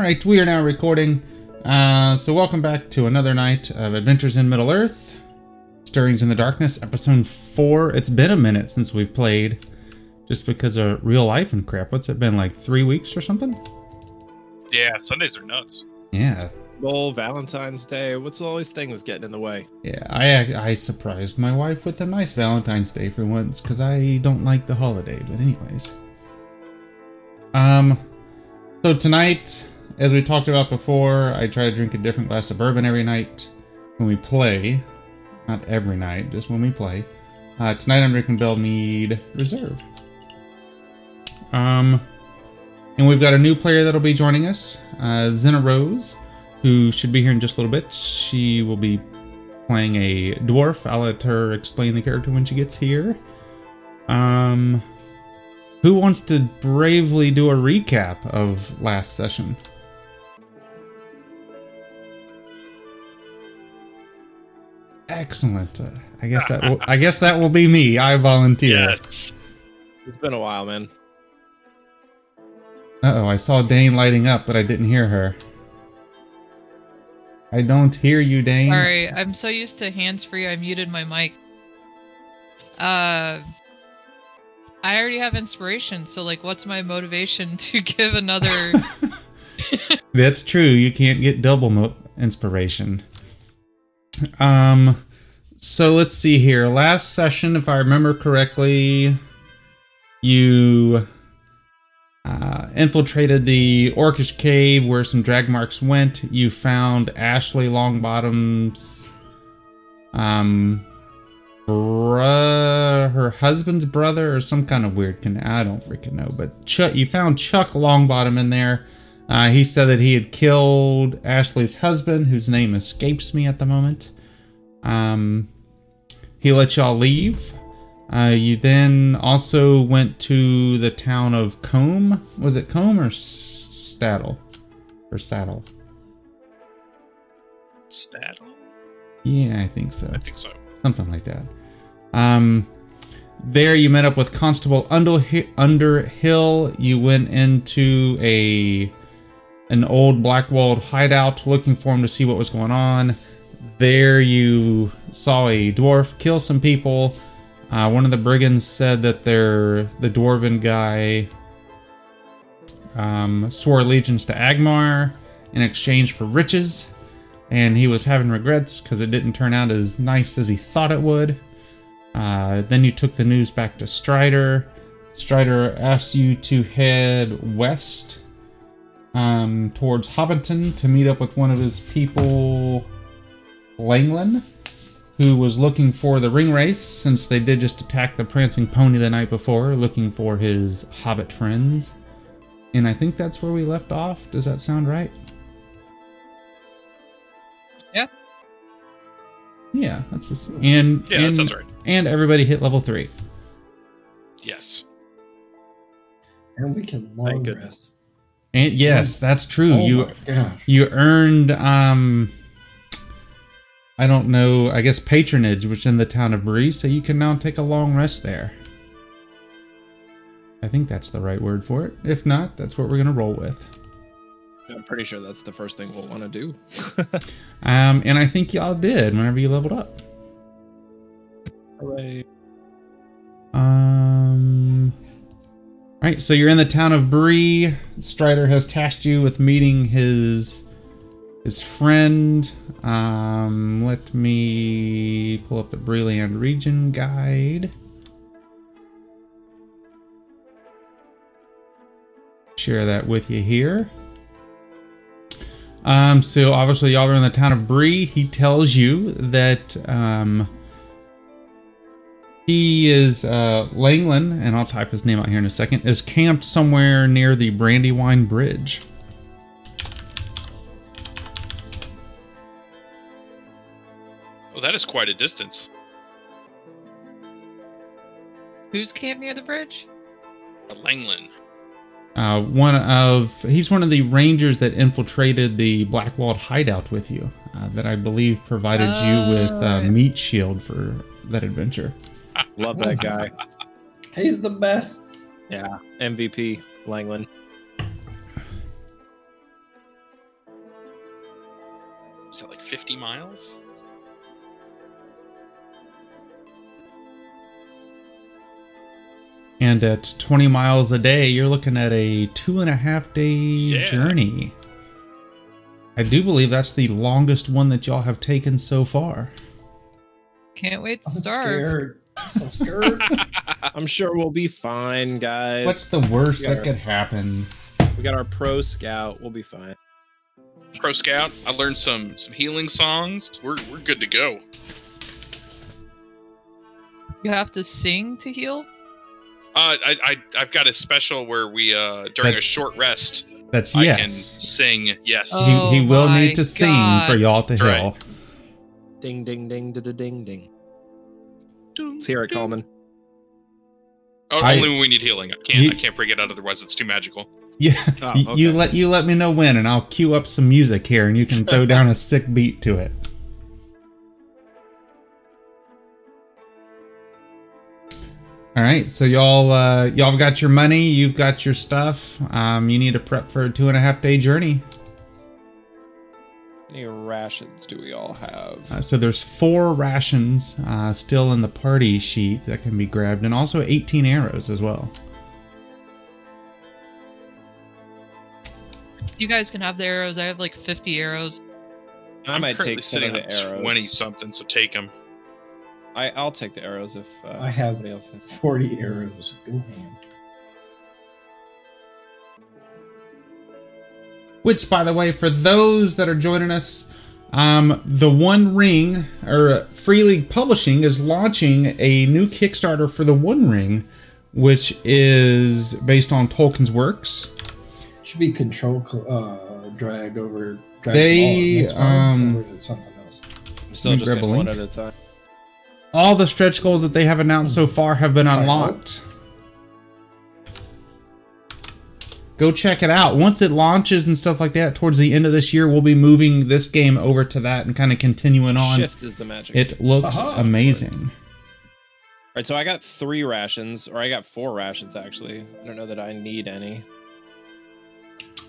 All right, we are now recording. Uh, so, welcome back to another night of Adventures in Middle Earth, Stirrings in the Darkness, episode four. It's been a minute since we've played, just because of real life and crap. What's it been like three weeks or something? Yeah, Sundays are nuts. Yeah, Well, Valentine's Day. What's all these things getting in the way? yeah. I I surprised my wife with a nice Valentine's Day for once, because I don't like the holiday. But anyways, um, so tonight, as we talked about before, I try to drink a different glass of bourbon every night when we play. Not every night, just when we play. Uh, tonight I'm drinking Belle Meade Reserve. Um, and we've got a new player that'll be joining us, uh, Zena Rose, who should be here in just a little bit. She will be playing a dwarf. I'll let her explain the character when she gets here. Um, who wants to bravely do a recap of last session? Excellent. Uh, I guess that will, I guess that will be me. I volunteer. Yes. It's been a while, man. Uh oh, I saw Dane lighting up, but I didn't hear her. I don't hear you, Dane. Sorry, I'm so used to hands free. I muted my mic. Uh, I already have inspiration. So, like, what's my motivation to give another? That's true. You can't get double mo- inspiration. Um, so let's see here. Last session, if I remember correctly, you uh, infiltrated the Orcish cave where some drag marks went. You found Ashley Longbottom's um bruh, her husband's brother or some kind of weird can I don't freaking know. But Chuck, you found Chuck Longbottom in there. Uh, he said that he had killed Ashley's husband, whose name escapes me at the moment. Um, he let y'all leave. Uh, you then also went to the town of Combe. Was it Combe or Staddle? Or Saddle? Staddle? Yeah, I think so. I think so. Something like that. Um, there you met up with Constable Underhi- Underhill. You went into a an old black-walled hideout looking for him to see what was going on. There you saw a dwarf kill some people. Uh, one of the brigands said that the dwarven guy um, swore allegiance to Agmar in exchange for riches, and he was having regrets because it didn't turn out as nice as he thought it would. Uh, then you took the news back to Strider. Strider asked you to head west um, towards Hobbiton to meet up with one of his people, Langland, who was looking for the Ringwraiths since they did just attack the prancing pony the night before, looking for his hobbit friends. And I think that's where we left off. Does that sound right? Yeah. Yeah, that's just, and Yeah, and, that sounds right. and everybody hit level three. Yes. And we can long rest. And yes, that's true. Oh you you earned um I don't know, I guess patronage which in the town of Bree, so you can now take a long rest there. I think that's the right word for it. If not, that's what we're gonna roll with. I'm pretty sure that's the first thing we'll want to do. Um, and I think y'all did whenever you leveled up. Hooray. Um. Right, so you're in the town of Bree. Strider has tasked you with meeting his his friend. Um, let me pull up the Breeland region guide. Share that with you here. Um, so obviously y'all are in the town of Bree. He tells you that um he is uh, Langland, and I'll type his name out here in a second, is camped somewhere near the Brandywine Bridge. Oh, that is quite a distance. Who's camped near the bridge? A Langland. Uh, one of he's one of the rangers that infiltrated the Blackwalled hideout with you, uh, that I believe provided you with uh, meat shield for that adventure. Love that guy. He's the best. Yeah. MVP, Langland. Is that like 50 miles? And at 20 miles a day, you're looking at a two and a half day Yeah. journey. I do believe that's the longest one that y'all have taken so far. Can't wait to I'm start. scared. I'm so scared. I'm sure we'll be fine, guys. What's the worst Yeah. that could happen? We got our pro scout. We'll be fine. Pro Scout. I learned some some healing songs. We're we're good to go. You have to sing to heal. Uh, I, I I've got a special where we uh during a short rest That's I can sing. Yes. Oh he, he will need to sing for y'all to That's right. heal. Ding, ding, ding, da, da, ding, ding. Let's hear it, Coleman. Oh, I- only when we need healing. I can't Ye- I can't bring it out otherwise it's too magical. Yeah, Oh, y- you let you let me know when, and I'll cue up some music here, and you can throw down a sick beat to it. All right, so y'all uh, y'all got your money, you've got your stuff. Um, you need to prep for a two and a half day journey. How many rations do we all have? Uh, so there's four rations uh, still in the party sheet that can be grabbed, and also 18 arrows as well. You guys can have the arrows. I have like 50 arrows. I I'm might currently take some of sitting the on arrows. 20 something, so take them. I, I'll take the arrows if uh, I have anybody else. has- 40 arrows. Go ham. Which, by the way, for those that are joining us, um, the One Ring or Free League Publishing is launching a new Kickstarter for the One Ring, which is based on Tolkien's works. Should be control uh, drag over. Drag They, small, small, um, or is it something else. Still just grab a getting one at a time. All the stretch goals that they have announced so far have been unlocked. Go check it out. Once it launches and stuff like that towards the end of this year, we'll be moving this game over to that and kind of continuing on. Shift is the magic. It looks Aha. amazing. All right, so I got three rations, or I got four rations actually. I don't know that I need any.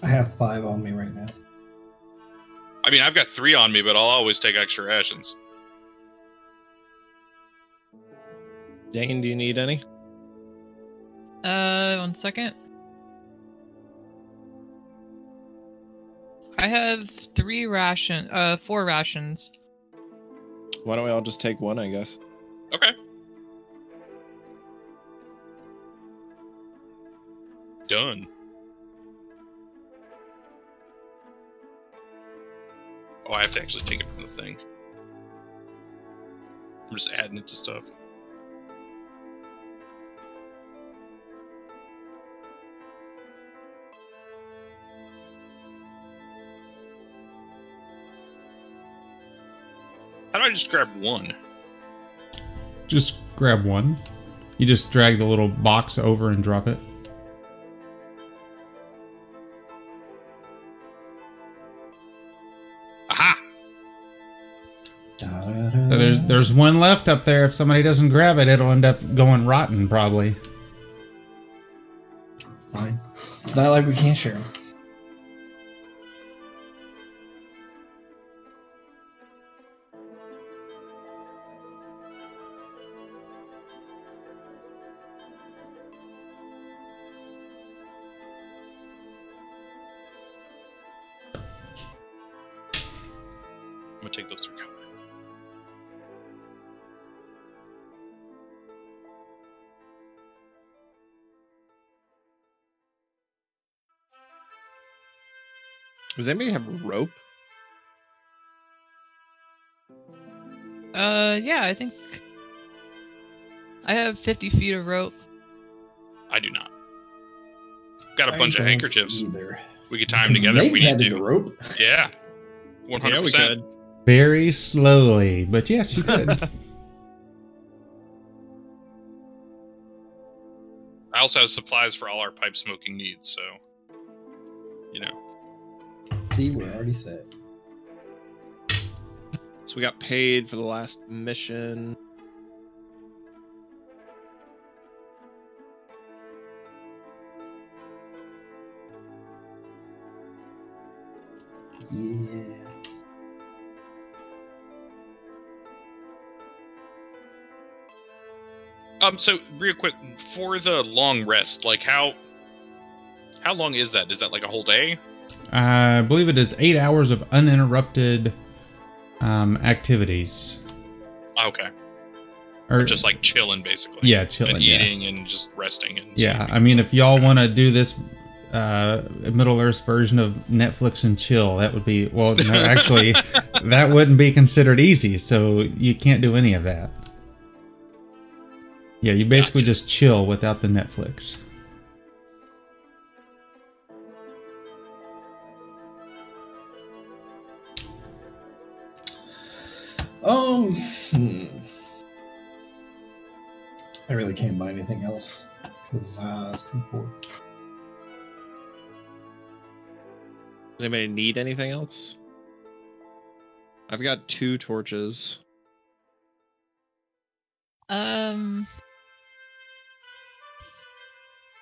I have five on me right now. I mean, I've got three on me, but I'll always take extra rations. Dane, do you need any? Uh, one second. I have three ration, uh, four rations. Why don't we all just take one? I guess. Okay. Done. Oh, I have to actually take it from the thing. I'm just adding it to stuff. How do I just grab one? Just grab one. You just drag the little box over and drop it. Aha! So there's there's one left up there. If somebody doesn't grab it, it'll end up going rotten probably. Fine. It's not like we can't share 'em. Does anybody have rope? Uh, yeah, I think I have 50 feet of rope. I do not. Got a I bunch of handkerchiefs. Either. We could tie them together Make we need that into to. rope. Yeah. 100%. Yeah, we could. Very slowly, but yes, you could. I also have supplies for all our pipe smoking needs, so you know. See, we're already set. So we got paid for the last mission. Yeah. Um. So, real quick, for the long rest, like how how long is that? Is that like a whole day? I believe it is eight hours of uninterrupted um, activities. Okay. Or Just like chilling, basically. yeah, chilling. and yeah. eating and just resting and Yeah, I mean, if y'all want to do this uh, Middle Earth version of Netflix and chill, that would be well. No, actually, that wouldn't be considered easy. So you can't do any of that. Yeah, you basically Gotcha. just chill without the Netflix. Um, hmm. I really can't buy anything else because uh, it's too poor. Does anybody need anything else? I've got two torches. Um,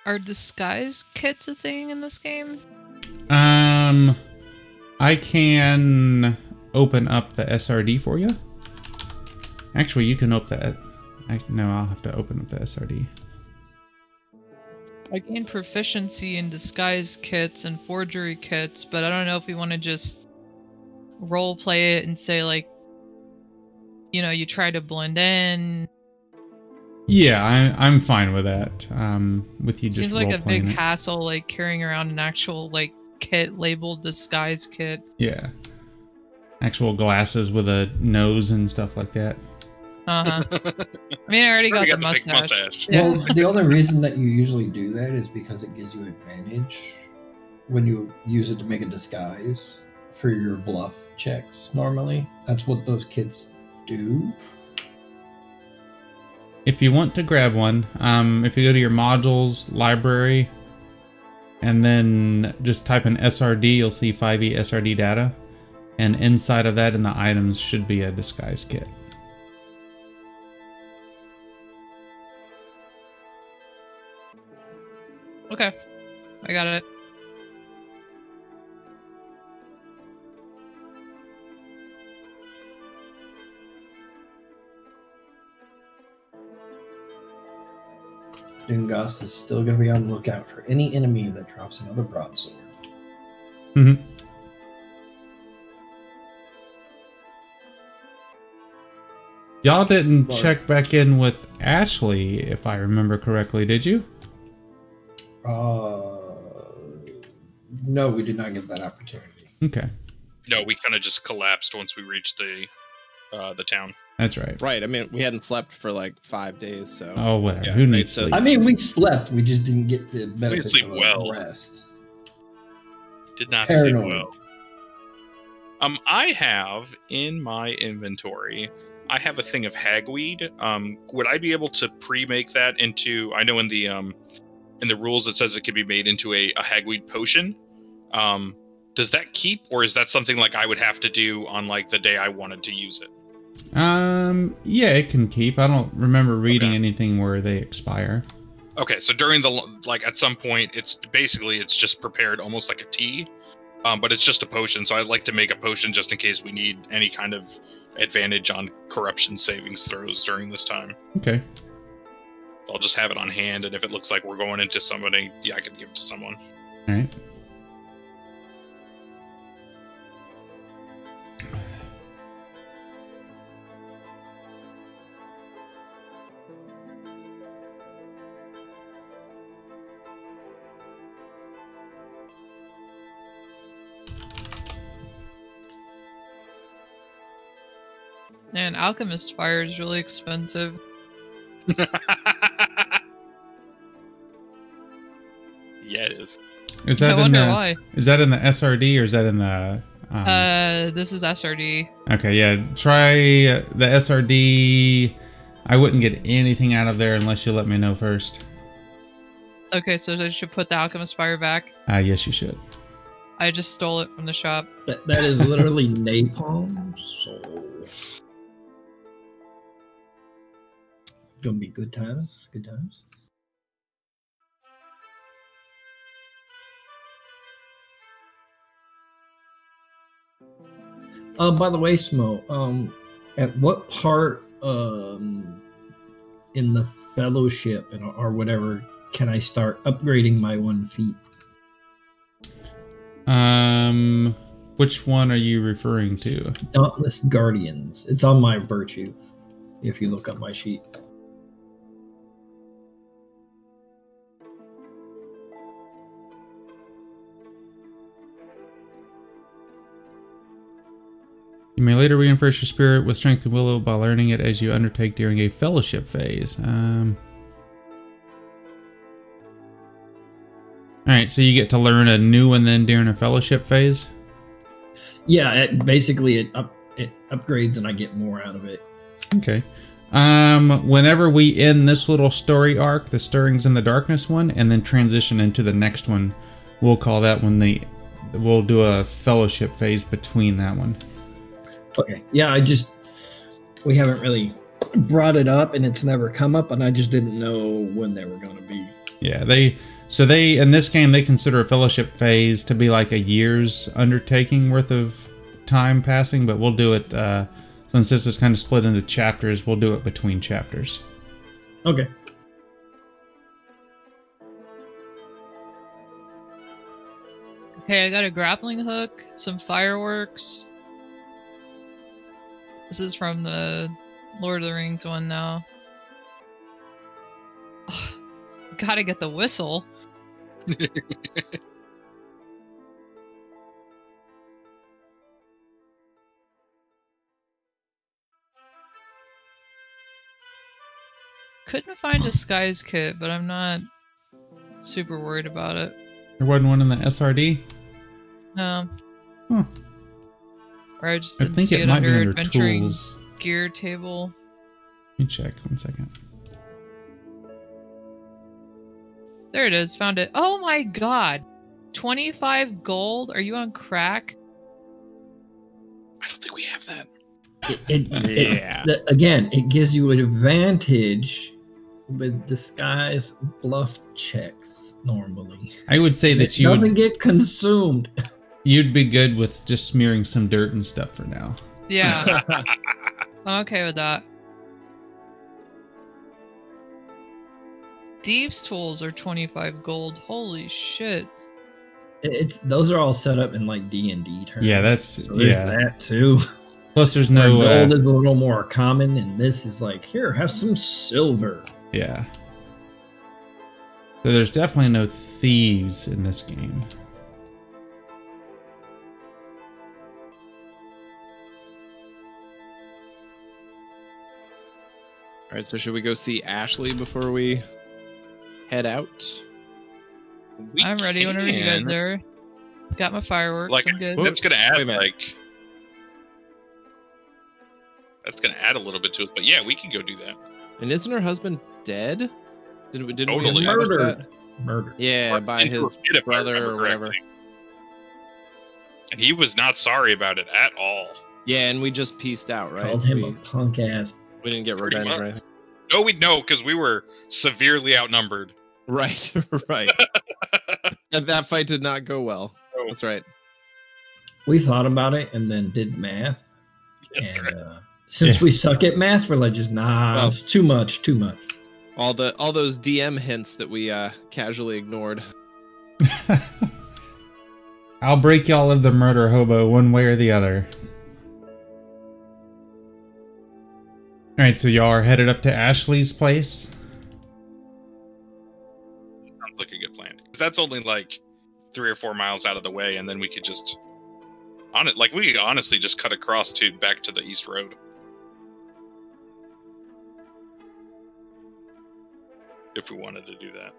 are disguise kits a thing in this game? Um, I can open up the SRD for you. Actually, you can open that. I, no, I'll have to open up the SRD. I gained proficiency in disguise kits and forgery kits, but I don't know if we want to just role play it and say like, you know, you try to blend in. Yeah, I, I'm fine with that. Um, with you just Seems like a big it. hassle, like carrying around an actual like kit labeled disguise kit. Yeah. Actual glasses with a nose and stuff like that. Uh huh. I mean, I already got, Already the thick mustache. mustache. Yeah. Well, the only reason that you usually do that is because it gives you advantage when you use it to make a disguise for your bluff checks. Normally, that's what those kids do. If you want to grab one, um, if you go to your modules library and then just type in SRD, you'll see 5e SRD data. And inside of that in the items should be a disguise kit. Okay, I got it. Dungas is still going to be on the lookout for any enemy that drops another broadsword. hmm Y'all didn't Well- check back in with Ashley, if I remember correctly, did you? Uh, no, we did not get that opportunity. Okay, No, we kind of just collapsed once we reached the uh, the town. that's right. Right. I mean, we hadn't slept for like five days, so Oh, whatever. Yeah, Who needs sleep? I mean, we slept. We just didn't get the benefits sleep of well. rest. Did not Paranoid. sleep well. Um, I have in my inventory, I have a thing of hagweed. Um, would I be able to pre-make that into? I know in the um, in the rules it says it can be made into a, a hagweed potion. Um, does that keep, or is that something like I would have to do on like the day I wanted to use it? Um, yeah, it can keep. I don't remember reading Okay. anything where they expire. Okay, so during the like at some point, it's basically it's just prepared almost like a tea, um, but it's just a potion. So I'd like to make a potion just in case we need any kind of advantage on corruption savings throws during this time. Okay. I'll just have it on hand, and if it looks like we're going into somebody, yeah, I could give it to someone. All right. And alchemist fire is really expensive. yeah, it is. Is I that in wonder the why. is that in the SRD or is that in the? Um, Uh, this is SRD. okay, yeah. Try the SRD. I wouldn't get anything out of there unless you let me know first. Okay, so I should put the alchemist fire back. Ah, yes, you should. I just stole it from the shop. That, that is literally napalm. So, gonna be good times. Good times. Uh, by the way, Smo, um, at what part um in the fellowship and or whatever can I start upgrading my one feat? Um, which one are you referring to? Dauntless Guardians. It's on my virtue. If you look up my sheet. You may later reinforce your spirit with strength and will by learning it as you undertake during a fellowship phase. Um, all right, so you get to learn a new one then during a fellowship phase. Yeah, it, basically it up it upgrades and I get more out of it. Okay. Um, whenever we end this little story arc, the stirrings in the darkness one, and then transition into the next one, we'll call that one the. We'll do a fellowship phase between that one. Okay. Yeah, I just we haven't really brought it up and it's never come up and I just didn't know when they were going to be. Yeah, they so they in this game they consider a fellowship phase to be like a year's undertaking worth of time passing, but we'll do it uh since this is kind of split into chapters, we'll do it between chapters. Okay. Okay, I got a grappling hook, some fireworks. This is from the Lord of the Rings one now. Ugh, gotta get the whistle. Couldn't find a disguise kit, but I'm not super worried about it. There wasn't one in the SRD. No. Huh. Or I just I didn't think see it it, might be under under adventuring tools. gear table. Let me check one second. There it is. Found it. Oh my god. 25 gold? Are you on crack? I don't think we have that. It, it, it- Yeah. the- again, it gives you an advantage with disguise bluff checks normally. I would say that it you doesn't would, get consumed. you'd be good with just smearing some dirt and stuff for now. Yeah, I'm okay with that. Thieves' tools are 25 gold. Holy shit. It's those are all set up in like D and D terms. Yeah, that's so there's yeah. that too. Plus, there's Where no uh, gold is a little more common, and this is like here, have some silver. yeah. So there's definitely no thieves in this game. All right, so should we go see Ashley before we head out? We I'm ready whenever you guys are. Got my fireworks. Like, I'm good. That's gonna add like. That's gonna add a little bit to it, but yeah, we can go do that. And isn't her husband dead? Did we? Did we Totally. establish Murdered. that? Murder. Yeah, Or by he his did, brother or whatever. correctly. And he was not sorry about it at all. Yeah, and we just pieced out, right? Called him we, a punk ass. We didn't get Pretty revenge, much. right? No, we know because we were severely outnumbered. Right, right. that, that fight did not go well. No. That's right. We thought about it and then did math. Yeah, And right. uh, since Yeah. we suck at math, we're like, just nah, Well- it's too much, too much. All the all those DM hints that we uh casually ignored. I'll break y'all of the murder hobo one way or the other. All right, so y'all are headed up to Ashley's place. Sounds like a good plan. Because that's only like three or four miles out of the way, and then we could just on it. Like we could honestly just cut across to back to the east road. If we wanted to do that.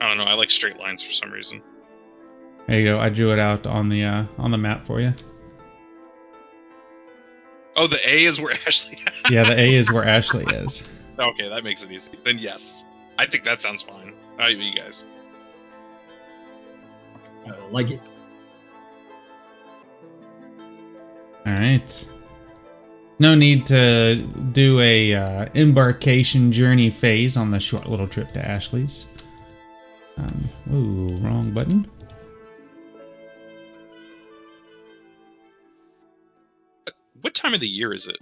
I don't know. I like straight lines for some reason. There you go. I drew it out on the uh, on the map for you. Oh, the A is where Ashley. Yeah, the A is where Ashley is. okay, that makes it easy. Then yes, I think that sounds fine. How about you guys? I don't like it. All right. No need to do a uh, embarkation journey phase on the short little trip to Ashley's. Um, ooh, wrong button. What time of the year is it?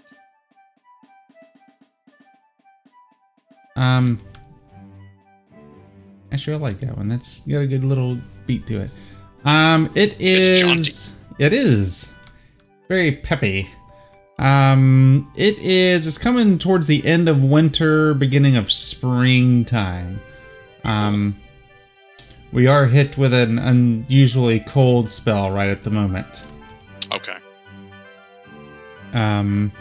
Um, actually, I like that one. That's got a good little beat to it. Um, it is. It is very peppy. Um, it is. It's coming towards the end of winter, beginning of springtime. Um, we are hit with an unusually cold spell right at the moment. Okay. Um,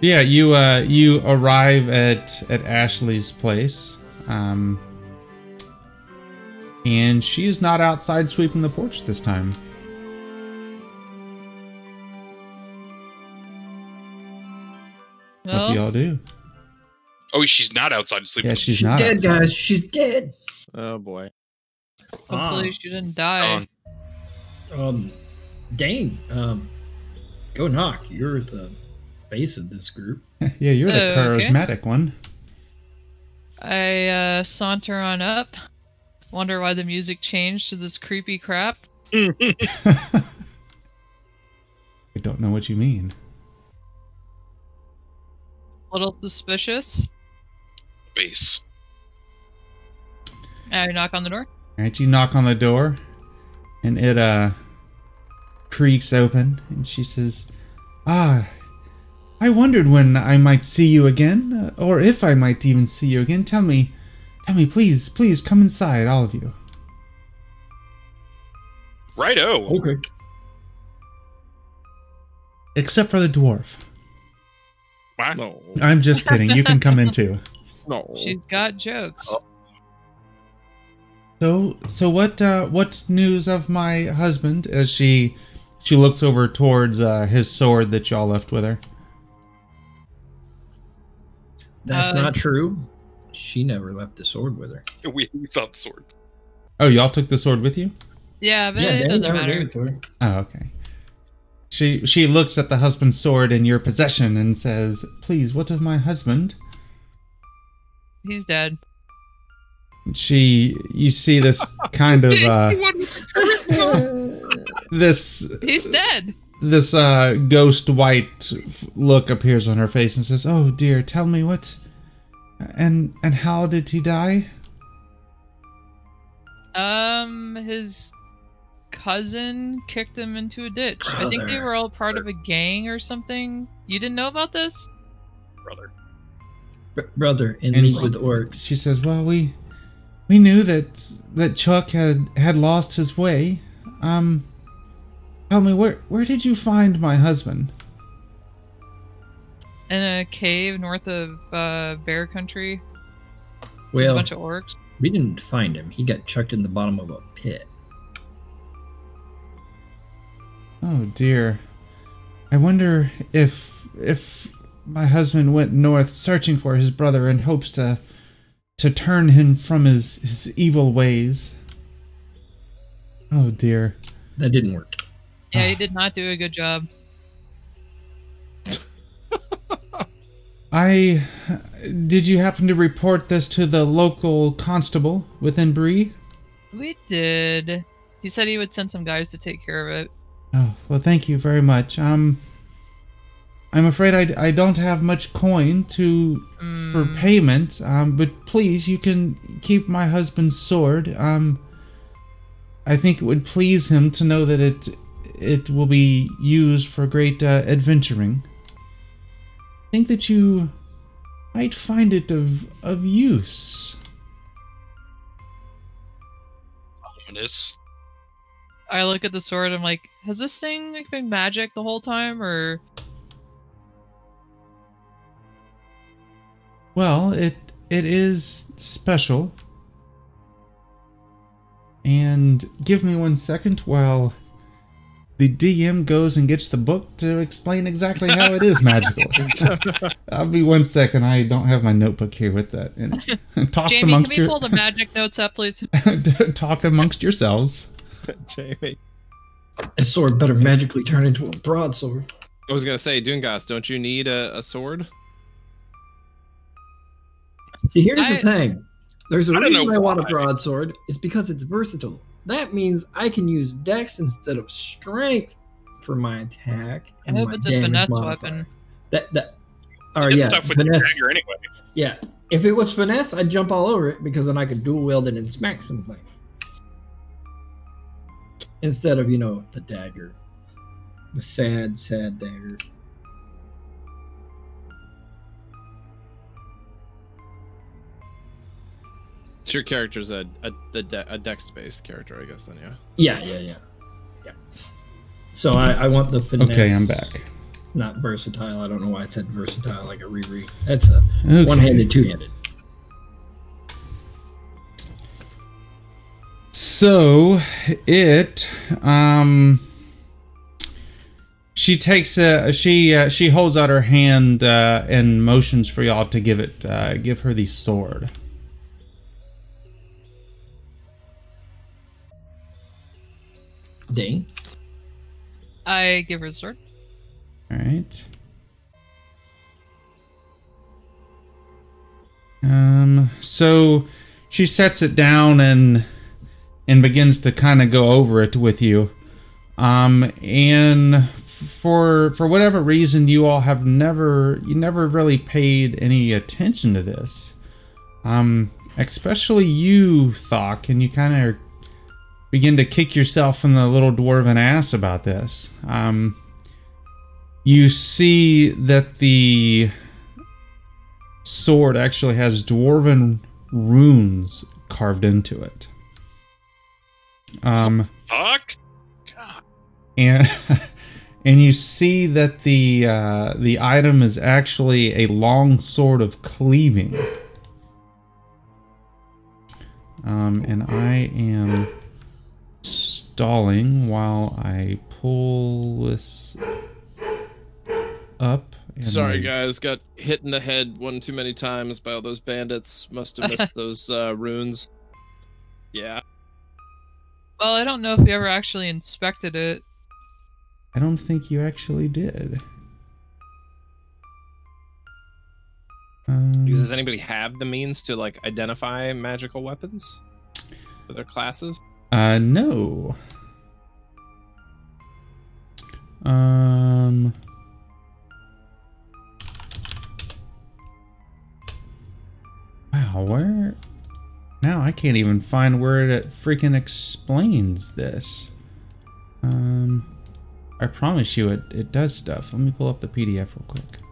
yeah, you uh, you arrive at at Ashley's place, um, and she is not outside sweeping the porch this time. What do y'all do? Oh, she's not outside sleeping. Yeah, she's She's not. dead, outside. guys. She's dead. Oh boy. hopefully Ah. she didn't die. Um, Um, Dane, um, go knock. You're the base of this group. yeah, you're the Oh, okay. charismatic one. I uh, saunter on up. Wonder why the music changed to this creepy crap. I don't know what you mean. A little suspicious. base. I knock on the door. All right, you knock on the door, and it uh creaks open, and she says, "Ah, I wondered when I might see you again, uh, or if I might even see you again. Tell me, tell me, please, please come inside, all of you." Righto. Okay. Except for the dwarf. Wow. No. I'm just kidding. You can come in too. No. She's got jokes. So, so what? Uh, what news of my husband? As she, she looks over towards uh, his sword that y'all left with her. That's Uh, not true. She never left the sword with her. We, we saw the sword. Oh, y'all took the sword with you? Yeah, but yeah, it Dane doesn't matter. it. Oh, okay. She she looks at the husband's sword in your possession and says, "Please, what of my husband?" He's dead. She you see this kind of uh this He's dead. this uh ghost white look appears on her face and says, "Oh dear, tell me what and and how did he die?" Um, his cousin kicked him into a ditch. I think they were all part of a gang or something. You didn't know about this? Brother. Br- brother in And- League with Orcs. She says, "Well, we we knew that that Chuck had had lost his way. Um, tell me where where did you find my husband?" In a cave north of uh, Bear Country. with a bunch of orcs. we didn't find him. He got chucked in the bottom of a pit. Oh dear. I wonder if if my husband went north searching for his brother in hopes to to turn him from his his evil ways. Oh dear. That didn't work. Yeah, Ah. he did not do a good job. I did you happen to report this to the local constable within Bree? We did. He said he would send some guys to take care of it. Oh, well, thank you very much. Um, I'm afraid I, I don't have much coin to for Mm. payment. Um, but please, you can keep my husband's sword. Um, I think it would please him to know that it it will be used for great uh, adventuring. I think that you might find it of of use. Ominous. I look at the sword. I'm like, has this thing like, been magic the whole time, or Well, it it is special. And give me one second while the DM goes and gets the book to explain exactly how it is magical. I'll be one second. I don't have my notebook here with that. And talks Jamie? Can amongst we your pull the magic notes up, please? talk amongst yourselves. Jamie. His sword better magically turn into a broadsword. I was gonna say, Dungas, don't you need a, a sword? See, here's I- the thing. There's a I reason know I want a broadsword. It's because it's versatile. That means I can use dex instead of strength for my attack I and hope my it's a damage finesse modifier. weapon. That that. Or uh, yeah, stuff with finesse. the dagger anyway. Yeah, if it was finesse, I'd jump all over it because then I could dual wield it and smack some things. Instead of, you know, the dagger. The sad, sad dagger. So your character's a a, the de- a dex based character, I guess. Then yeah. Yeah, yeah, yeah. Yeah. So I, I want the finesse. Okay, I'm back. Not versatile. I don't know why I said versatile like a Riri. That's a Okay. one handed, two handed. So it um she takes a she uh, she holds out her hand uh, and motions for y'all to give it uh, give her the sword. Dane. I give her the sword. All right. Um. So she sets it down and and begins to kind of go over it with you. Um. And for for whatever reason, you all have never you never really paid any attention to this. Um. Especially you, Thok, and you kind of begin to kick yourself in the little dwarven ass about this. Um you see that the sword actually has dwarven runes carved into it. Um, Fuck. God. and and you see that the uh, the item is actually a long sword of cleaving. Um, and I am stalling while I pull this up. and Sorry, I- guys. Got hit in the head one too many times by all those bandits. Must have missed those uh, runes. Yeah. Well, I don't know if you ever actually inspected it. I don't think you actually did. Um, Does anybody have the means to like identify magical weapons for their classes? Uh, no. Um. Wow, where? Now I can't even find where it freaking explains this. Um, I promise you it, it does stuff. Let me pull up the PDF real quick.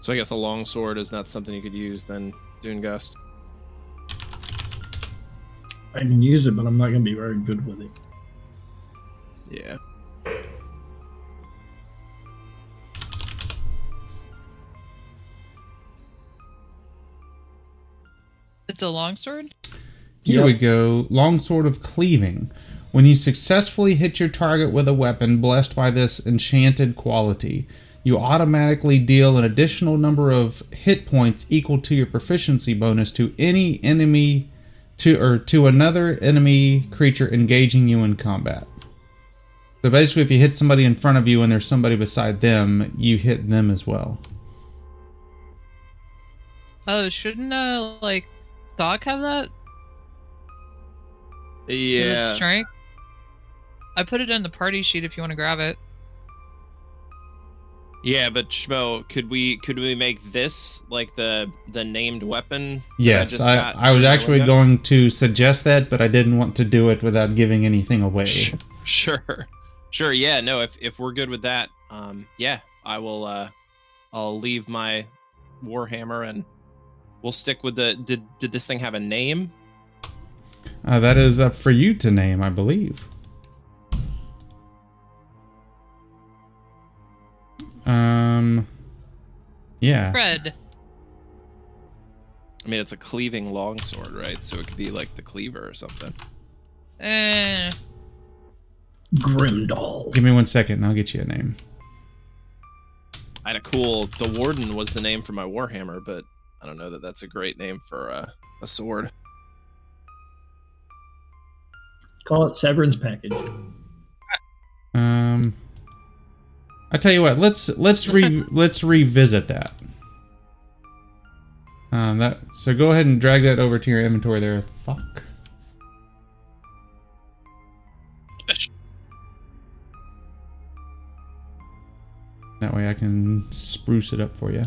So I guess a long sword is not something you could use then, Dungas. I can use it, but I'm not going to be very good with it. Yeah. It's a longsword. Here Yep. we go. Longsword of Cleaving. When you successfully hit your target with a weapon blessed by this enchanted quality, you automatically deal an additional number of hit points equal to your proficiency bonus to any enemy to or to another enemy creature engaging you in combat. So basically if you hit somebody in front of you and there's somebody beside them, you hit them as well. Oh, shouldn't uh like Doc have that? Yeah. Strength. I put it in the party sheet if you want to grab it. Yeah, but Schmo, could we could we make this like the the named weapon? Yes, just I, I was actually going to suggest that, but I didn't want to do it without giving anything away. Sure. Sure, yeah, no, if if we're good with that, um yeah, I will uh I'll leave my Warhammer and we'll stick with the did did this thing have a name? Uh, that is up for you to name, I believe. Um, yeah. Fred. I mean it's a cleaving longsword, right? So it could be like the cleaver or something. Eh. Grimdall. Give me one second and I'll get you a name. I had a cool the warden was the name for my Warhammer, but I don't know that that's a great name for uh, a sword. Call it Severance Package. I tell you what, let's let's re let's revisit that. Um, that so go ahead and drag that over to your inventory there. Fuck. That way I can spruce it up for you.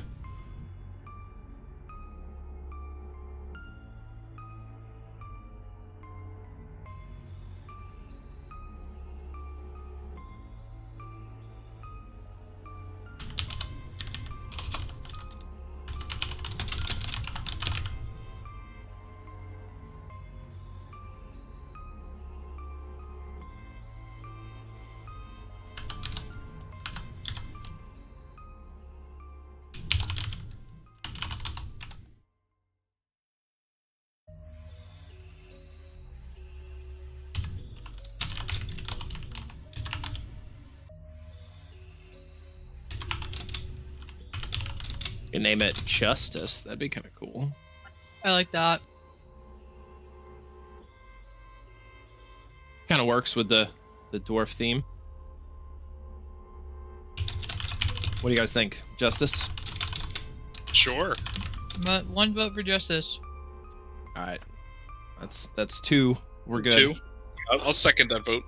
Justice. That'd be kind of cool. I like that. Kind of works with the the dwarf theme. What do you guys think? Justice. Sure. Mo- One vote for justice. All right. That's that's two. We're good. Two. I'll, I'll second that vote.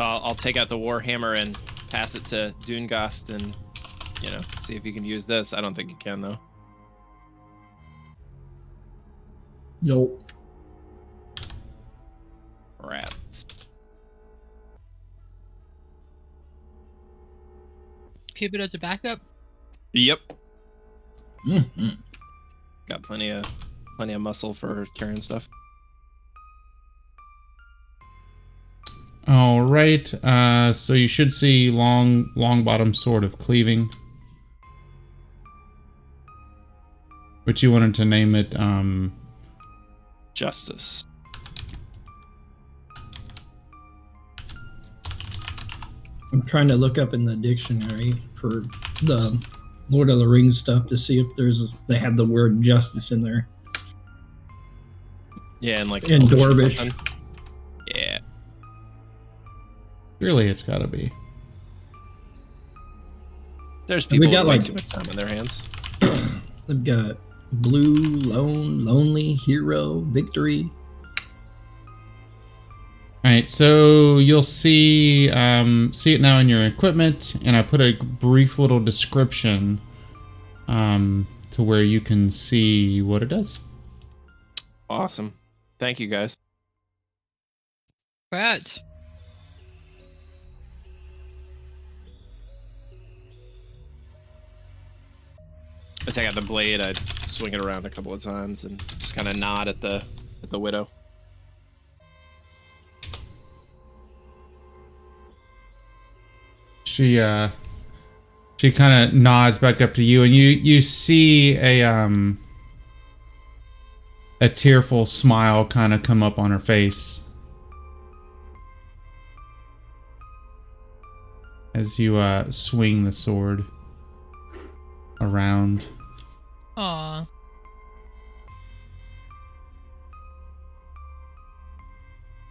So I'll, I'll take out the warhammer and pass it to Dungast and you know see if you can use this. I don't think you can though. Nope. Rats. Keep it as a backup. Yep. Mhm. Got plenty of plenty of muscle for carrying stuff. Right. Uh, so you should see long, long bottom sword of cleaving. But you wanted to name it. Um, Justice. I'm trying to look up in the dictionary for the Lord of the Rings stuff to see if there's they have the word justice in there. Yeah, and like In Elvish really, it's got to be. There's We people got, with like- too much time on their hands. They've got blue, lone, lonely, hero, victory. All right, so you'll see um, see it now in your equipment, and I put a brief little description um, to where you can see what it does. Awesome. Thank you guys. Rats. I out the blade, I swing it around a couple of times and just kind of nod at the at the widow. She uh, she kind of nods back up to you, and you you see a um a tearful smile kind of come up on her face as you uh swing the sword around. Aw.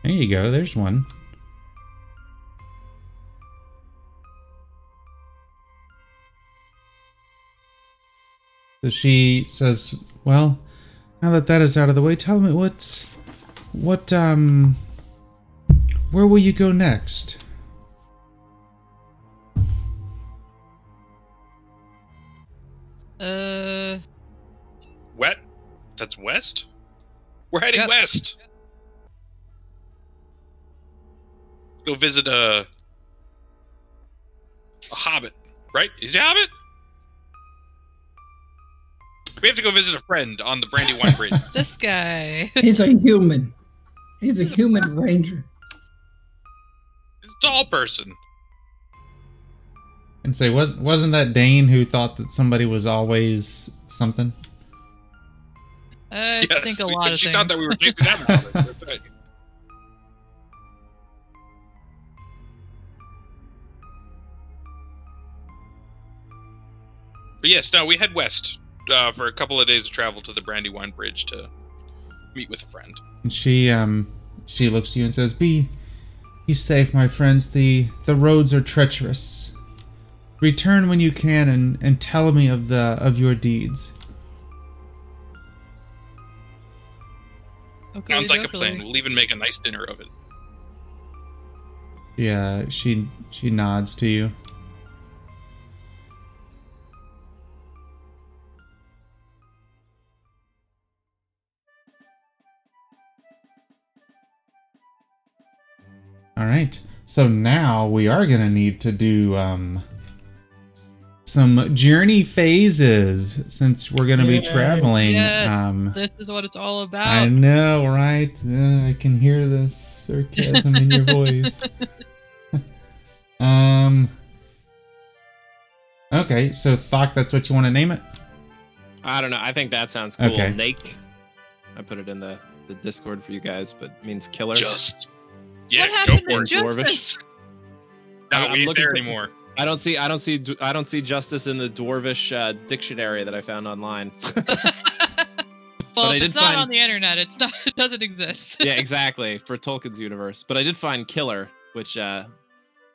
There you go. There's one. So she says, "Well, now that that is out of the way, tell me what, what, um, where will you go next?" Uh. Wet? That's west? We're heading Yep. west. Go visit a a hobbit, right? Is he a hobbit? We have to go visit a friend on the Brandywine Bridge. This guy. He's a human. He's a human ranger. He's a tall person. And say, was wasn't that Dane who thought that somebody was always something? I think a lot of she things. thought that we were chasing that hobbit. That's right. But yes, no, we head west uh, for a couple of days of travel to the Brandywine Bridge to meet with a friend. And she um she looks to you and says, "Be, be safe, my friends. the The roads are treacherous. Return when you can and and tell me of the of your deeds." Okay, Sounds like a plan. We'll even make a nice dinner of it. Yeah, she she nods to you. All right. So now we are going to need to do um some journey phases since we're going to be traveling Yes, um this is what it's all about. I know, right? Uh, I can hear the sarcasm in your voice. um. Okay, so Thok, that's what you want to name it? I don't know. I think that sounds cool. Okay. Nake. I put it in the, the Discord for you guys, but it means killer. Just. Yeah, what go happened for to it. Dwarvish? justice? No, I'm we ain't looking there for- anymore. I don't see. I don't see. I don't see justice in the dwarvish uh, dictionary that I found online. well, I if it's not find- on the internet, it's not. It doesn't exist. yeah, exactly for Tolkien's universe. But I did find killer, which uh,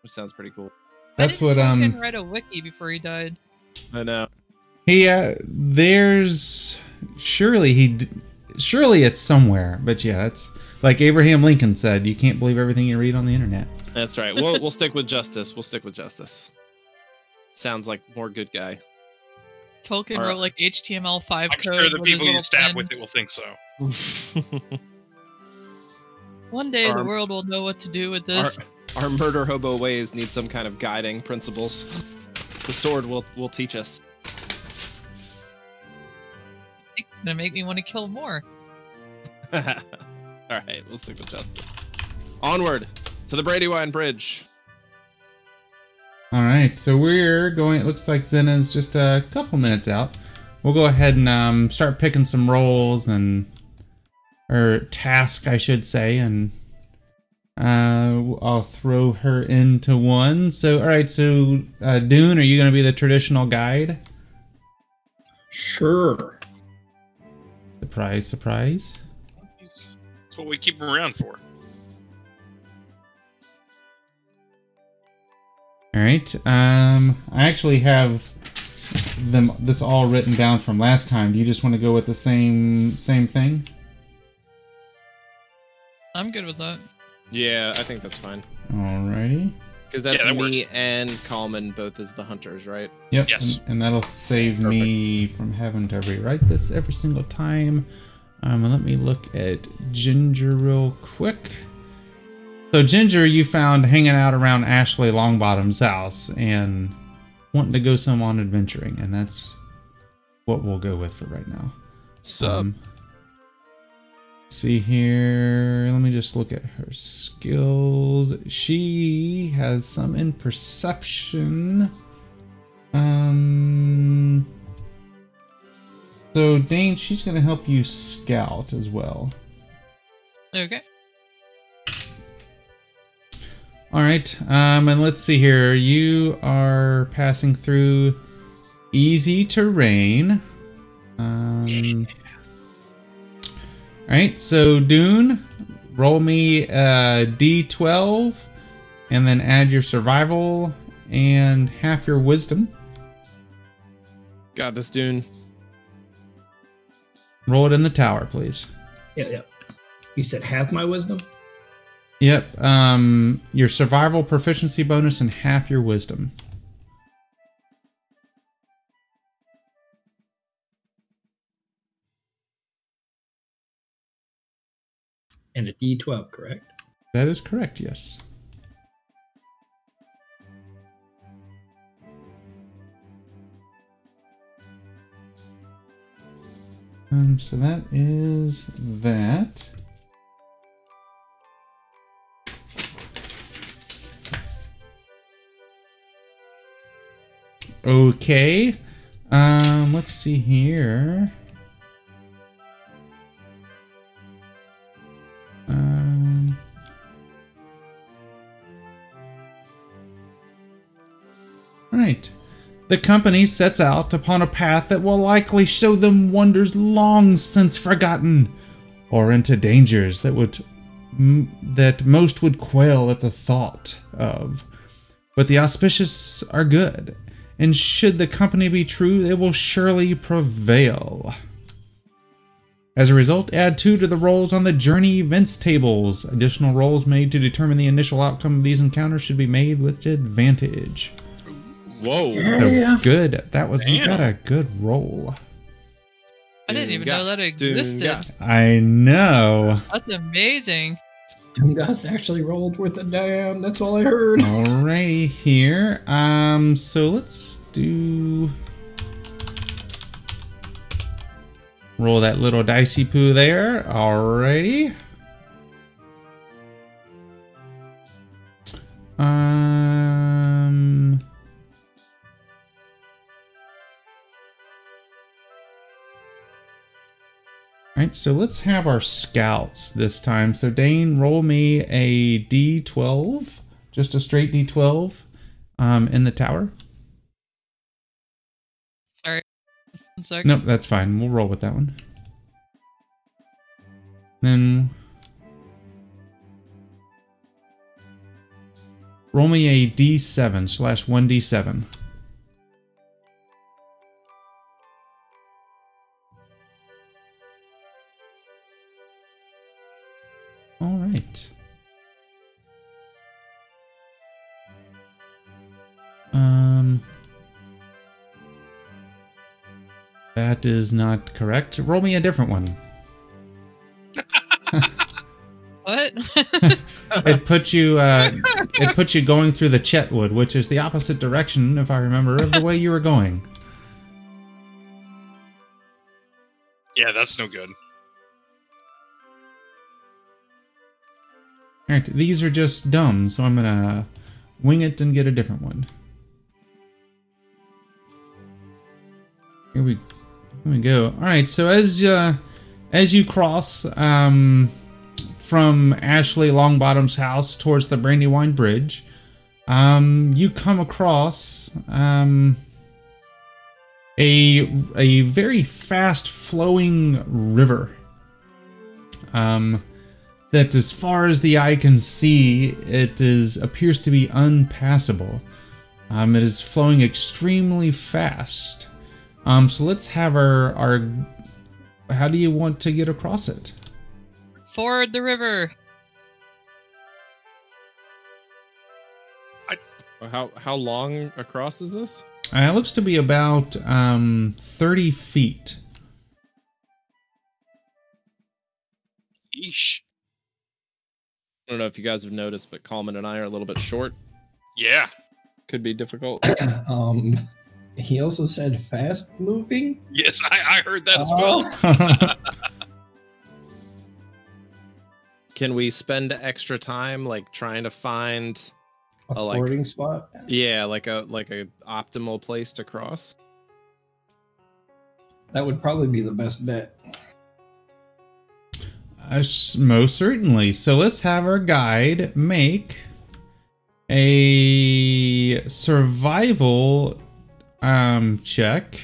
which sounds pretty cool. That's what, um, Tolkien write a wiki before he died. I know. He, uh, there's surely he, d- surely it's somewhere, but yeah, it's like Abraham Lincoln said, you can't believe everything you read on the internet. That's right. We'll we'll stick with justice. We'll stick with justice. Sounds like more good guy. Tolkien Alright. wrote like HTML5 I'm code. sure the people you stab pen. with it will think so. One day the world will know what to do with this. our murder hobo ways need some kind of guiding principles. The sword will will teach us. It's gonna make me want to kill more. All right, let's stick with justice. Onward to the Brandywine Bridge. All right, so we're going. It looks like Zena's just a couple minutes out. We'll go ahead and um, start picking some roles and or task, I should say, and uh, I'll throw her into one. So, all right, so uh, Dune, are you going to be the traditional guide? Sure. Surprise, surprise. That's what we keep him around for. All right. Um, I actually have them this all written down from last time. Do you just want to go with the same same thing? I'm good with that. Yeah, I think that's fine. Alrighty. Because that's Yeah, that me works. and Kalman both as the hunters, right? Yep. Yes. And, and that'll save me from having to rewrite this every single time. Um, and let me look at Ginger real quick. So Ginger, you found hanging out around Ashley Longbottom's house and wanting to go some on adventuring, and that's what we'll go with for right now. Sub. Um, see here. Let me just look at her skills. She has some in perception. Um. So Dane, she's gonna help you scout as well. Okay. All right. Um, and let's see here. You are passing through easy terrain. Um. All right. So Dune, roll me a d12, and then add your survival and half your wisdom. Got this, Dune. Roll it in the tower, please. Yeah, yeah. You said half my wisdom? Yep. Um, your survival proficiency bonus and half your wisdom. And a D12, correct? That is correct. Yes. Um, so that is that. Okay. Um, let's see here. Um. Right. The company sets out upon a path that will likely show them wonders long since forgotten, or into dangers that would that most would quail at the thought of. But the auspicious are good, and should the company be true, they will surely prevail. As a result, add two to the rolls on the journey events tables. Additional rolls made to determine the initial outcome of these encounters should be made with advantage. Whoa. Oh, yeah. So good. That was you got a good roll. I didn't even know that existed. I know. That's amazing. Dust actually rolled with a damn. That's all I heard. Alrighty here. Um, so let's do roll that little dicey poo there. Alrighty. Um. Alright, so let's have our scouts this time. So Dane, roll me a D12, just a straight D12, um, in the tower. Sorry. I'm sorry. Nope, that's fine. We'll roll with that one. Then roll me a D7 slash 1D7. Right. Um. That is not correct. Roll me a different one. What? It put you uh, it put you going through the Chetwood, which is the opposite direction, if I remember, of the way you were going. Yeah, that's no good. Alright, these are just dumb, so I'm gonna wing it and get a different one. Here we, here we go. All right, so as uh, as you cross um, from Ashley Longbottom's house towards the Brandywine Bridge, um, you come across um, a a very fast flowing river. Um, that as far as the eye can see, it is appears to be unpassable. Um, it is flowing extremely fast. Um, so let's have our our. How do you want to get across it? Ford the river. I, How how long across is this? Uh, it looks to be about um, thirty feet. Yeesh. I don't know if you guys have noticed, but Coleman and I are a little bit short. Yeah. Could be difficult. Um, he also said fast moving. Yes, I, I heard that as Oh. well. Can we spend extra time like trying to find A I like- fording spot. yeah, like a like a optimal place to cross? That would probably be the best bet. Uh, most certainly. So let's have our guide make a survival um, check.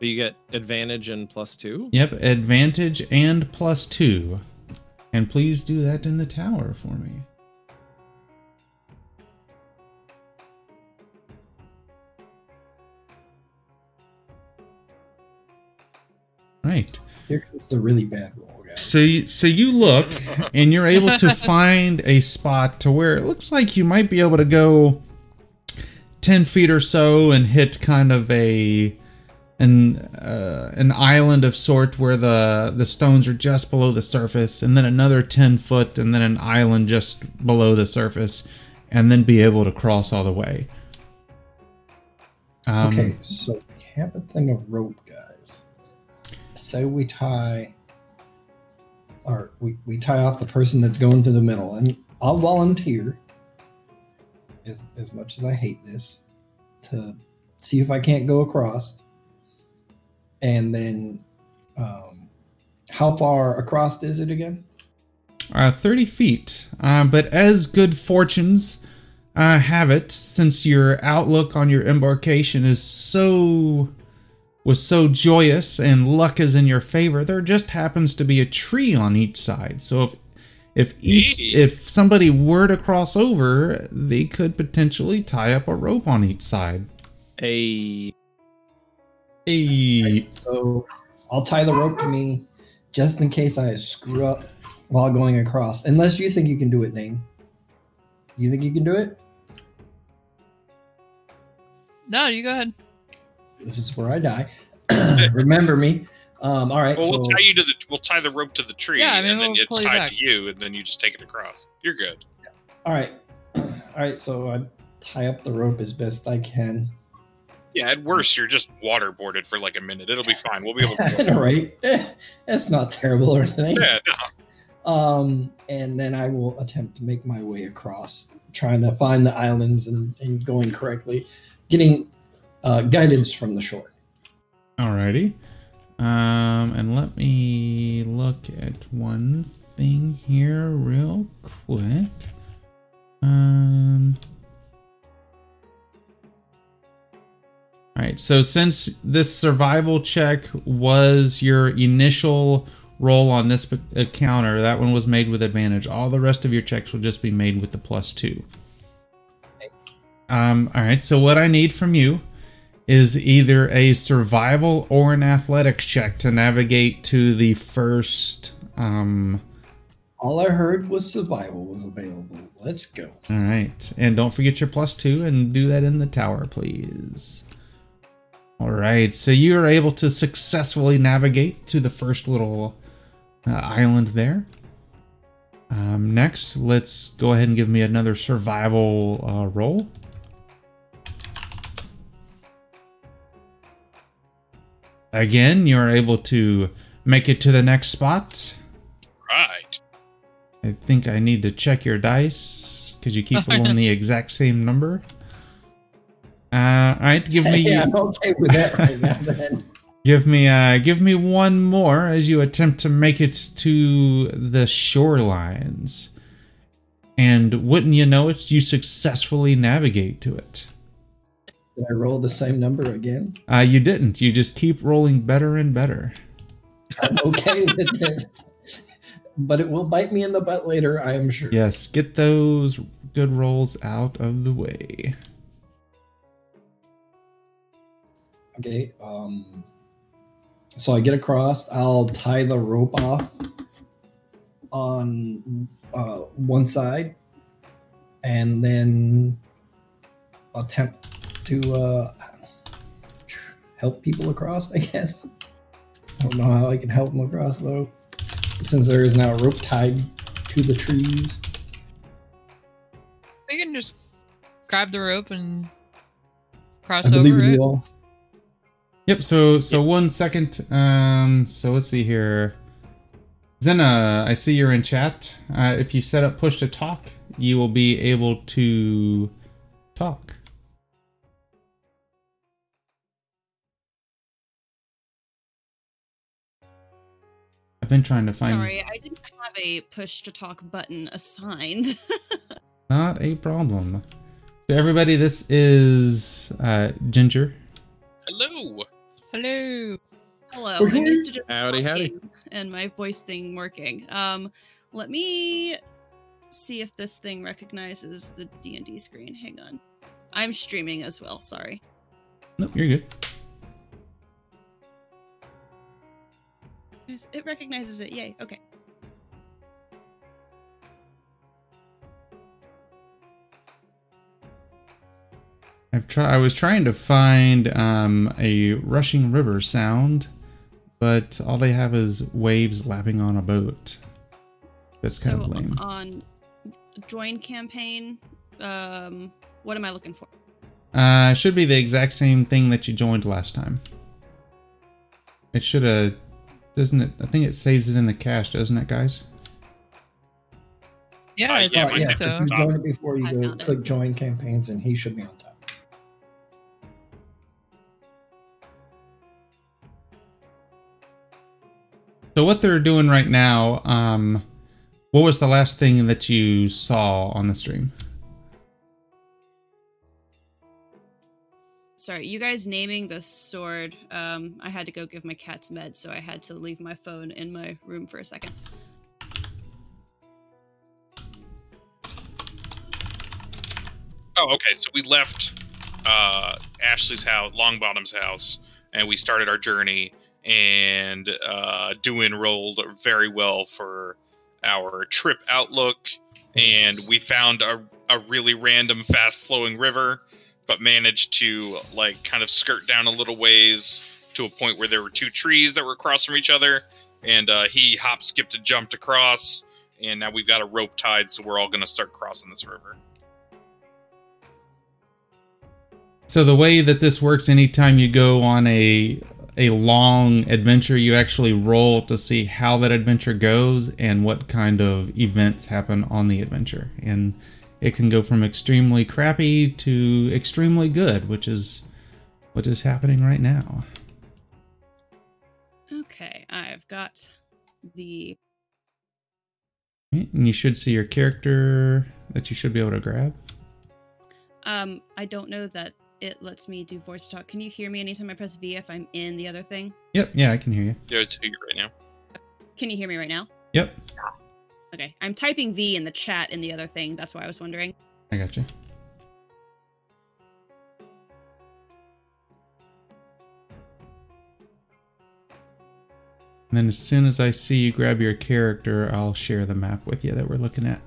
You get advantage and plus two. Yep, advantage and plus two. And please do that in the tower for me. Right. Here comes the really bad roll, guys. So you, so you look and you're able to find a spot to where it looks like you might be able to go 10 feet or so and hit kind of a an uh, an island of sort where the the stones are just below the surface and then another 10 foot and then an island just below the surface and then be able to cross all the way. Um, okay, so we have a thing of rope, guys. Say we tie, or we, we tie off the person that's going to the middle, and I'll volunteer, as, as much as I hate this, to see if I can't go across. And then, um, how far across is it again? uh, 30 feet. Uh, but as good fortunes uh, have it, since your outlook on your embarkation is so was so joyous and luck is in your favor, there just happens to be a tree on each side. So if if each if somebody were to cross over, they could potentially tie up a rope on each side. A a So I'll tie the rope to me just in case I screw up while going across. Unless you think you can do it, Name. You think you can do it? No, you go ahead. This is where I die. Remember me. Um, all right. Well, we'll so tie you to the we'll tie the rope to the tree, Yeah, I mean, and then we'll it's you tied back. to you, and then you just take it across. You're good. all right. all right. So I tie up the rope as best I can. Yeah, at worst, you're just waterboarded for like a minute. It'll be fine. We'll be able to. all right. That's not terrible or anything. yeah, no. Um, and then I will attempt to make my way across, trying to find the islands and, and going correctly, getting uh, guidance from the shore. Alrighty. Um, and let me look at one thing here real quick. Um. Alright, so since this survival check was your initial roll on this p- encounter, that one was made with advantage. All the rest of your checks will just be made with the plus two. Um, alright, so what I need from you is either a survival or an athletics check to navigate to the first um All I heard was survival was available. Let's go. all right. And don't forget your plus two and do that in the tower please. All right. So you are able to successfully navigate to the first little uh, island there. Um, next let's go ahead and give me another survival uh, roll again you're able to make it to the next spot Right. I think I need to check your dice because you keep rolling the exact same number. Uh, all right, give me yeah, I'm okay with that right now. Then give me uh give me one more as you attempt to make it to the shorelines. And wouldn't you know it, you successfully navigate to it. Did I roll the same number again? Uh, you didn't. You just keep rolling better and better. I'm okay with this, but it will bite me in the butt later. I am sure. Yes, get those good rolls out of the way. Okay. Um. So I get across. I'll tie the rope off on uh, one side, and then attempt to uh, help people across. I guess. I don't know how I can help them across though, since there is now a rope tied to the trees. We can just grab the rope and cross I over it. you all. Yep. So so one second. Um. So let's see here. Zena, I see you're in chat. Uh, if you set up push to talk, you will be able to talk. I've been trying to find Sorry, I didn't have a push to talk button assigned. not a problem. So everybody, this is uh, Ginger. Hello. Hello. Hello, We're I'm used to just Howdy, howdy. and my voice thing working. Um, let me see if this thing recognizes the D and D screen. Hang on, I'm streaming as well. Sorry. Nope, you're good. It recognizes it. Yay. Okay. I've tried. I was trying to find um, a rushing river sound, but all they have is waves lapping on a boat. That's so kind of lame. on join campaign, um, what am I looking for? Uh, should be the exact same thing that you joined last time. It should have, doesn't it? I think it saves it in the cache, doesn't it, guys? Yeah, Uh, I yeah, think yeah, so. if you join it before you I go found it. click join campaigns, and he should be on top. So what they're doing right now, um, what was the last thing that you saw on the stream? Sorry, you guys naming the sword. Um, I had to go give my cats meds, so I had to leave my phone in my room for a second. Oh, okay. So we left uh, Ashley's house, Longbottom's house, and we started our journey. And uh, Duin rolled very well for our trip outlook, and we found a, a really random, fast-flowing river, but managed to like kind of skirt down a little ways to a point where there were two trees that were across from each other, and uh, he hop, skipped, and jumped across. And now we've got a rope tied, so we're all going to start crossing this river. So the way that this works, anytime you go on a a long adventure, you actually roll to see how that adventure goes and what kind of events happen on the adventure. And it can go from extremely crappy to extremely good, which is what is happening right now. Okay, I've got the. And you should see your character that you should be able to grab. Um, I don't know that it lets me do voice talk. Can you hear me anytime I press V if I'm in the other thing? Yep, yeah, I can hear you. Yeah, it's figure right now. Can you hear me right now? Yep, Okay, I'm typing V in the chat in the other thing. That's why I was wondering. I got you. And then as soon as I see you grab your character, I'll share the map with you that we're looking at.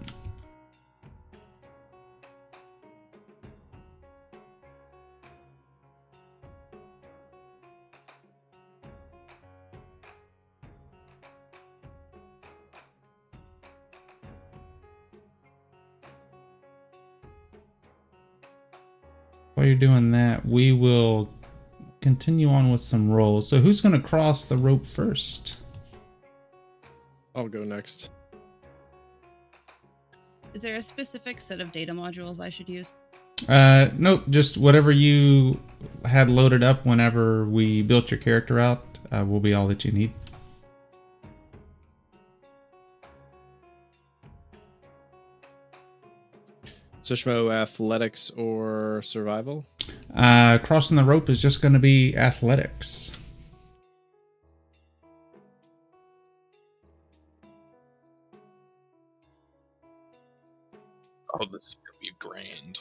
While you're doing that, we will continue on with some rolls. So who's going to cross the rope first? I'll go next. Is there a specific set of data modules I should use? Uh, nope, just whatever you had loaded up whenever we built your character out uh, will be all that you need. So Schmo, athletics or survival? Uh, crossing the rope is just going to be athletics. Oh, this is gonna be grand.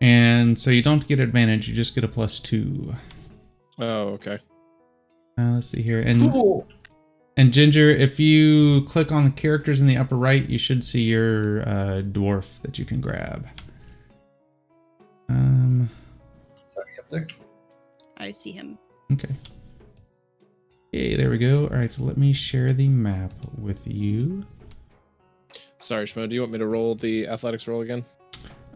And so you don't get advantage, you just get a plus two. Oh, okay. Uh, let's see here. And Cool. And Ginger, if you click on the characters in the upper right, you should see your uh, dwarf that you can grab. Um, Sorry, up there. I see him. okay. Okay, there we go. All right, let me share the map with you. Sorry, Schmo. Do you want me to roll the athletics roll again?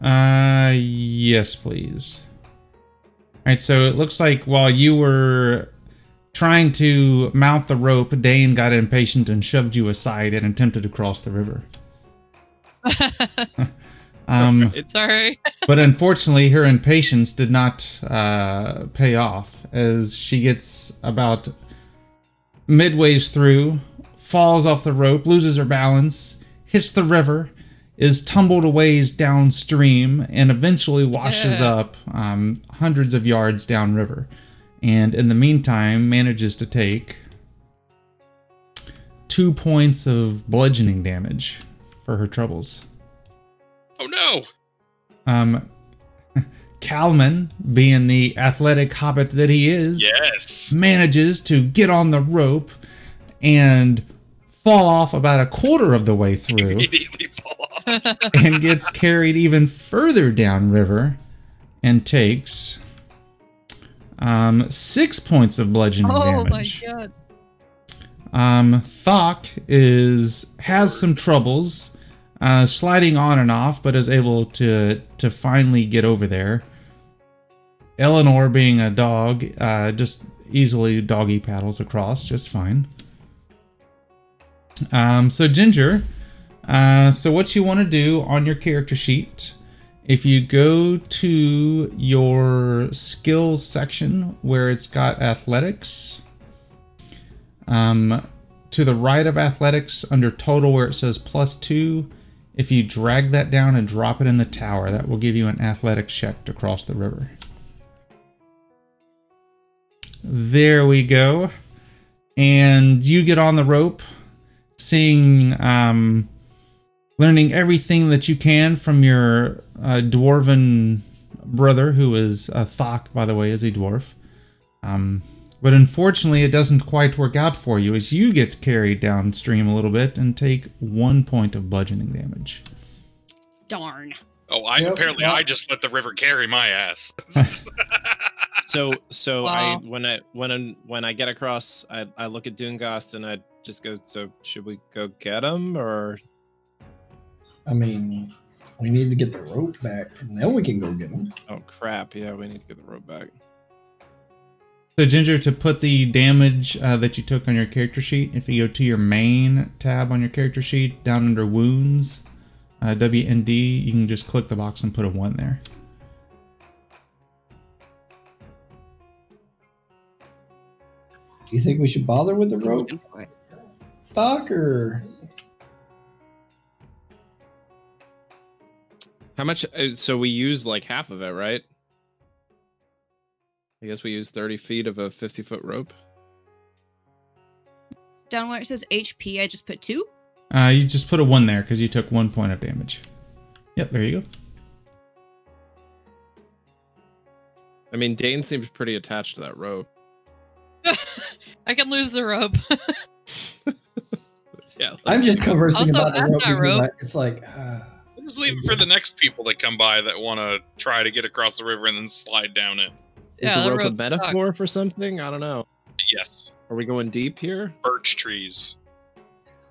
Uh, yes, please. All right, so it looks like while you were trying to mount the rope, Dane got impatient and shoved you aside and attempted to cross the river. Um, Sorry. but unfortunately, her impatience did not uh, pay off as she gets about midways through, falls off the rope, loses her balance, hits the river, is tumbled a ways downstream, and eventually washes Yeah. up um, hundreds of yards downriver. And in the meantime, manages to take two points of bludgeoning damage for her troubles. Oh no! Um, Calman, being the athletic hobbit that he is, Yes. manages to get on the rope and fall off about a quarter of the way through Immediately fall off. and gets carried even further downriver and takes um, six points of bludgeoning oh my god. Um, Thok is has some troubles, uh, sliding on and off, but is able to to finally get over there. Eleanor, being a dog, uh, just easily doggy paddles across just fine. Um, so Ginger, uh, so what you want to do on your character sheet, if you go to your skills section where it's got athletics, um, to the right of athletics under total where it says plus two If you drag that down and drop it in the tower, that will give you an athletics check to cross the river. There we go. And you get on the rope, seeing, um, learning everything that you can from your uh, dwarven brother, who is a Thok, by the way, is a dwarf. Um, but unfortunately, it doesn't quite work out for you as you get carried downstream a little bit and take one point of bludgeoning damage. Darn. Oh, I Yep, apparently yep. I just let the river carry my ass. So so I when I when I, when I get across, I, I look at Doongast and I just go. So should we go get him or? I mean, we need to get the rope back, and then we can go get them. Oh crap! Yeah, we need to get the rope back. So, Ginger, to put the damage uh, that you took on your character sheet, if you go to your main tab on your character sheet, down under wounds, uh, WND, you can just click the box and put a 1 there. Do you think we should bother with the rope, Looking How much? uh, So we use like half of it, right? I guess we use thirty feet of a fifty foot rope. Down where it says HP, I just put two. Uh, you just put a 1 there because you took 1 point of damage. Yep, there you go. I mean, Dane seems pretty attached to that rope. I can lose the rope. Yeah, I'm just conversing Also, about the rope. rope- It's like, uh, We'll just leave it for the next people that come by that want to try to get across the river and then slide down it. Is Yeah, the rope a rope sucks. metaphor for something? I don't know. Yes, Are we going deep here? birch trees.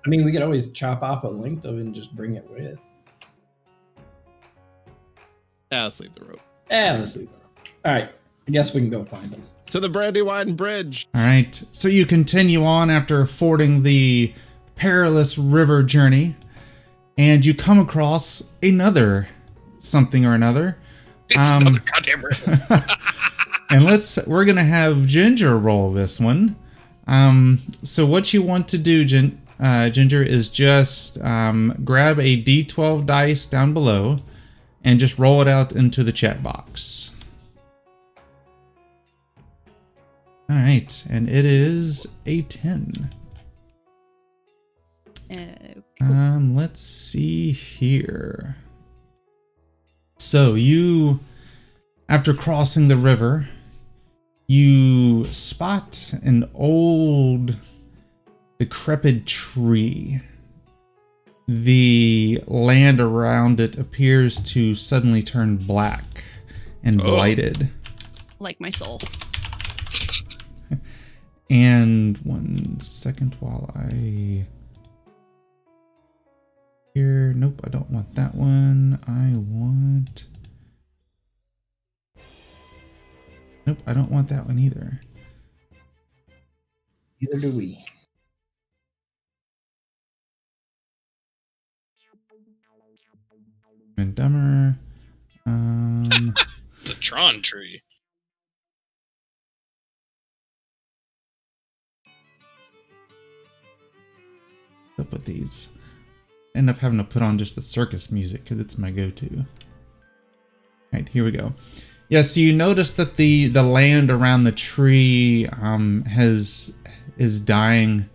I mean, we could always chop off a length of it and just bring it with. Yeah, let's leave the rope. Yeah, let's leave the rope. All right, I guess we can go find them. To the Brandywine Bridge. All right. So you continue on after fording the perilous river journey, and you come across another something or another. It's Um, another goddamn river. and let's we're gonna have Ginger roll this one. Um, so what you want to do, Gin, uh, Ginger, is just um, grab a D12 dice down below and just roll it out into the chat box. All right, and it is a 10. Uh, Um, let's see here. So you, after crossing the river, you spot an old, decrepit tree. The land around it appears to suddenly turn black and Oh. blighted. like my soul. And one second while I. Here. Nope, I don't want that one. I want. Nope, I don't want that one either. Neither do we. And dumber. Um. It's a Tron tree. up with these. End up having to put on just the circus music because it's my go-to. Right here we go. Yeah, so you notice that the the land around the tree um, has is dying.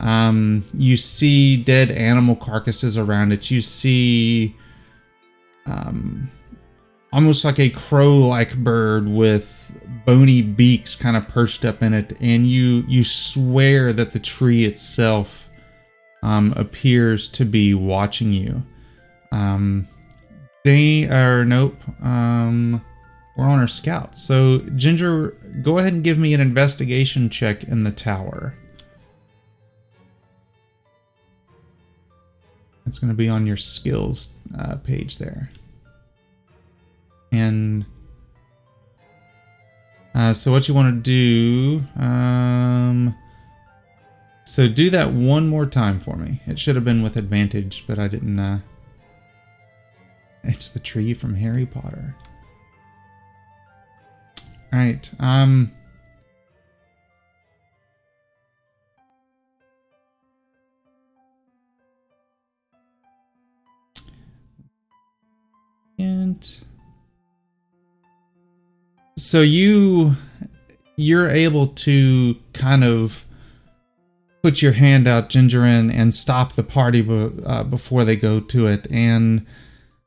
Um, you see dead animal carcasses around it. You see um, almost like a crow-like bird with bony beaks kind of perched up in it, and you you swear that the tree itself um, appears to be watching you. Um, they are nope. Um, we're on our scout. So Ginger, go ahead and give me an investigation check in the tower. It's going to be on your skills uh, page there. And uh, so what you want to do? Um, so do that one more time for me. It should have been with advantage, but I didn't. Uh... It's the tree from Harry Potter. All right. Um. And So you you're able to kind of put your hand out, Ginger, and, and stop the party uh, before they go to it. And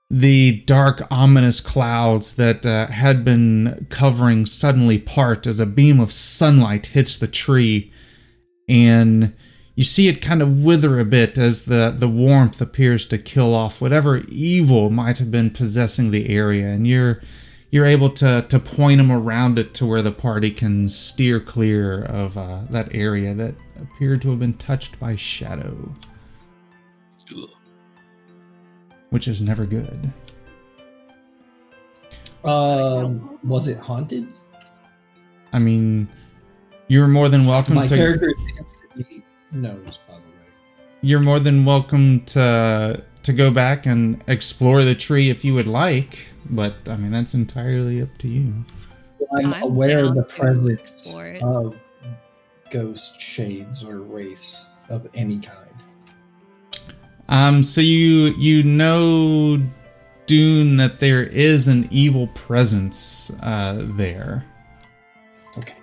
the dark, ominous clouds that uh, had been covering suddenly part as a beam of sunlight hits the tree. And you see it kind of wither a bit as the, the warmth appears to kill off whatever evil might have been possessing the area. And you're you're able to to point them around it to where the party can steer clear of uh, that area that appeared to have been touched by shadow, Ugh. which is never good. Um, was it haunted? I mean, you're more than welcome My to. character knows, by the way. You're more than welcome to to go back and explore the tree if you would like, but I mean that's entirely up to you. I'm, I'm aware of the presence of ghost shades or race of any kind. Um, so you you know, Dune, that there is an evil presence uh, there. Okay.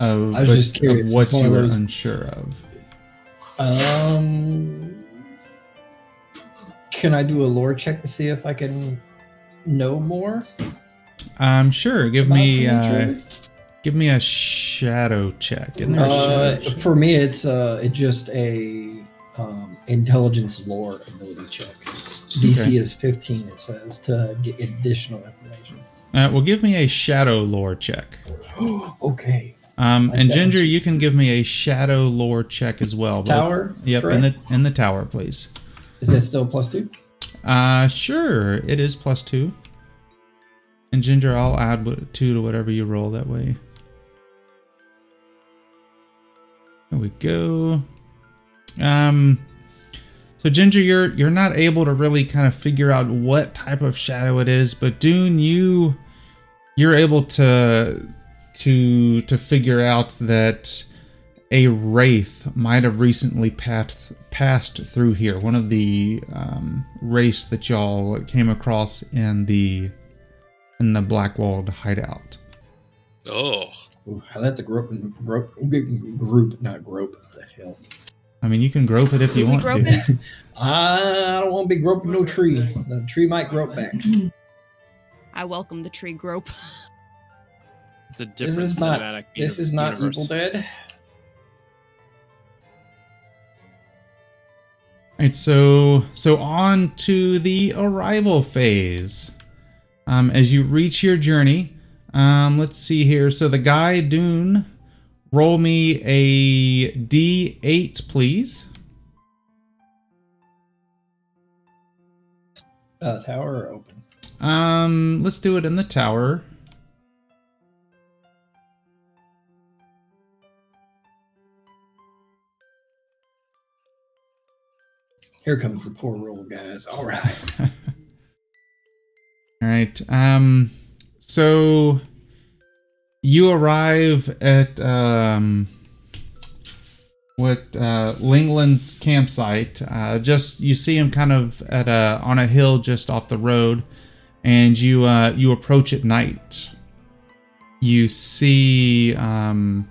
Of, I was but just curious. What you were unsure of. Um, can I do a lore check to see if I can know more? Um, sure. Give me uh? Give me a shadow check. Isn't there Uh, shadow check? for me, it's uh, it's just a um, intelligence lore ability check. DC Okay. is 15. It says to get additional information. Uh, well, give me a shadow lore check. okay. Um, and Ginger, you can give me a shadow lore check as well. Tower. Yep, in the in the tower, please. Is that still plus two? Uh, sure. It is plus two. And Ginger, I'll add two to whatever you roll that way. There we go. Um, so Ginger, you're you're not able to really kind of figure out what type of shadow it is, but Dune, you you're able to to to figure out that a wraith might have recently passed passed through here. One of the um, race that y'all came across in the in the Blackwalled hideout. Oh, Ooh, that's a group, group, group, not grope. What the hell? I mean, you can grope it if you Can we want grope to. I don't want to be groping no tree. The tree might grope back. I welcome the tree grope. The This is not. cinematic This is not universe. Evil Dead. All right, so so on to the arrival phase. Um, as you reach your journey, um, let's see here. So the guy Dune, roll me a D8, please. Uh, tower or open? Um, let's do it in the tower. Here comes the poor roll, guys. All right. All right. Um, so you arrive at um, what uh, Lingland's campsite. Uh, just you see him kind of at a on a hill just off the road, and you uh, you approach at night. You see um,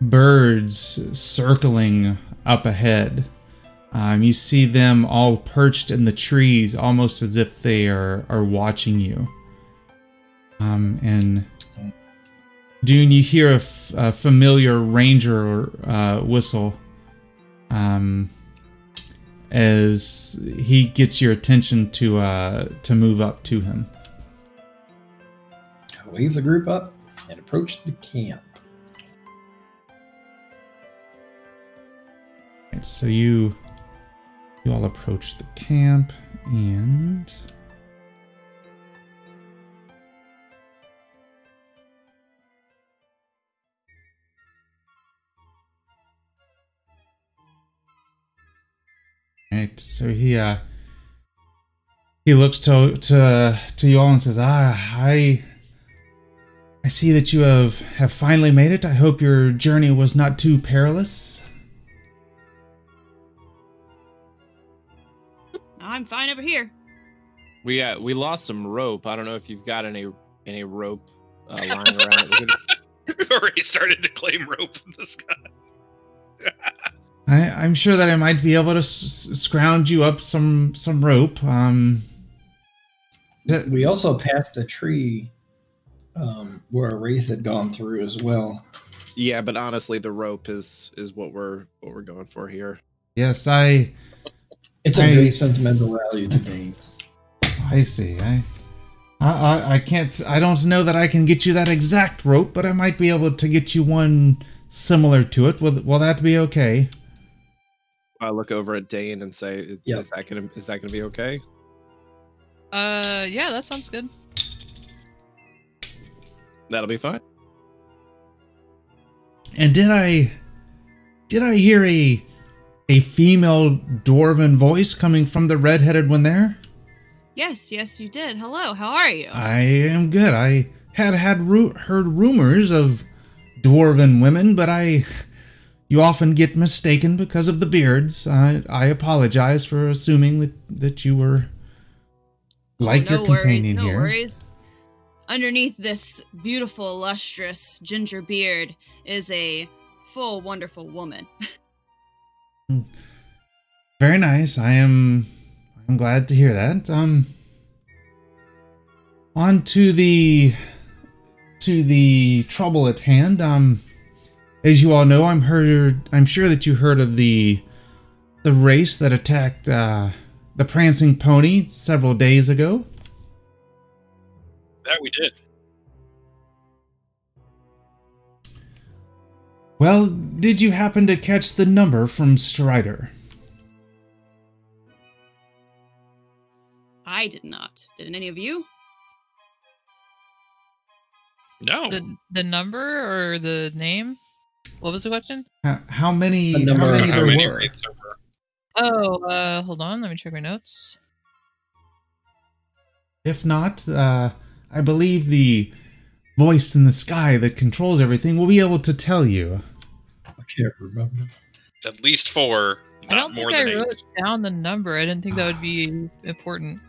birds circling up ahead. Um, you see them all perched in the trees, almost as if they are, are watching you. Um, and Dune, you hear a, f- a familiar ranger uh, whistle um, as he gets your attention to uh, to move up to him. I wave the group up and approach the camp. So you you all approach the camp and Right, so he uh he looks to to to you all and says, "Ah, I I see that you have have finally made it. I hope your journey was not too perilous." I'm fine over here. We uh, we lost some rope. I don't know if you've got any any rope uh, lying around. We could- We've already started to claim rope from the sky. I, I'm sure that I might be able to s- s- scrounge you up some some rope. Um, that- We also passed a tree um, where a wraith had gone through as well. yeah, but honestly, the rope is is what we're what we're going for here. yes, I It's a I- great sentimental value to me. I see. I, I, I, I can't. I don't know that I can get you that exact rope, but I might be able to get you one similar to it. Will, will that be okay? I look over at Dane and say, "Is that gonna is that gonna be okay?" Uh, yeah, that sounds good. That'll be fine. And did I, did I hear a, a female dwarven voice coming from the red-headed one there? Yes, yes, you did. Hello, how are you? I am good. I had had ru- heard rumors of dwarven women, but I, you often get mistaken because of the beards. I, I apologize for assuming that that you were like Oh, no your worries, companion no here. worries. Underneath this beautiful, lustrous ginger beard is a full, wonderful woman. Very nice. I am I'm glad to hear that. Um on to the to the trouble at hand. Um as you all know, I'm heard I'm sure that you heard of the the race that attacked uh the prancing pony several days ago. That we did. Well, did you happen to catch the number from Strider? I did not. Didn't any of you? No. The the number or the name? What was the question? How, how many The number- how many How there many were? wraiths there were? Oh, uh, hold on. Let me check my notes. If not, uh, I believe the voice in the sky that controls everything will be able to tell you. I can't remember. At least four. I don't more think I than wrote eight. down the number. I didn't think that would be important.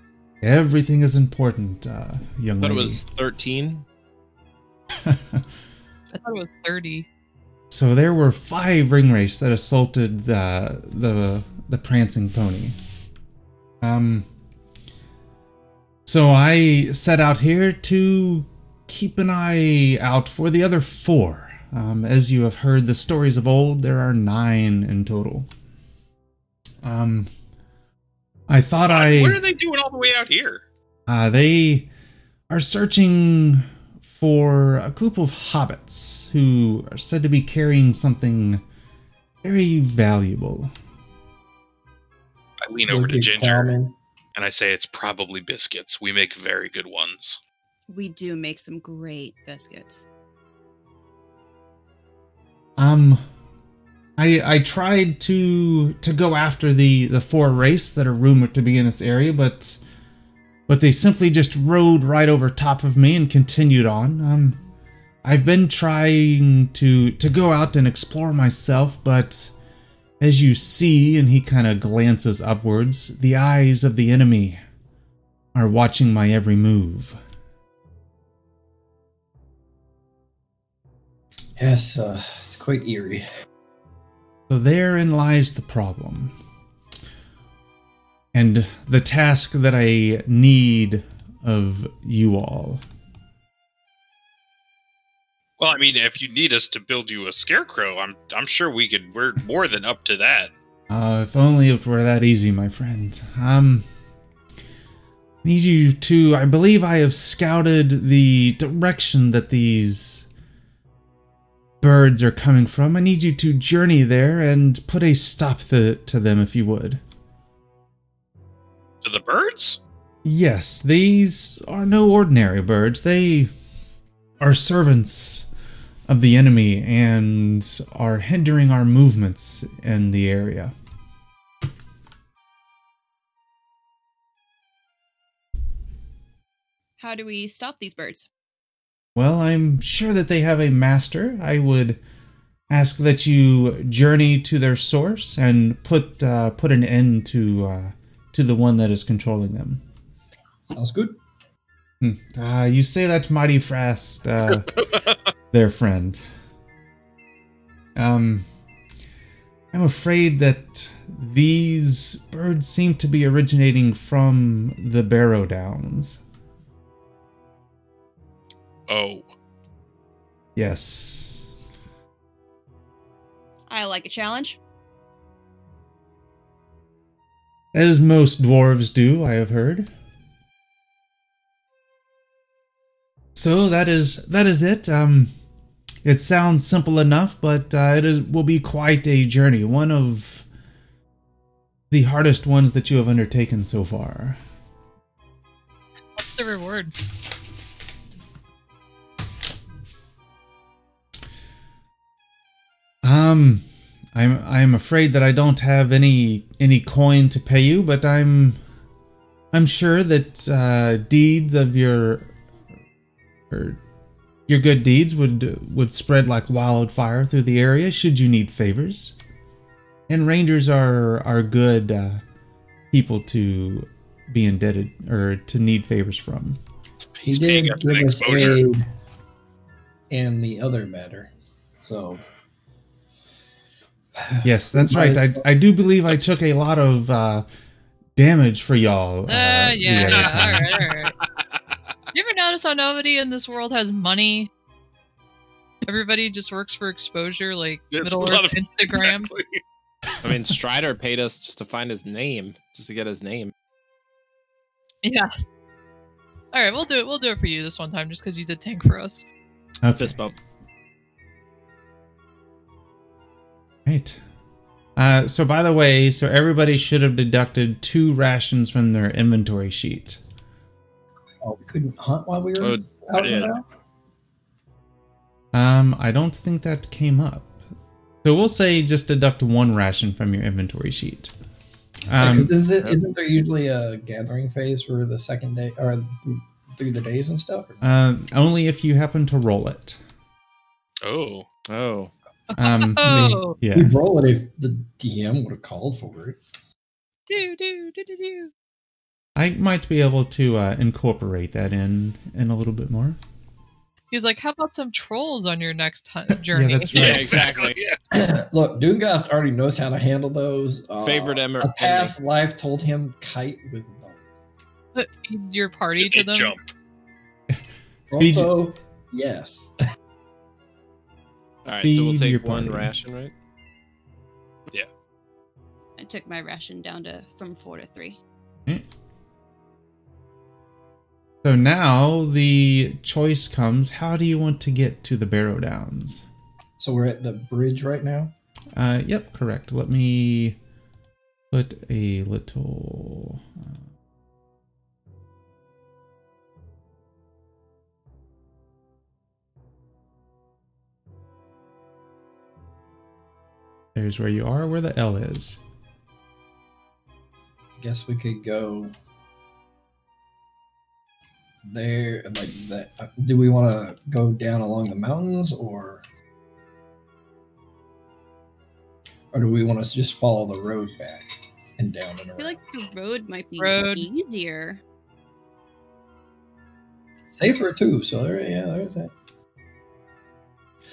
Everything is important, uh, young I thought it was thirteen. I thought it was 30. so there were five Ringwraiths that assaulted the the the prancing pony. Um. So I set out here to keep an eye out for the other four. Um, as you have heard the stories of old, there are nine in total. Um, I thought I. What are they doing all the way out here? Uh, they are searching for a group of hobbits who are said to be carrying something very valuable. I lean over to Ginger Plowman. and I say it's probably biscuits. We make very good ones. We do make some great biscuits. Um, I I tried to to go after the the four wraiths that are rumored to be in this area, but but they simply just rode right over top of me and continued on. Um, I've been trying to to go out and explore myself, but as you see, and he kind of glances upwards, the eyes of the enemy are watching my every move. Yes, uh, it's quite eerie. So therein lies the problem. And the task that I need of you all. Well, I mean, if you need us to build you a scarecrow, I'm I'm sure we could. We're more than up to that. Uh, if only it were that easy, my friend. Um, need you to. I believe I have scouted the direction that these birds are coming from. I need you to journey there and put a stop to, to them, if you would. To the birds? Yes, these are no ordinary birds. They are servants of the enemy and are hindering our movements in the area. How do we stop these birds? Well, I'm sure that they have a master. I would ask that you journey to their source and put uh, put an end to uh, to the one that is controlling them. Sounds good. Hmm. Ah, you say that mighty fast, uh, there, friend. Um, I'm afraid that these birds seem to be originating from the Barrow Downs. Oh, Yes. I like a challenge. As most dwarves do, I have heard. So that is that is it. Um, it sounds simple enough, but uh, it is, will be quite a journey. One of the hardest ones that you have undertaken so far. What's the reward? Um, I'm I'm afraid that I don't have any any coin to pay you, but I'm I'm sure that uh, deeds of your or your good deeds would would spread like wildfire through the area should you need favors. And rangers are are good uh, people to be indebted or to need favors from. He did paying us an give us aid in the other matter. So Yes, that's right. I, I do believe I took a lot of uh, damage for y'all. Uh, uh, yeah, other all right, all right. You ever notice how nobody in this world has money? Everybody just works for exposure, like It's Middle Earth of- Instagram. Exactly. I mean, Strider paid us just to find his name, just to get his name. Yeah. All right, we'll do it. We'll do it for you this one time, just because you did tank for us. Okay. Fist bump. Right. Uh, so, by the way, so everybody should have deducted two rations from their inventory sheet. oh, we couldn't hunt while we were Oh, out did. and about. Um, I don't think that came up. So we'll say just deduct one ration from your inventory sheet. Um, Because is it, isn't there usually a gathering phase for the second day or through the days and stuff? uh, only if you happen to roll it. Oh, Oh, Um, Oh, yeah. We'd roll it if the DM would have called for it. do do do do do. I might be able to uh, incorporate that in in a little bit more. He's like, "How about some trolls on your next hunt journey?" that's yeah, Right. exactly. Yeah. Look, Doomgast already knows how to handle those. Uh, Favorite em- A past life told him kite with bow. Feed your party to It them. jump. Also, yes. All right, so we'll take one party. ration, right? Yeah. I took my ration down to from four to three. So now the choice comes: How do you want to get to the Barrow Downs? So we're at the bridge right now. Uh, yep, correct. Let me put a little. Uh, there's where you are, where the L is. I guess we could go there, like that. uh, Do we want to go down along the mountains, or or do we want to just follow the road back and down and I feel like the road might be Road. easier. Safer too. So there, yeah, there's that.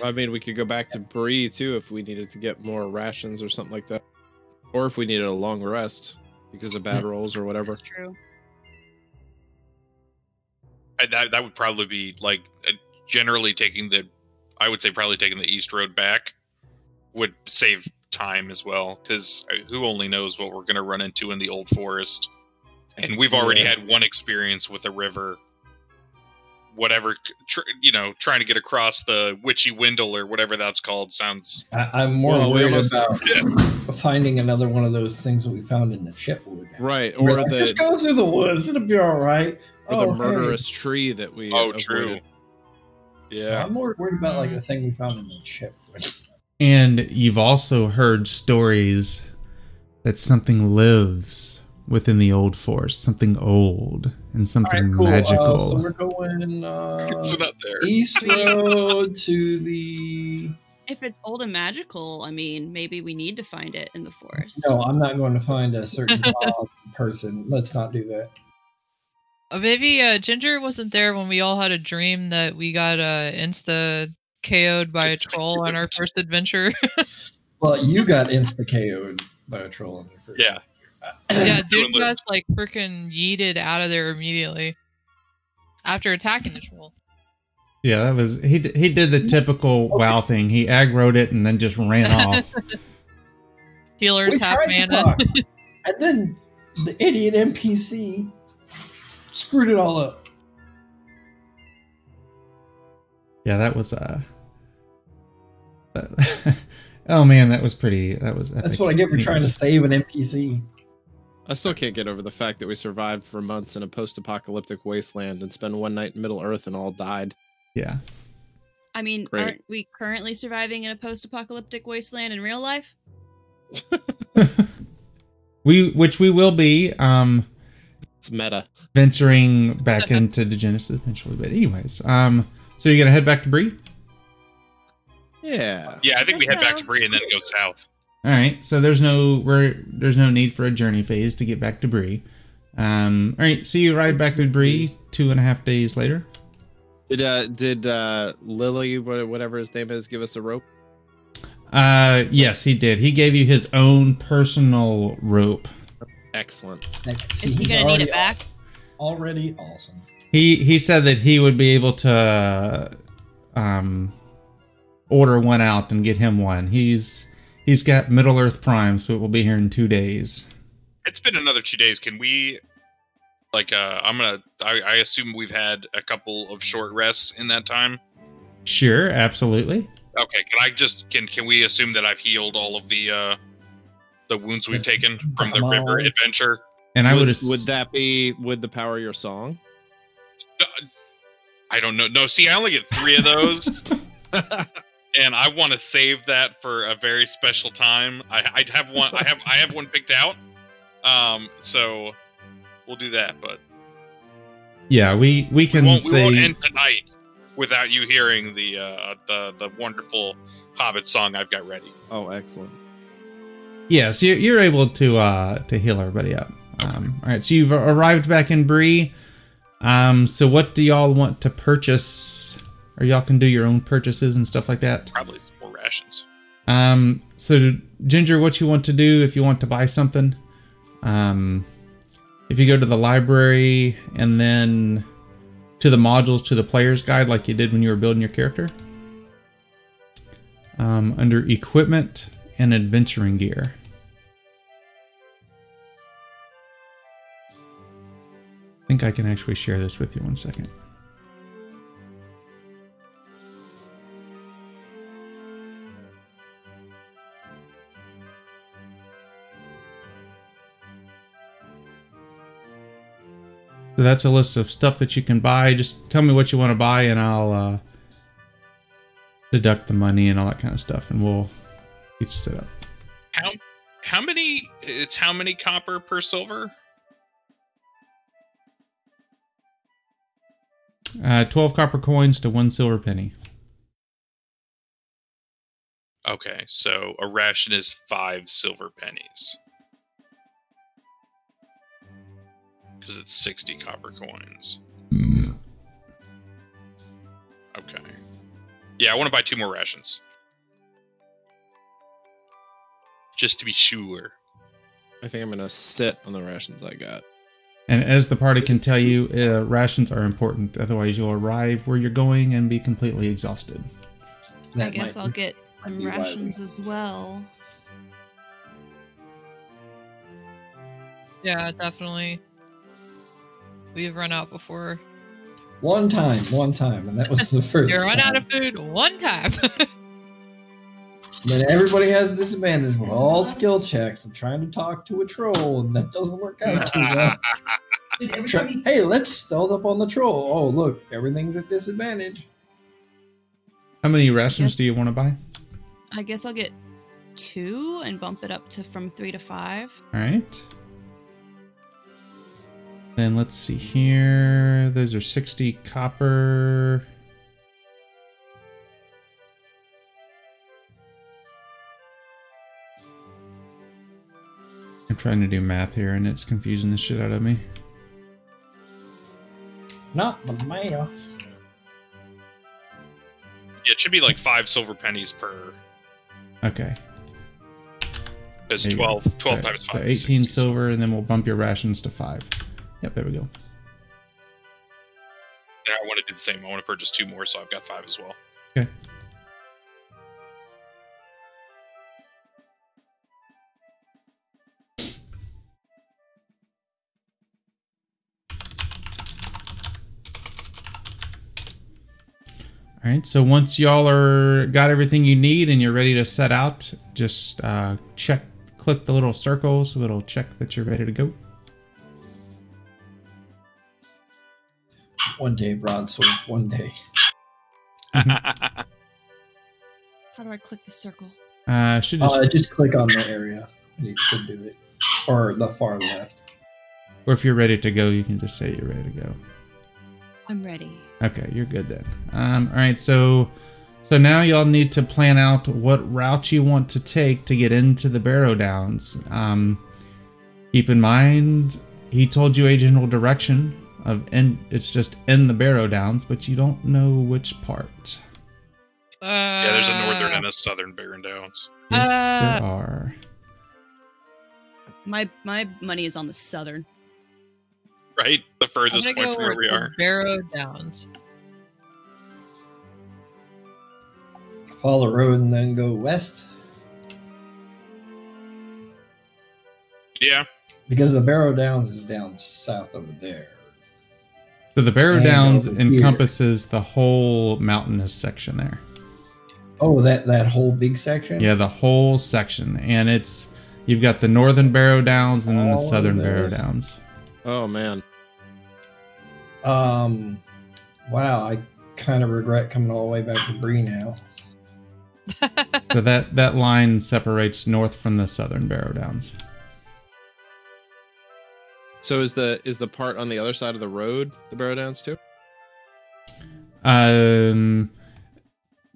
Well, I mean, we could go back to Bree too if we needed to get more rations or something like that, or if we needed a long rest because of bad rolls or whatever. That's true. I, that that would probably be like uh, generally taking the, I would say probably taking the east road back, would save time as well because who only knows what we're gonna run into in the old forest, and we've already Yeah. had one experience with a river. Whatever, tr- you know, trying to get across the Withywindle or whatever that's called sounds. I, I'm more Well, worried almost- about finding another one of those things that we found in the Chetwood. Right, or like, just go through the woods; it'll be all right. or the Oh, hey. murderous tree that we Oh, avoided. true. Yeah, I'm more worried about like the mm. thing we found in the Chetwood. And you've also heard stories that something lives within the old forest, something old and something Cool. magical. Uh, so we're going uh, so not there. east road to the. If it's old and magical, I mean, maybe we need to find it in the forest. No, I'm not going to find a certain person. Let's not do that. Uh, Maybe uh, Ginger wasn't there when we all had a dream that we got uh, insta KO'd by a troll on our first adventure. Well, you got insta KO'd by a troll on your first. Yeah. yeah, dude the- got like freaking yeeted out of there immediately after attacking the troll. Yeah, that was he. He did the typical WoW thing. He aggroed it and then just ran off. Healers we half tried mana. and then the idiot NPC screwed it all up. Yeah, that was uh. that- oh man, that was pretty. That was. That's what I get for trying to save an NPC. I still can't get over the fact that we survived for months in a post-apocalyptic wasteland and spent one night in Middle Earth and all died. Yeah. I mean, Great. aren't we currently surviving in a post-apocalyptic wasteland in real life? We, which we will be, um, It's meta. venturing back into Degenesis eventually. But anyways, um, so you're gonna head back to Bree. Yeah. Yeah, I think we head back to Bree and then go south. All right, so there's no where there's no need for a journey phase to get back to Bree. Um, all right, so you ride back to Bree two and a half days later. Did uh did uh Lily whatever his name is give us a rope? Uh, yes, he did. He gave you his own personal rope. Excellent. Like, see, Is he he's gonna need it back? Already awesome. He he said that he would be able to um order one out and get him one. He's he's got Middle Earth Prime, so it will be here in two days. It's been another two days. Can we, like, uh, I'm gonna. I, I assume we've had a couple of short rests in that time. Sure, absolutely. Okay, can I just can can we assume that I've healed all of the uh the wounds we've taken from the river adventure? And I would would, ass- would that be with the power of your song? I don't know. No, see, I only get three of those, and I want to save that for a very special time. I I have one. I have I have one picked out. Um, so we'll do that, but yeah, we we we can won't, we won't end tonight without you hearing the uh the the wonderful Hobbit song I've got ready. Oh, excellent. Yeah, so you're, you're able to uh to heal everybody up. Um, all right, so you've arrived back in Bree. Um, so what do y'all want to purchase? Or y'all can do your own purchases and stuff like that. Probably some more rations. Um, so Ginger, what you want to do if you want to buy something? Um, if you go to the library and then to the modules to the player's guide, like you did when you were building your character. Um, under equipment and adventuring gear. I think I can actually share this with you one second. That's a list of stuff that you can buy. Just tell me what you want to buy, and I'll uh, deduct the money and all that kind of stuff, and we'll get you set up. How how many? It's how many copper per silver? Uh, Twelve copper coins to one silver penny. Okay, so a ration is five silver pennies. Because it's 60 copper coins. Okay. Yeah, I want to buy two more rations. Just to be sure. I think I'm gonna sit on the rations I got. And as the party can tell you, uh, rations are important. Otherwise, you'll arrive where you're going and be completely exhausted. I guess might- I'll get some be why we- rations as well. Yeah, definitely. We've run out before. One time, one time, and that was the first. You run out of food one time. Then everybody has a disadvantage with all skill checks and trying to talk to a troll, and that doesn't work out too well. Try- hey, let's stealth up on the troll. Oh, look, everything's at disadvantage. How many rations Yes. do you want to buy? I guess I'll get two and bump it up to from three to five. All right. Then let's see here. Those are 60 copper. I'm trying to do math here and it's confusing the shit out of me. Not the mouse. Yeah, it should be like five silver pennies per. Okay. Because There you go. 12, 12 so, times 5 is 18 60, so- silver, and then we'll bump your rations to five. Yep, there we go. Yeah, I want to do the same. I want to purchase two more, so I've got five as well. Okay. All right. So once y'all are got everything you need and you're ready to set out, just uh, check, click the little circle so it'll check that you're ready to go. One day broadsword. One day. How do I click the circle? Uh, should just, Uh, just click on the area and you should do it, or the far left. or if you're ready to go, you can just say you're ready to go. I'm ready. Okay, you're good then. Um, all right, so so now y'all need to plan out what route you want to take to get into the Barrow Downs. Um, keep in mind, he told you a general direction of in. It's just in the Barrow Downs, but you don't know which part. Uh, yeah, there's a northern and a southern Barrow Downs. Yes, Uh, there are. My my money is on the southern. Right? The furthest point from where we are. Barrow Downs. Follow the road and then go west Yeah. because the Barrow Downs is down south over there. So the Barrow And Downs over here. encompasses the whole mountainous section there. Oh, that that whole big section. Yeah, the whole section, and it's you've got the northern Barrow Downs and then the All of southern Barrow. Downs. Oh man. Um. Wow, I kind of regret coming all the way back to Bree now. So that that line separates north from the southern Barrow Downs. So is the is the part on the other side of the road the Barrow Downs too? Um,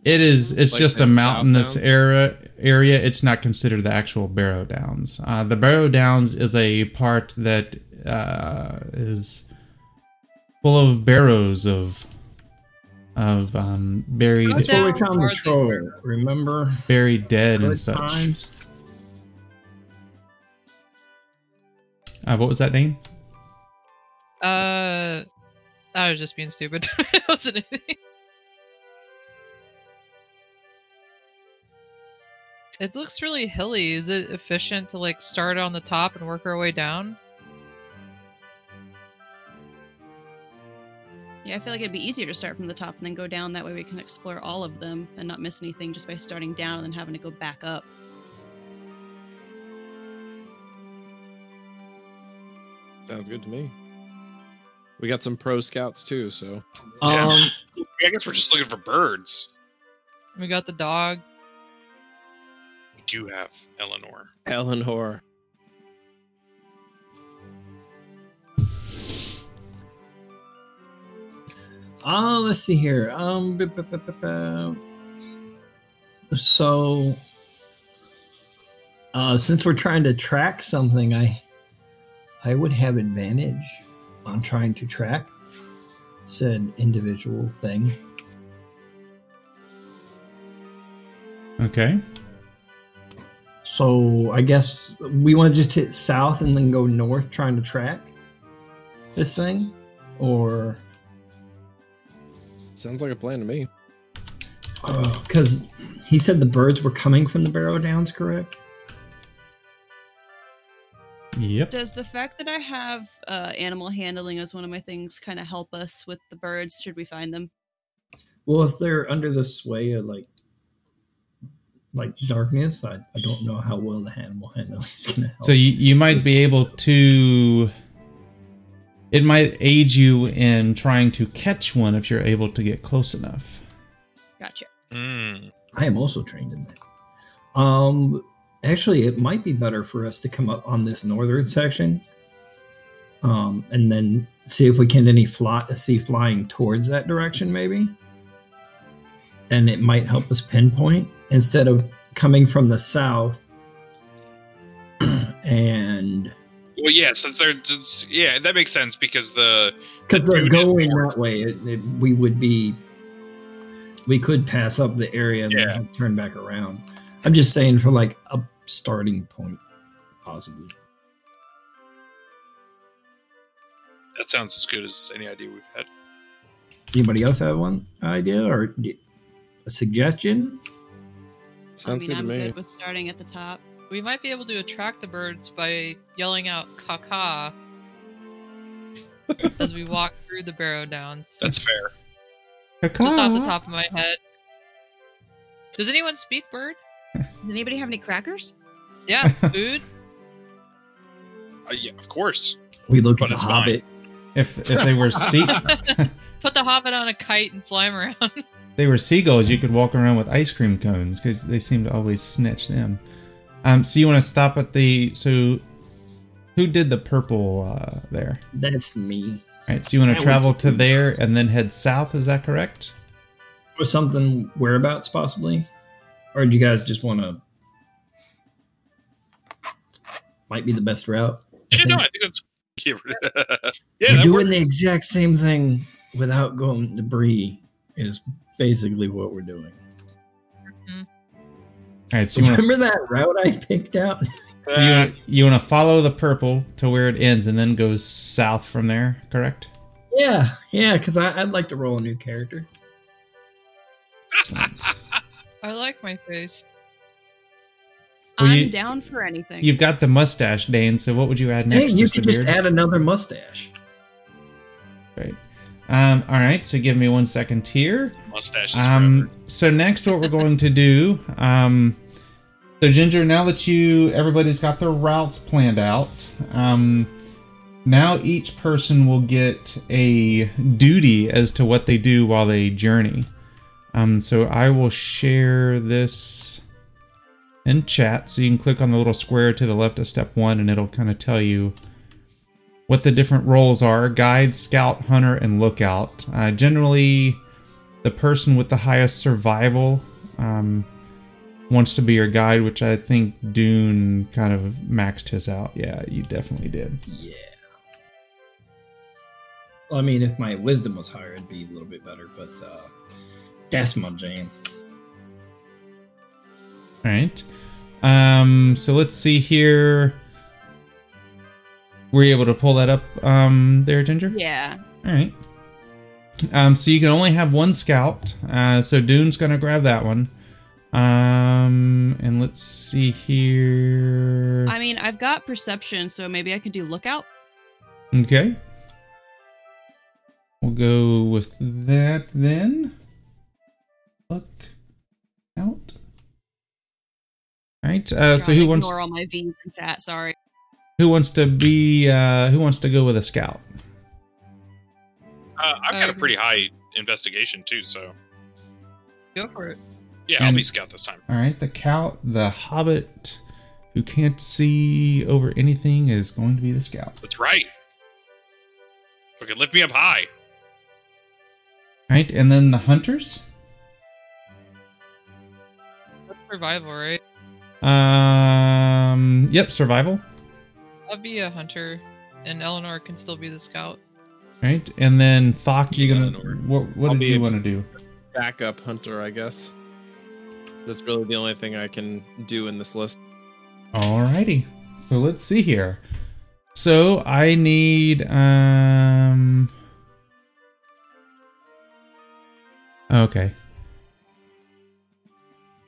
it is. It's Like just a mountainous South area. Area. It's not considered the actual Barrow Downs. Uh, the Barrow Downs is a part that uh, is full of barrows of of um, buried That's That's where we found the north troll. Remember? buried dead Good and such. times. Uh, what was that name? Uh, I was just being stupid. it wasn't anything. It looks really hilly. Is it efficient to like start on the top and work our way down? Yeah, I feel like it'd be easier to start from the top and then go down. That way we can explore all of them and not miss anything just by starting down and then having to go back up. Sounds good to me. We got some pro scouts too, so Yeah. Um. I guess we're just looking for birds. We got the dog. We do have Eleanor. Eleanor. Oh, let's see here. Um. So, uh, since we're trying to track something, I, I would have advantage on trying to track said individual thing. Okay. So I guess we want to just hit south and then go north, trying to track this thing, or Sounds like a plan to me. Uh, because he said the birds were coming from the Barrow Downs, correct? Yep. Does the fact that I have uh, animal handling as one of my things kind of help us with the birds? Should we find them? Well, if they're under the sway of like like darkness, I, I don't know how well the animal handling is gonna help. So you, you might be able to. It might aid you in trying to catch one if you're able to get close enough. Gotcha. Mm. I am also trained in that. Um, actually, it might be better for us to come up on this northern section, um, and then see if we can any fly see flying towards that direction, maybe. And it might help us pinpoint instead of coming from the south and Well, yeah, since they're just, yeah, that makes sense because the Because they're going that way. It, it, we would be. We could pass up the area and Yeah. then turn back around. I'm just saying for like a starting point, possibly. that sounds as good as any idea we've had. Anybody else have one idea or a suggestion? Sounds I mean, good I'm to me. good with starting at the top. We might be able to attract the birds by yelling out "caca" as we walk through the barrow downs. That's fair. Just off the top of my head. Does anyone speak bird? Does anybody have any crackers? Yeah, food. Uh, yeah, of course. We look But at the it's fine. Hobbit. If if they were sea Put the hobbit on a kite and fly him around. they were seagulls, you could walk around with ice cream cones because they seem to always snitch them. Um, so you want to stop at the so who did the purple uh, there? That's me. All right, so you want to travel to there and then head south. Is that correct? Or something whereabouts, possibly? Or do you guys just want to. Might be the best route. Yeah, no, I think that's yeah, yeah We're doing works. the exact same thing without going debris, is basically what we're doing. All right, so you want to Remember that route I picked out? Uh, you, you want to follow the purple to where it ends and then goes south from there, correct? Yeah, yeah, because I'd like to roll a new character. Excellent. I like my face. Well, I'm you- down for anything. You've got the mustache, Dane. So what would you add Hey, next? you just could just beard? add another mustache. Right. Um, all right. So give me one second here. mustaches Um, so next, what we're going to do. Um, so Ginger, now that you everybody's got their routes planned out, um, now each person will get a duty as to what they do while they journey. Um, so I will share this in chat, so you can click on the little square to the left of step one, and it'll kind of tell you what the different roles are: guide, scout, hunter, and lookout. Uh, generally, the person with the highest survival um, wants to be your guide, which I think Dune kind of maxed his out. Yeah, you definitely did. Yeah. Well, I mean, if my wisdom was higher, it'd be a little bit better, but uh, that's my jam. All right. Um, so let's see here. Were you able to pull that up um, there, Ginger? yeah. All right. Um, so you can only have one scout. Uh, so Dune's gonna grab that one. Um, and let's see here. I mean, I've got perception, so maybe I could do lookout. Okay. We'll go with that then. Look out. All right. Uh, so who wants ignore all my V's in chat? Sorry. who wants to be uh, who wants to go with a scout? Uh, I've got a Um, pretty high investigation too, so Go for it. yeah, I'll be scout this time. All right. The cow, the hobbit who can't see over anything is going to be the scout. That's right. Fucking lift me up high. All right. And then the hunters. Survival, right? Um. Yep. Survival. I'll be a hunter, and Eleanor can still be the scout. Right. And then Thok, you're gonna. Eleanor. What, what I'll did you want to do? Backup hunter, I guess. That's really the only thing I can do in this list. Alrighty. So let's see here. So I need um Okay.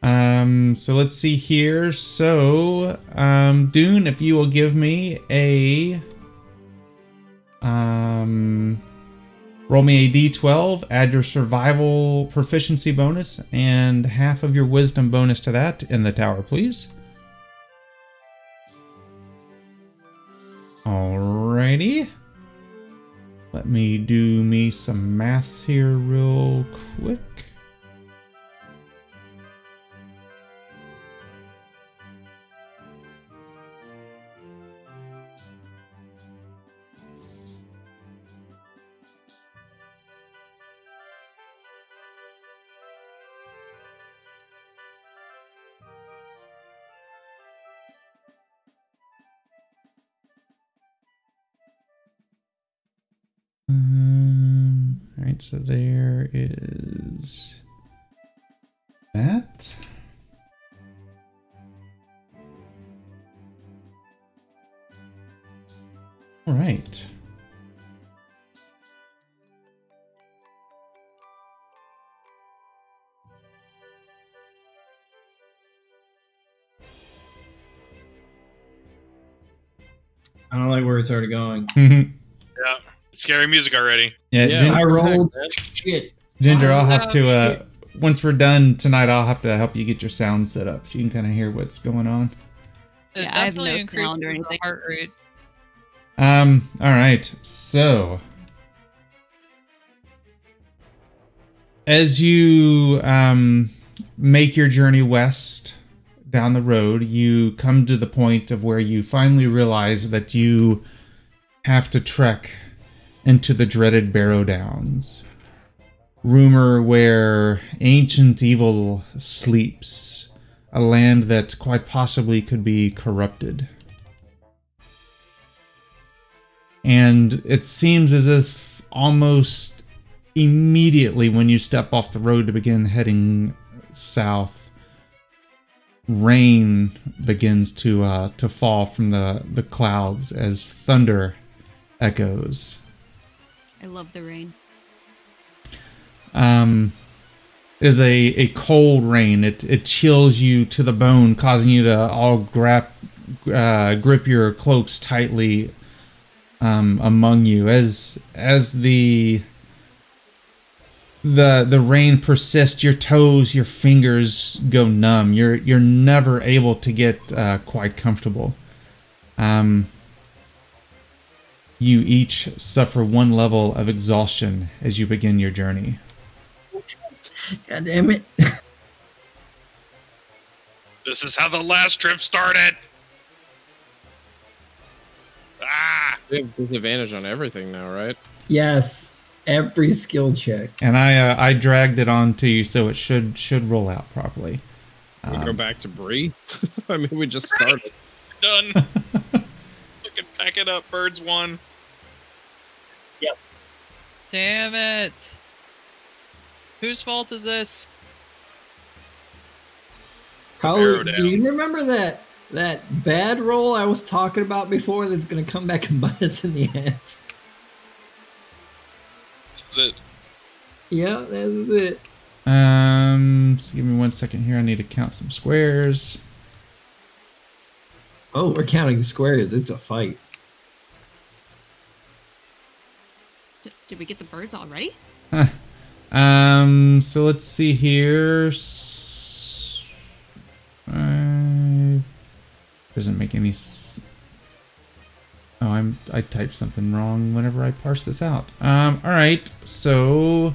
Um so let's see here. So um Dune, if you will give me a um roll me a d12, add your survival proficiency bonus and half of your wisdom bonus to that in the tower, please. Alrighty. Let me do me some math here real quick. Right, so there is that. All right. I don't like where it's already going. Yeah. Scary music already. Yeah. Gin- I rolled shit. Ginger, I'll Oh, have to. Uh, once we're done tonight, I'll have to help you get your sound set up so you can kind of hear what's going on. It Yeah, I have no sound or anything. Heart rate. Um. All right. So, as you um make your journey west down the road, you come to the point of where you finally realize that you have to trek into the dreaded Barrow Downs. Rumor where ancient evil sleeps, a land that quite possibly could be corrupted. And it seems as if almost immediately when you step off the road to begin heading south, rain begins to uh, to fall from the, the clouds as thunder echoes. I love the rain. um, is a, a cold rain. It, it chills you to the bone, causing you to all grab, uh, grip your cloaks tightly um, among you as as the the the rain persists. Your toes, your fingers go numb. You're you're never able to get uh, quite comfortable. Um, you each suffer one level of exhaustion as you begin your journey. God damn it. This is how the last trip started. Ah! We have disadvantage on everything now, right? Yes. Every skill check. And I uh, I dragged it onto you, so it should should roll out properly. We Um, go back to Bree. I mean, we just started. Done. Fucking pack it up, birds one. Damn it! Whose fault is this? Colin, do you remember that that bad roll I was talking about before that's gonna come back and bite us in the ass? This is it. Yeah, that's it. Um, so give me one second here. I need to count some squares. Oh, we're counting squares. It's a fight. Did we get the birds already? Um, so let's see here. Uh, doesn't make any. S- oh, I'm I typed something wrong whenever I parse this out. Um, all right. So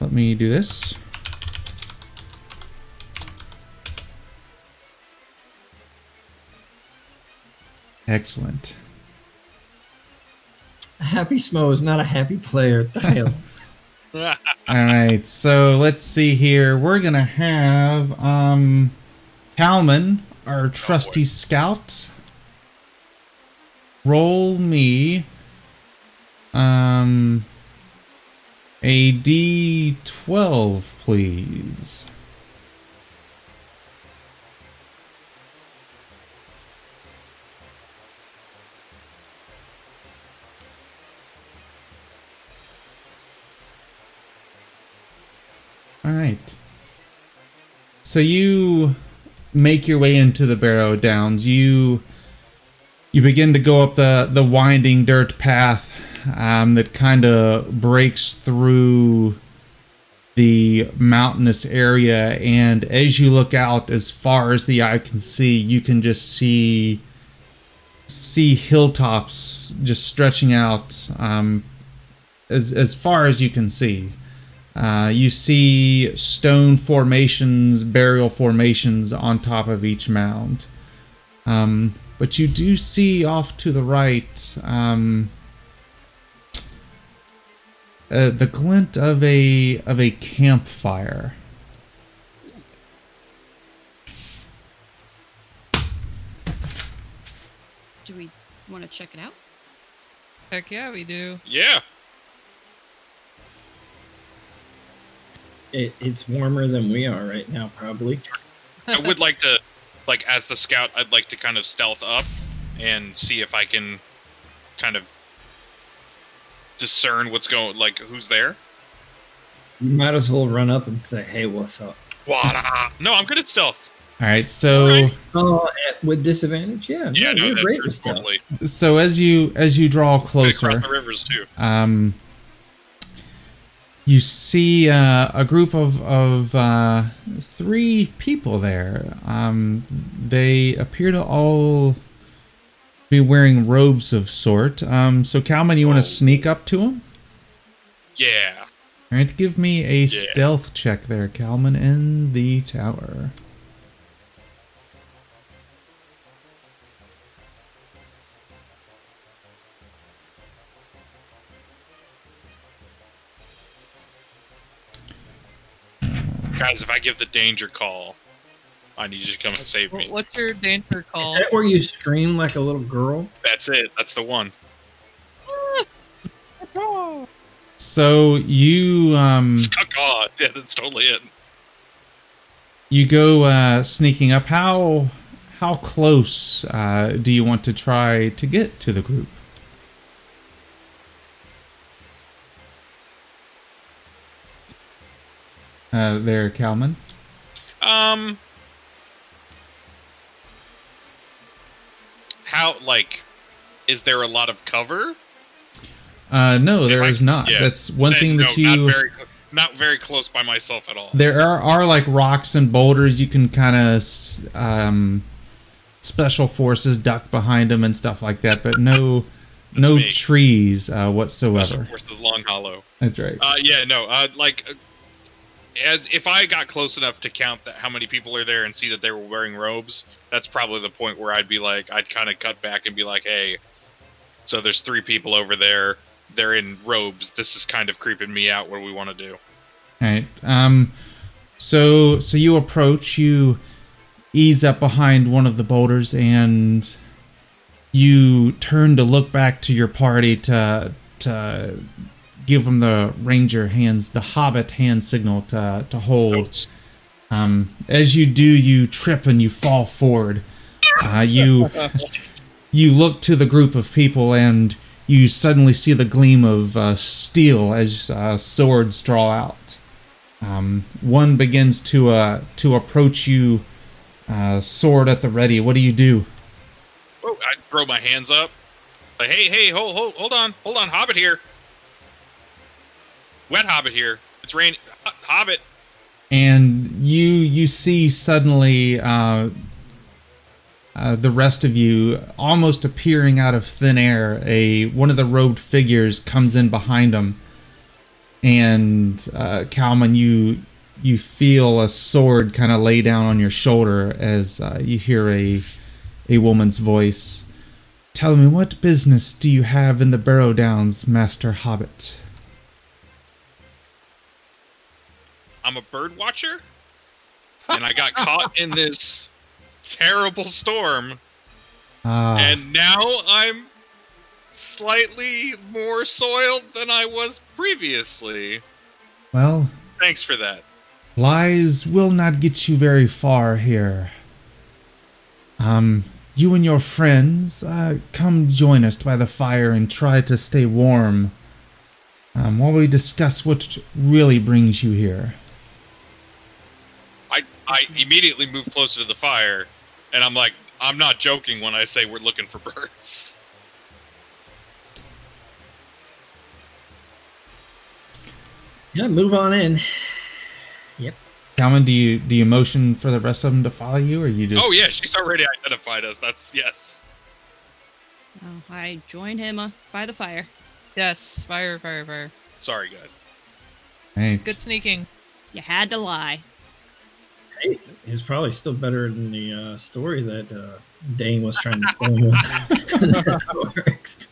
let me do this. Excellent. A happy Smo is not a happy player. What? All right, so let's see here. We're gonna have um, Calman, our trusty scout, roll me um a d12, please. All right. So you make your way into the Barrow Downs. You you begin to go up the the winding dirt path um, that kind of breaks through the mountainous area, and as you look out as far as the eye can see, you can just see see hilltops just stretching out um, as as far as you can see. Uh, you see stone formations, burial formations on top of each mound. Um, but you do see off to the right um, uh, the glint of a of a campfire. Do we want to check it out? Heck yeah, we do. Yeah. It, it's warmer than we are right now, probably. I would like to, like, as the scout, I'd like to kind of stealth up and see if I can kind of discern what's going, like, who's there. You might as well run up and say, "Hey, what's up?" What? No, I'm good at stealth. All right, so Alright. Oh, with disadvantage? Yeah, Yeah, no, you're great true, with stealth. totally. so as you as you draw closer, Across the rivers too. um, you see uh, a group of of uh, three people there. Um, they appear to all be wearing robes of sort. Um, so Calman, you want Oh. to sneak up to them? Yeah. All right, give me a stealth check there, Calman, in the tower. Guys, if I give the danger call, I need you to come and save me. What's your danger call? Is call? that where you scream like a little girl? That's it. That's the one. So you um Oh God, yeah, that's totally it. you go uh, sneaking up. How how close uh, do you want to try to get to the group? Uh, there, Calman. Um, how like, is there a lot of cover? Uh, no, there I- is not. yeah. That's one Then, thing no, that you. not very, not very close by myself at all. there are, are like rocks and boulders you can kind of um, special forces duck behind them and stuff like that, but no no me. trees uh, Special whatsoever. Forces Long Hollow. That's right. Uh, yeah, no, uh, like, uh, as if I got close enough to count that how many people are there and see that they were wearing robes, that's probably the point where I'd be like, I'd kind of cut back and be like, hey, so there's three people over there. They're in robes. This is kind of creeping me out. What do we want to do? Right. Um. So so you approach. You ease up behind one of the boulders, and you turn to look back to your party to to give them the ranger hands, the hobbit hand signal to to hold. Um. As you do, you trip and you fall forward. Uh, you you look to the group of people and you suddenly see the gleam of uh, steel as uh, swords draw out. Um, one begins to uh, to approach you, uh, sword at the ready. What do you do? Oh, I throw my hands up. Like, hey, hey, hold, hold, hold on, hold on, Hobbit here. Wet Hobbit here. It's rain. Hobbit. and you you see suddenly uh, uh, the rest of you almost appearing out of thin air. A one of the robed figures comes in behind them, and uh, Calman, you you feel a sword kind of lay down on your shoulder as uh, you hear a a woman's voice. Tell me, what business do you have in the Barrow Downs, Master Hobbit? I'm a bird watcher, and I got caught in this terrible storm, Ah, and now I'm slightly more soiled than I was previously. well, Thanks for that. Lies will not get you very far here. Um, you and your friends, uh, come join us by the fire and try to stay warm. Um, while we discuss what really brings you here. I I immediately move closer to the fire, and I'm like, I'm not joking when I say we're looking for birds. Yeah, move on in. Yep. Calvin, do you do you motion for the rest of them to follow you, or you just? Oh yeah, she's already identified us. That's yes. Oh, I join him uh, by the fire. Yes, fire, fire, fire. Sorry guys. Right. Good sneaking. You had to lie. Hey, it's probably still better than the uh, story that uh, Dane was trying to explain. That works.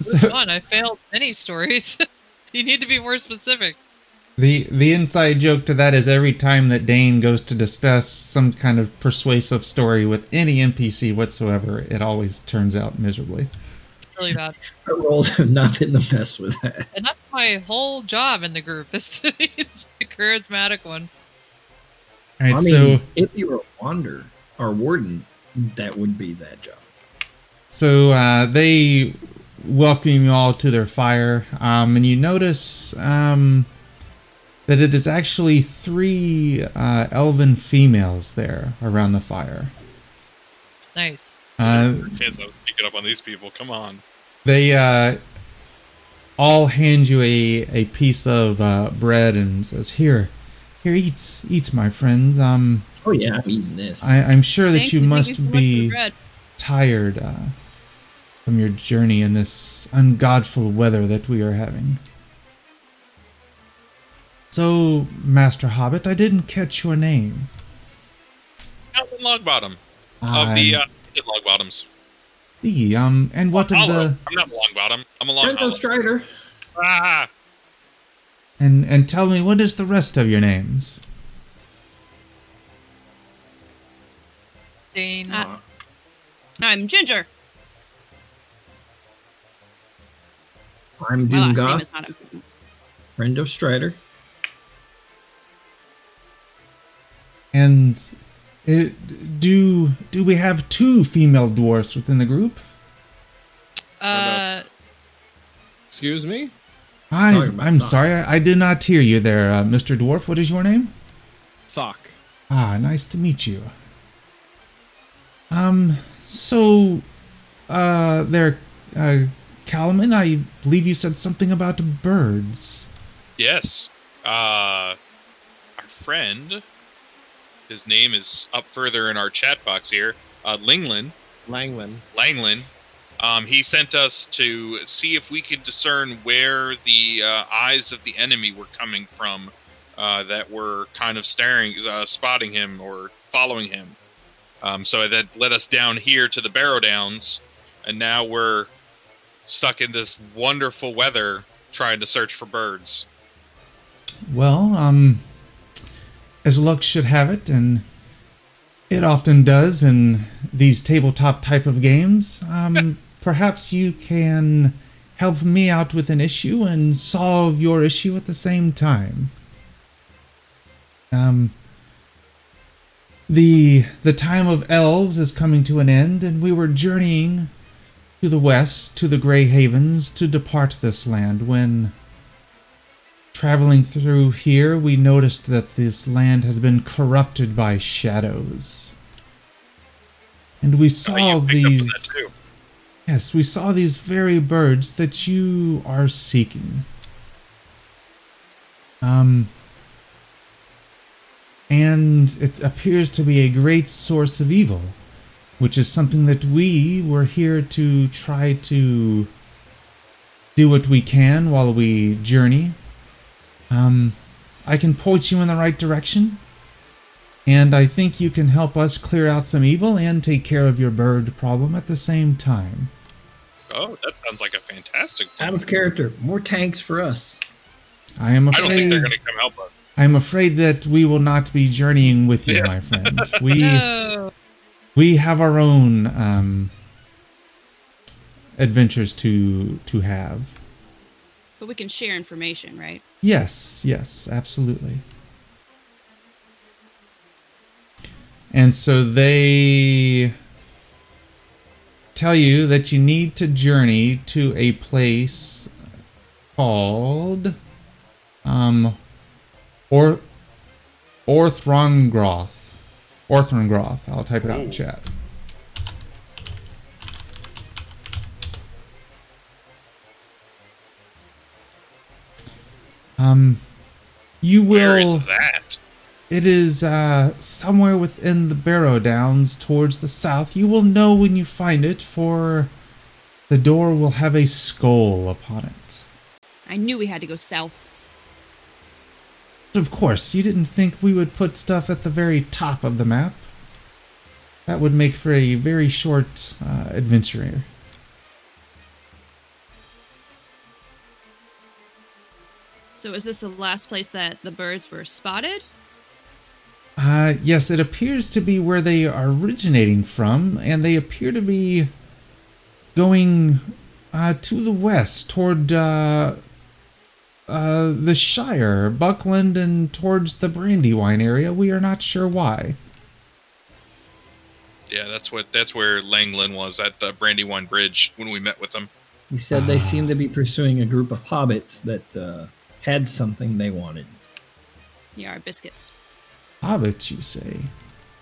So, One, I failed many stories. you need to be more specific. the the inside joke to that is every time that Dane goes to discuss some kind of persuasive story with any NPC whatsoever, it always turns out miserably. Really bad. Our roles have not been the best with that. And that's my whole job in the group is to be the charismatic one. All right, I mean, so if you were a wander or warden, that would be that job. So uh, they welcome you all to their fire, um, and you notice um, that it is actually three uh, elven females there around the fire. Nice. Uh, Chance I was sneaking up on these people. Come on. they uh, all hand you a, a piece of uh, bread and says, "Here, here, eat, eat, my friends. Um, Oh yeah, I'm eating this. I, I'm sure that Thank you thank must so much for the be." tired uh, from your journey in this ungodful weather that we are having. So, Master Hobbit, I didn't catch your name. Calvin Logbottom of the I uh, Logbottoms. see. Um, and what of the I'm not a Longbottom. I'm a Long Phantom Strider. Ah, and and tell me what is the rest of your names? Dane. Uh, I'm Ginger. I'm My last Doomgoth, is not important. friend of Strider. And it, do do we have two female dwarfs within the group? uh, Excuse me? I, Talking about I'm Doc. sorry, I, I did not hear you there, uh, Mr. Dwarf. What is your name? Thok. Ah, nice to meet you. Um, so, uh, there, uh, Calaman, I believe you said something about birds. yes. Uh, our friend. His name is up further in our chat box here. Uh, Linglin. Langwin. Langland. Um, he sent us to see if we could discern where the uh, eyes of the enemy were coming from uh, that were kind of staring, uh, spotting him or following him. Um, so that led us down here to the Barrow Downs, and now we're stuck in this wonderful weather trying to search for birds. Well, um, as luck should have it, and it often does in these tabletop type of games, um, perhaps you can help me out with an issue and solve your issue at the same time. Um, the the time of elves is coming to an end, and we were journeying to the west to the Grey Havens to depart this land when Traveling through here, we noticed that this land has been corrupted by shadows. And we saw Oh, you up on these. Yes, we saw these very birds that you are seeking. Um. And it appears to be a great source of evil, which is something that we were here to try to do what we can while we journey um, I can point you in the right direction, and I think you can help us clear out some evil and take care of your bird problem at the same time. Oh, that sounds like a fantastic plan. Out of character. More tanks for us. I am I don't think afraid. they're going to come help us. I am afraid that we will not be journeying with you, Yeah. my friend. We no. we have our own um, adventures to to have. But we can share information, right? Yes, yes, absolutely. And so they tell you that you need to journey to a place called um or Orthrongroth. Orthrongroth. I'll type it out in chat. Um you will Where is that? It is uh, somewhere within the Barrow Downs towards the south. You will know when you find it, for the door will have a skull upon it. I knew we had to go south. Of course, you didn't think we would put stuff at the very top of the map. That would make for a very short uh, adventure here. So is this the last place that the birds were spotted? Uh, yes, it appears to be where they are originating from, and they appear to be going uh, to the west toward uh, uh, the Shire, Buckland, and towards the Brandywine area. We are not sure why. Yeah, that's what that's where Langland was at the Brandywine Bridge when we met with them. He said they seemed to be pursuing a group of hobbits that uh, had something they wanted. Yeah, our biscuits. Hobbits, you say?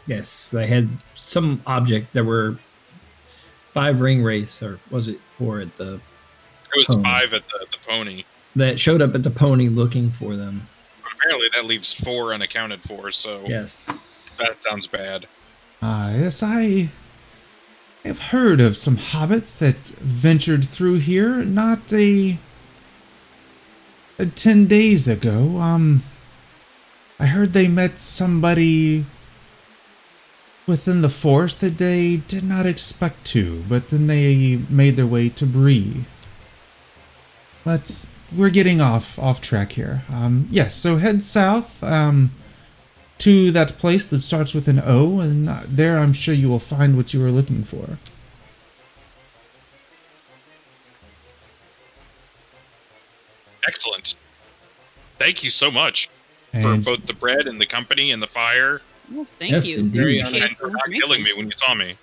Yes, they had some object. There were five Ringwraiths, or was it four at the It was Pony. five at the, the pony. that showed up at the pony looking for them. But apparently that leaves four unaccounted for, so Yes. that sounds bad. Ah, yes, I have heard of some hobbits that ventured through here not a, a ten days ago. Um, I heard they met somebody within the forest that they did not expect to, but then they made their way to Bree. But we're getting off off track here. Um, yes, so head south. Um, to that place that starts with an O, and there I'm sure you will find what you are looking for. Excellent. Thank you so much for both the bread and the company and the fire Well, thank Yes, you. indeed. Very and for not killing me when you saw me.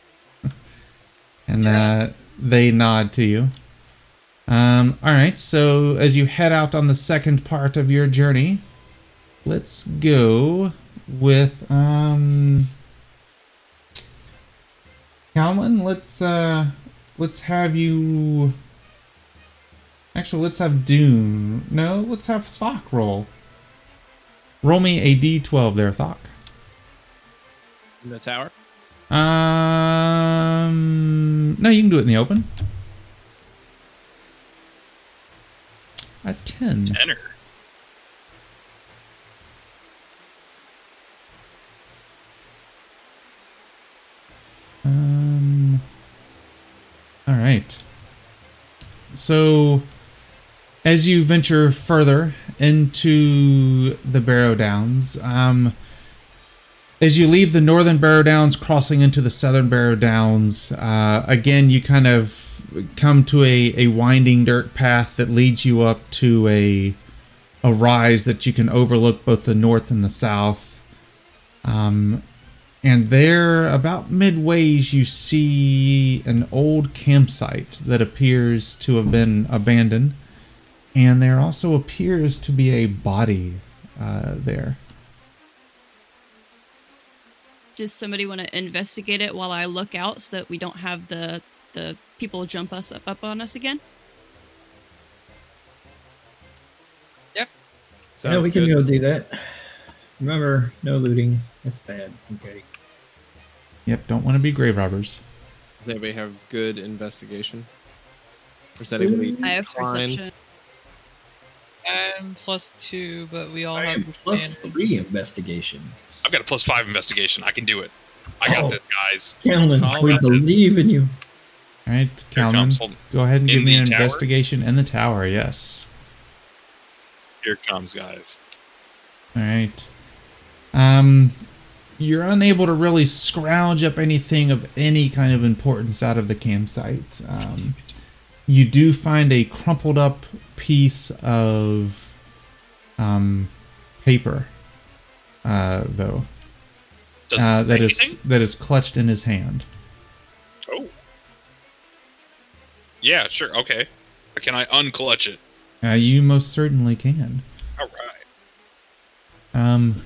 and uh, they nod to you. Um, all right, so as you head out on the second part of your journey, let's go with um, Calvin. Let's uh, let's have you. Actually, let's have Doom. No, let's have Thok roll. Roll me a d12 there, Thok. In the tower. Um, no, you can do it in the open. A 10. Tenor. Um, all right. So, as you venture further into the Barrow Downs, um, as you leave the northern Barrow Downs, crossing into the southern Barrow Downs, uh, again you kind of come to a, a winding dirt path that leads you up to a a rise that you can overlook both the north and the south. Um, and there, about midways, you see an old campsite that appears to have been abandoned. And there also appears to be a body uh, there. Does somebody want to investigate it while I look out so that we don't have the the people jump us up, up on us again? Yep. Yeah, we can go do that. Remember, no looting. That's bad. Okay. Yep, don't want to be grave robbers. Does anybody have good investigation? Or is anybody I have fine? perception. I'm plus two, but we all I have am plus advantage. three investigation. I've got a plus five investigation. I can do it. I got Oh. this, guys. Calvin, we that. believe in you. All right, Here Calvin, go ahead and In give me the an tower? investigation in the tower. Yes. here it comes, guys. All right. Um, you're unable to really scrounge up anything of any kind of importance out of the campsite. Um, you do find a crumpled up piece of um, paper, uh, though, Does uh, that is anything? that is clutched in his hand. Oh. Yeah, sure. Okay. Can I unclutch it? Uh, you most certainly can. All right. Um,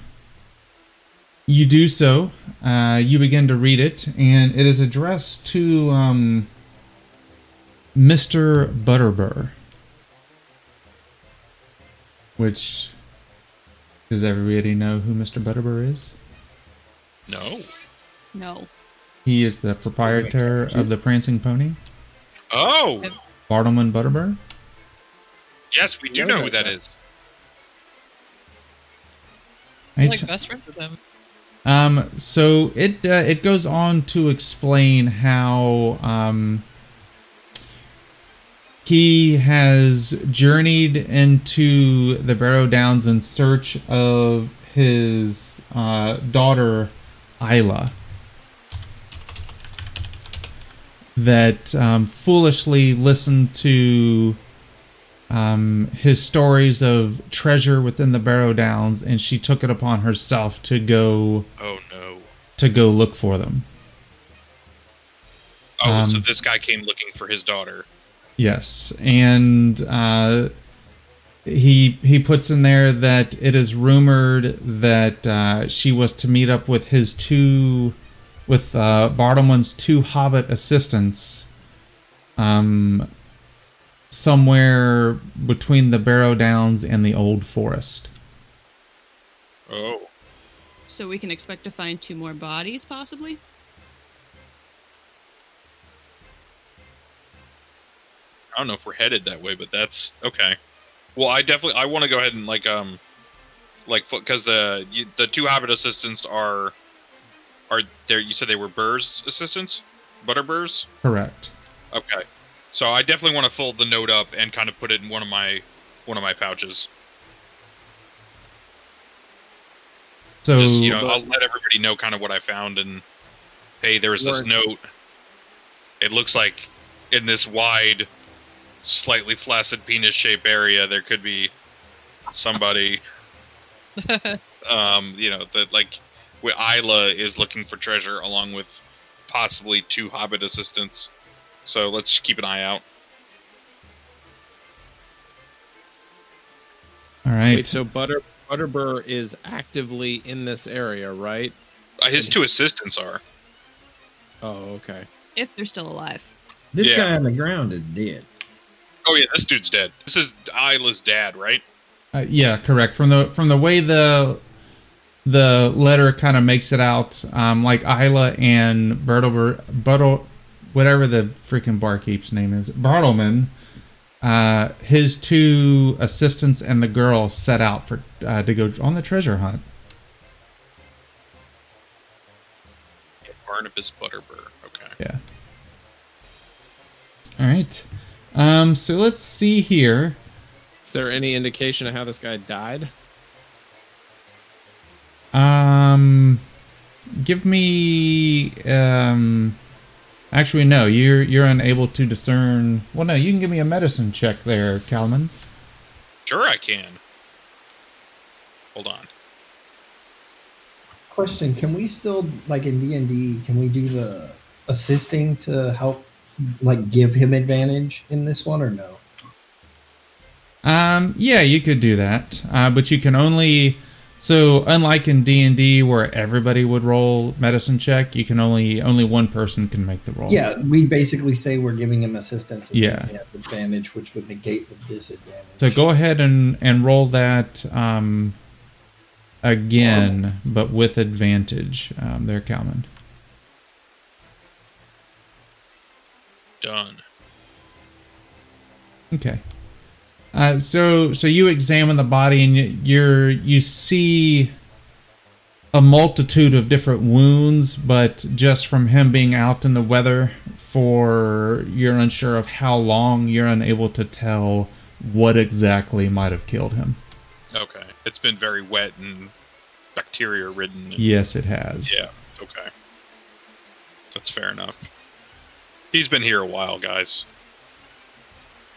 you do so. Uh, you begin to read it, and it is addressed to um, Mr. Butterbur. Which does everybody know who Mr. Butterbur is? No. No. He is the proprietor of the Prancing Pony, Oh, Bartleman Butterbur. yes, we do Know know who that that I'm like best friends with him. Um, so it uh, it goes on to explain how um, he has journeyed into the Barrow Downs in search of his uh, daughter Isla. That um, foolishly listened to um, his stories of treasure within the Barrow Downs, and she took it upon herself to go Oh no. to go look for them. Oh, so Um, this guy came looking for his daughter. Yes, and uh, he he puts in there that it is rumored that uh, she was to meet up with his two, with uh, Bartleman's two Hobbit assistants, um, somewhere between the Barrow Downs and the Old Forest. Oh. So we can expect to find two more bodies, possibly? I don't know if we're headed that way, but that's okay. Well, I definitely I want to go ahead and like um like because the you, the two Hobbit assistants are are there. You said they were Burr's assistants, Butter Burrs. Correct. Okay, so I definitely want to fold the note up and kind of put it in one of my one of my pouches. So Just you know, I'll let everybody know kind of what I found and hey, there was this note. It looks like in this wide, slightly flaccid penis-shaped area, there could be somebody. um, you know that like, where Isla is looking for treasure along with possibly two Hobbit assistants. So let's keep an eye out. all right. Wait, so Butter Butterbur is actively in this area, right? Uh, his two assistants are. Oh, okay. If they're still alive. This Yeah. guy on the ground is dead. Oh yeah, this dude's dead. This is Isla's dad, right? Uh, yeah, correct. From the from the way the the letter kind of makes it out, um, like Isla and Bertle, Bertle, whatever the freaking barkeep's name is, Bartleman, uh, his two assistants and the girl set out for uh, to go on the treasure hunt. Barnabas Butterbur. Okay. Yeah. All right. Um, so let's see here. Is there any indication of how this guy died? Um, give me. Um, actually, no. You're you're unable to discern. Well, no. You can give me a medicine check there, Calman. Sure, I can. Hold on. Question: Can we still, like in D and D, can we do the assisting to help, like, give him advantage in this one, or no? Um, yeah, you could do that, uh, but you can only. So, unlike in D and D, where everybody would roll medicine check, you can only only one person can make the roll. Yeah, we basically say we're giving him assistance. and Yeah. advantage, which would negate the disadvantage. So go ahead and and roll that um, again, but with advantage. Um, there, Calman. Done. Okay. Uh, so so you examine the body and you- you're you see a multitude of different wounds, but just from him being out in the weather for you're unsure of how long, you're unable to tell what exactly might have killed him. Okay. It's been very wet and bacteria ridden. and- Yes, it has. Yeah. Okay. That's fair enough. He's been here a while, guys.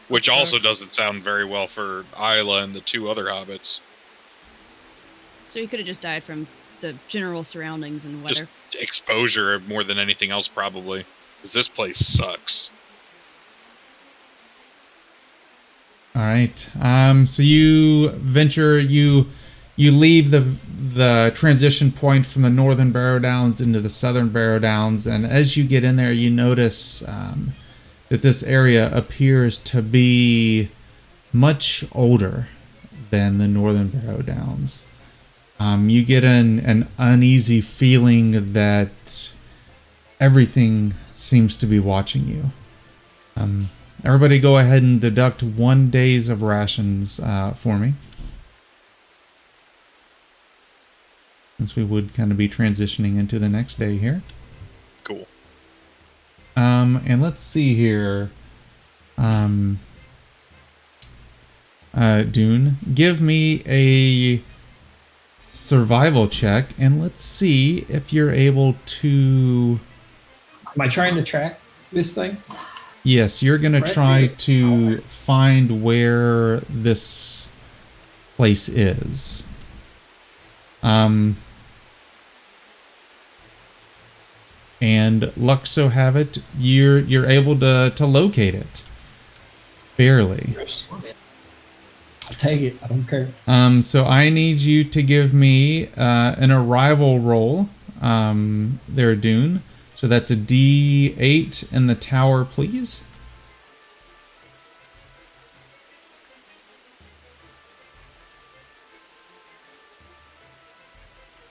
Which also doesn't sound very well for Isla and the two other hobbits. So he could have just died from the general surroundings and Just weather. exposure more than anything else, probably. Because this place sucks. All right. Um, so you venture you you leave the the transition point from the northern Barrow Downs into the southern Barrow Downs, and as you get in there, you notice um, that this area appears to be much older than the northern Barrow Downs. Um, you get an an uneasy feeling that everything seems to be watching you. Um, Everybody, go ahead and deduct one days of rations uh, for me. Since we would kind of be transitioning into the next day here. Cool. Um, and let's see here. Um, uh, Dune, give me a survival check, and let's see if you're able to. Am I trying to track this thing? Yes, you're gonna Right try here. to find where this place is. Um, and luck so have it, you're you're able to to locate it. Barely. I'll take it. I don't care. Um, so I need you to give me uh, an arrival roll. Um, there, Dune. So that's a D8 in the tower, please.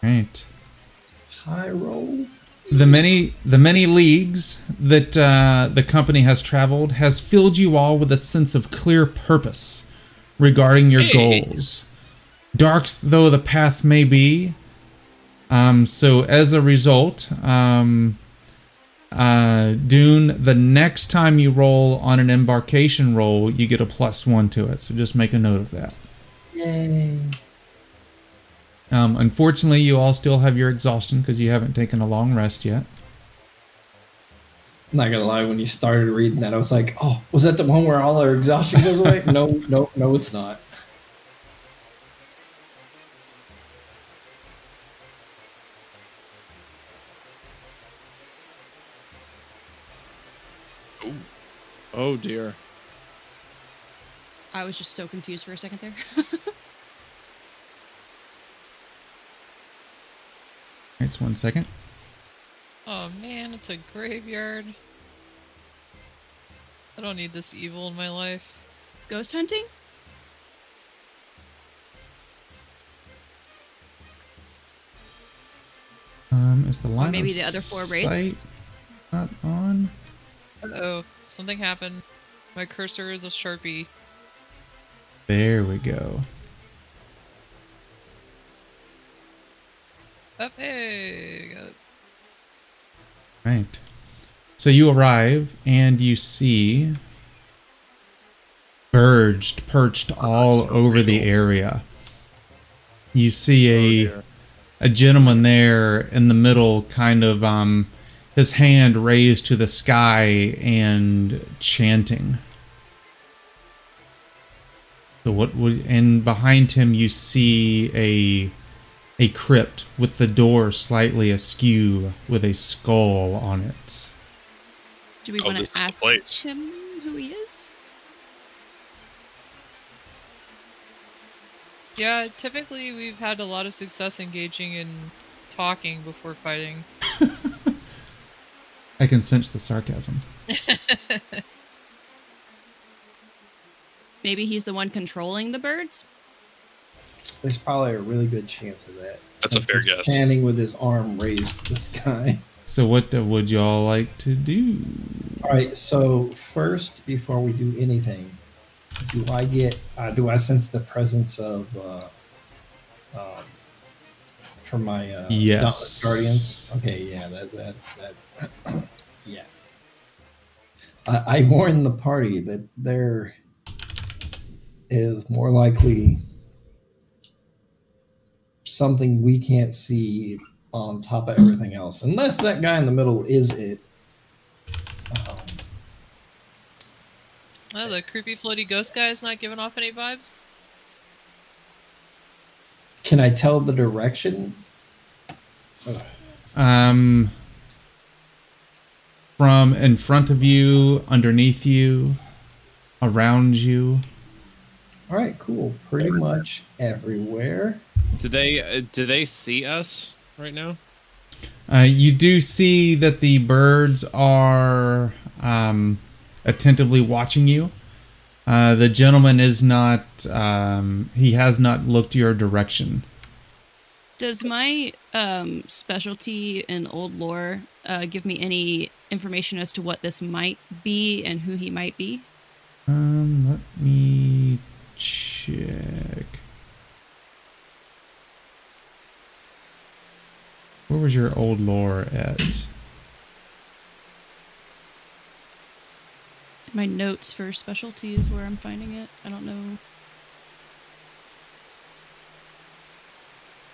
Right. High roll. The many the many leagues that uh, the company has traveled has filled you all with a sense of clear purpose regarding your Hey. goals. Dark though the path may be, um, so as a result, um, uh, Dune, the next time you roll on an embarkation roll, you get a plus one to it. So just make a note of that. Yay. Um, unfortunately, you all still have your exhaustion because you haven't taken a long rest yet. I'm not gonna lie, when you started reading that, I was like, "Oh, was that the one where all our exhaustion goes away?" no, no, no, it's not. Oh dear. I was just so confused for a second there. It's one second. Oh man, it's a graveyard. I don't need this evil in my life. Ghost hunting? Um, is the line maybe of the other four wraiths? sight not on? Oh, something happened. My cursor is a sharpie. There we go. Up, hey, got it. Right. So you arrive and you see birds perched all over the area. You see a a gentleman there in the middle, kind of um, his hand raised to the sky and chanting. So what would and behind him you see a a crypt with the door slightly askew with a skull on it. Do we Oh, want to ask place. him who he is? Yeah, typically we've had a lot of success engaging in talking before fighting. I can sense the sarcasm. Maybe he's the one controlling the birds? There's probably a really good chance of that. That's a fair guess. Standing with his arm raised to the sky. So what uh, would y'all like to do? All right. So first, before we do anything, do I get? Uh, do I sense the presence of? Uh, um, from my uh, Yes. Guardians. Okay. Yeah. That. That. That. yeah. I, I warn the party that there is more likely something we can't see on top of everything else, unless that guy in the middle is it. Um, Oh, the creepy floaty ghost guy is not giving off any vibes? Can I tell the direction? Um, from in front of you, underneath you, around you. All right, cool. Pretty much everywhere. Do they uh, do they see us right now? Uh, you do see that the birds are um, attentively watching you. Uh, the gentleman is not. Um, he has not looked your direction. Does my um, specialty in old lore uh, give me any information as to what this might be and who he might be? Um, let me Where was your old lore at? My notes for specialty is where I'm finding it. I don't know.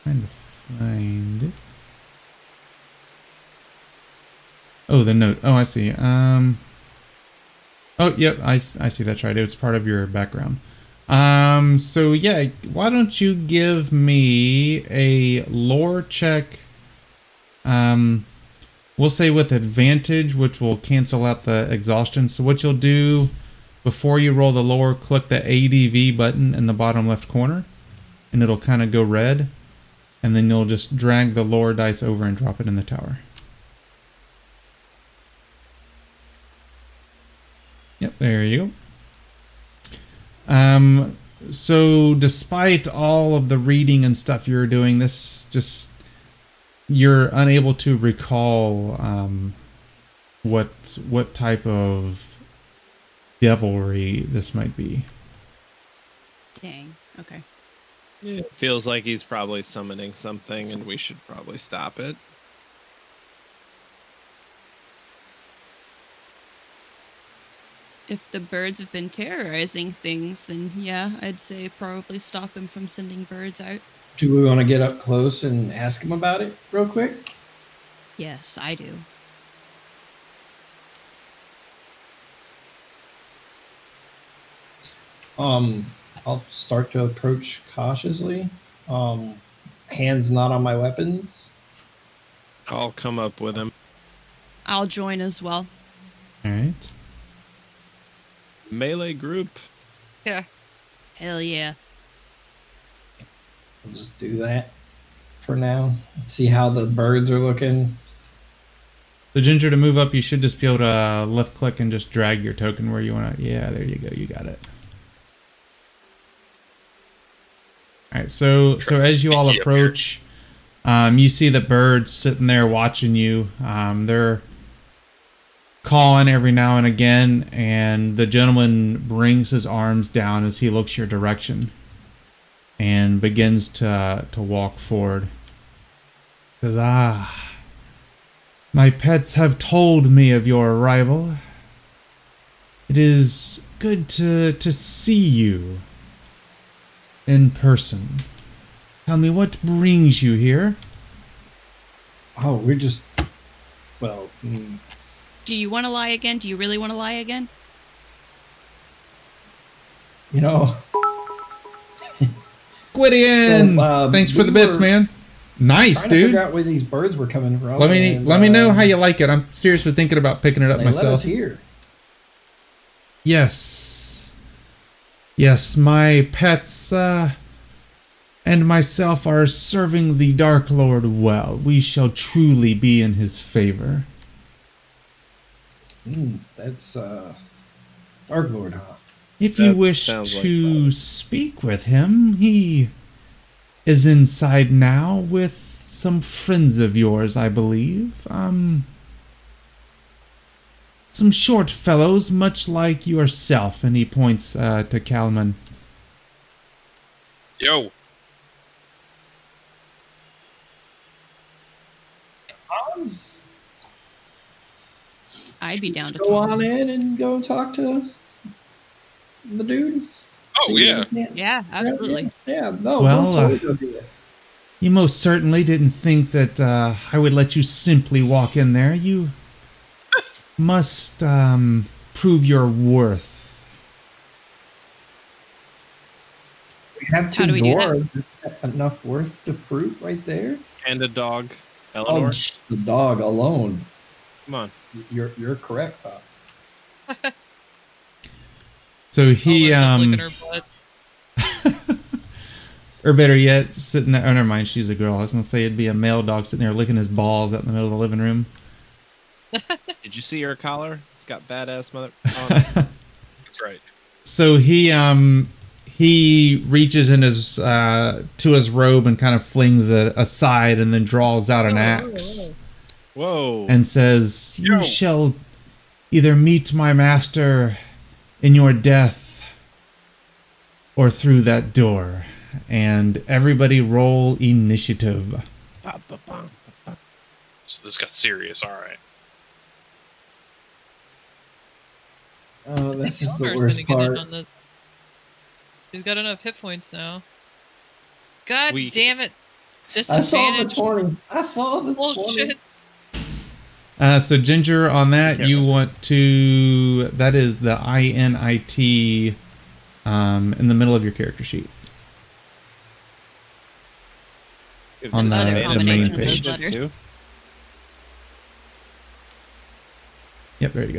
Trying to find it. Oh, the note. Oh, I see. Um, Oh, yep, I, I see that's right. It's part of your background. Um, so yeah, why don't you give me a lore check? Um, we'll say with advantage, which will cancel out the exhaustion. So what you'll do before you roll the lower, click the ADV button in the bottom left corner, and it'll kind of go red, and then you'll just drag the lower dice over and drop it in the tower. Yep, there you go. Um, so despite all of the reading and stuff you're doing, this just you're unable to recall um, what what type of devilry this might be. Dang. Okay. It feels like he's probably summoning something, and we should probably stop it. If the birds have been terrorizing things, then yeah, I'd say probably stop him from sending birds out. Do we want to get up close and ask him about it real quick? Yes, I do. Um, I'll start to approach cautiously. Um, hands not on my weapons. I'll come up with him. I'll join as well. All right. Melee group. Yeah. Hell yeah. I'll just do that for now. See how the birds are looking. The ginger to move up, you should just be able to uh, left click and just drag your token where you want to. Yeah, there you go. You got it. All right. So so as you all approach, um, you see the birds sitting there watching you. Um, they're calling every now and again, and the gentleman brings his arms down as he looks your direction, and begins to to walk forward. Says, ah. My pets have told me of your arrival. It is good to to see you in person. Tell me what brings you here. Oh, we're just. Well, mm, Do you want to lie again? Do you really want to lie again? you know, Gwydion! So, uh, Thanks for the bits, man. Nice, trying to figure dude. out where these birds were coming from. Let me and, let me know um, how you like it. I'm seriously thinking about picking it up They let myself. us here. Yes. Yes, my pets uh, and myself are serving the Dark Lord well. We shall truly be in his favor. Mm, that's uh, Dark Lord, huh? If you wish sounds like to speak with him, he is inside now with some friends of yours, I believe. Um, some short fellows, much like yourself. And he points uh, to Calman. Yo, I'd be down to Go talk. on in and go talk to the dude. oh See yeah, if we can't- Yeah, absolutely. Yeah, no, Well, we'll totally uh, go do that. You most certainly didn't think that uh, I would let you simply walk in there. You must um, prove your worth. We have two How do we do that? that enough worth to prove right there? And a dog. Oh, Eleanor. sh- the dog alone. Come on. You're you're correct, Pop. So he, um, her look at her butt. or better yet, sitting there. Oh, never mind. She's a girl. I was gonna say it'd be a male dog sitting there licking his balls out in the middle of the living room. Did you see her collar? It's got badass mother. On it. that's right. So he, um, he reaches in his uh, to his robe and kind of flings it aside, and then draws out an axe. Whoa. and says, You Yo. shall either meet my master in your death or through that door. And everybody roll initiative. So this got serious. All right. Oh, this is the worst gonna get in part. on this. She's got enough hit points now. God We- damn it! I saw the Disadvantage. twenty. I saw the twenty. Bullshit. Uh, so Ginger, on that, you want to that is the I N I T um, in the middle of your character sheet. Give On this the- the main page. initiative, too. Yep, there you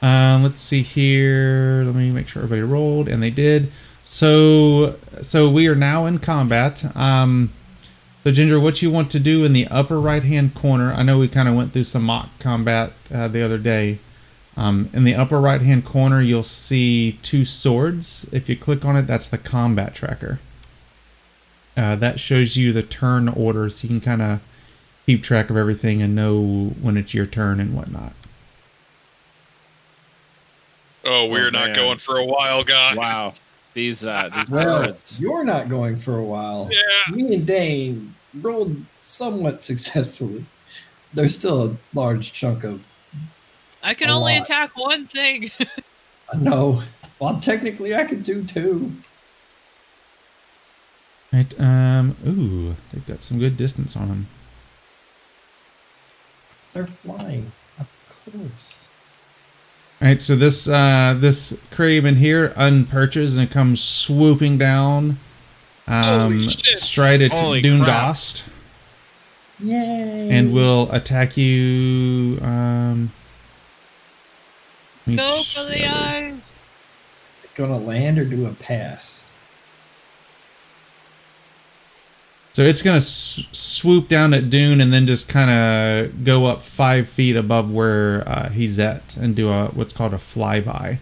go. Um, let's see here. Let me make sure everybody rolled, and they did. So, so we are now in combat. Um, so Ginger, what you want to do in the upper right-hand corner? I know we kind of went through some mock combat uh, the other day. Um, in the upper right-hand corner, you'll see two swords. If you click on it, that's the combat tracker. Uh, that shows you the turn order, so you can kind of keep track of everything and know when it's your turn and whatnot. Oh, we're Oh, not man. going for a while, guys. Wow. These uh these Well, birds. you're not going for a while. Yeah. Me and Dane rolled somewhat successfully. There's still a large chunk of. I can only lot. attack one thing. No, well, technically I could do two. Right. Um. Ooh, they've got some good distance on them. They're flying, of course. All right. So this uh this craven here unperches and comes swooping down. Um, Holy shit. straight at Holy Doomgast Yay! and will attack you. Um. let me Go for the eyes. Is it gonna land or do a pass? So it's gonna s- swoop down at Dune and then just kind of go up five feet above where uh, he's at and do a what's called a flyby.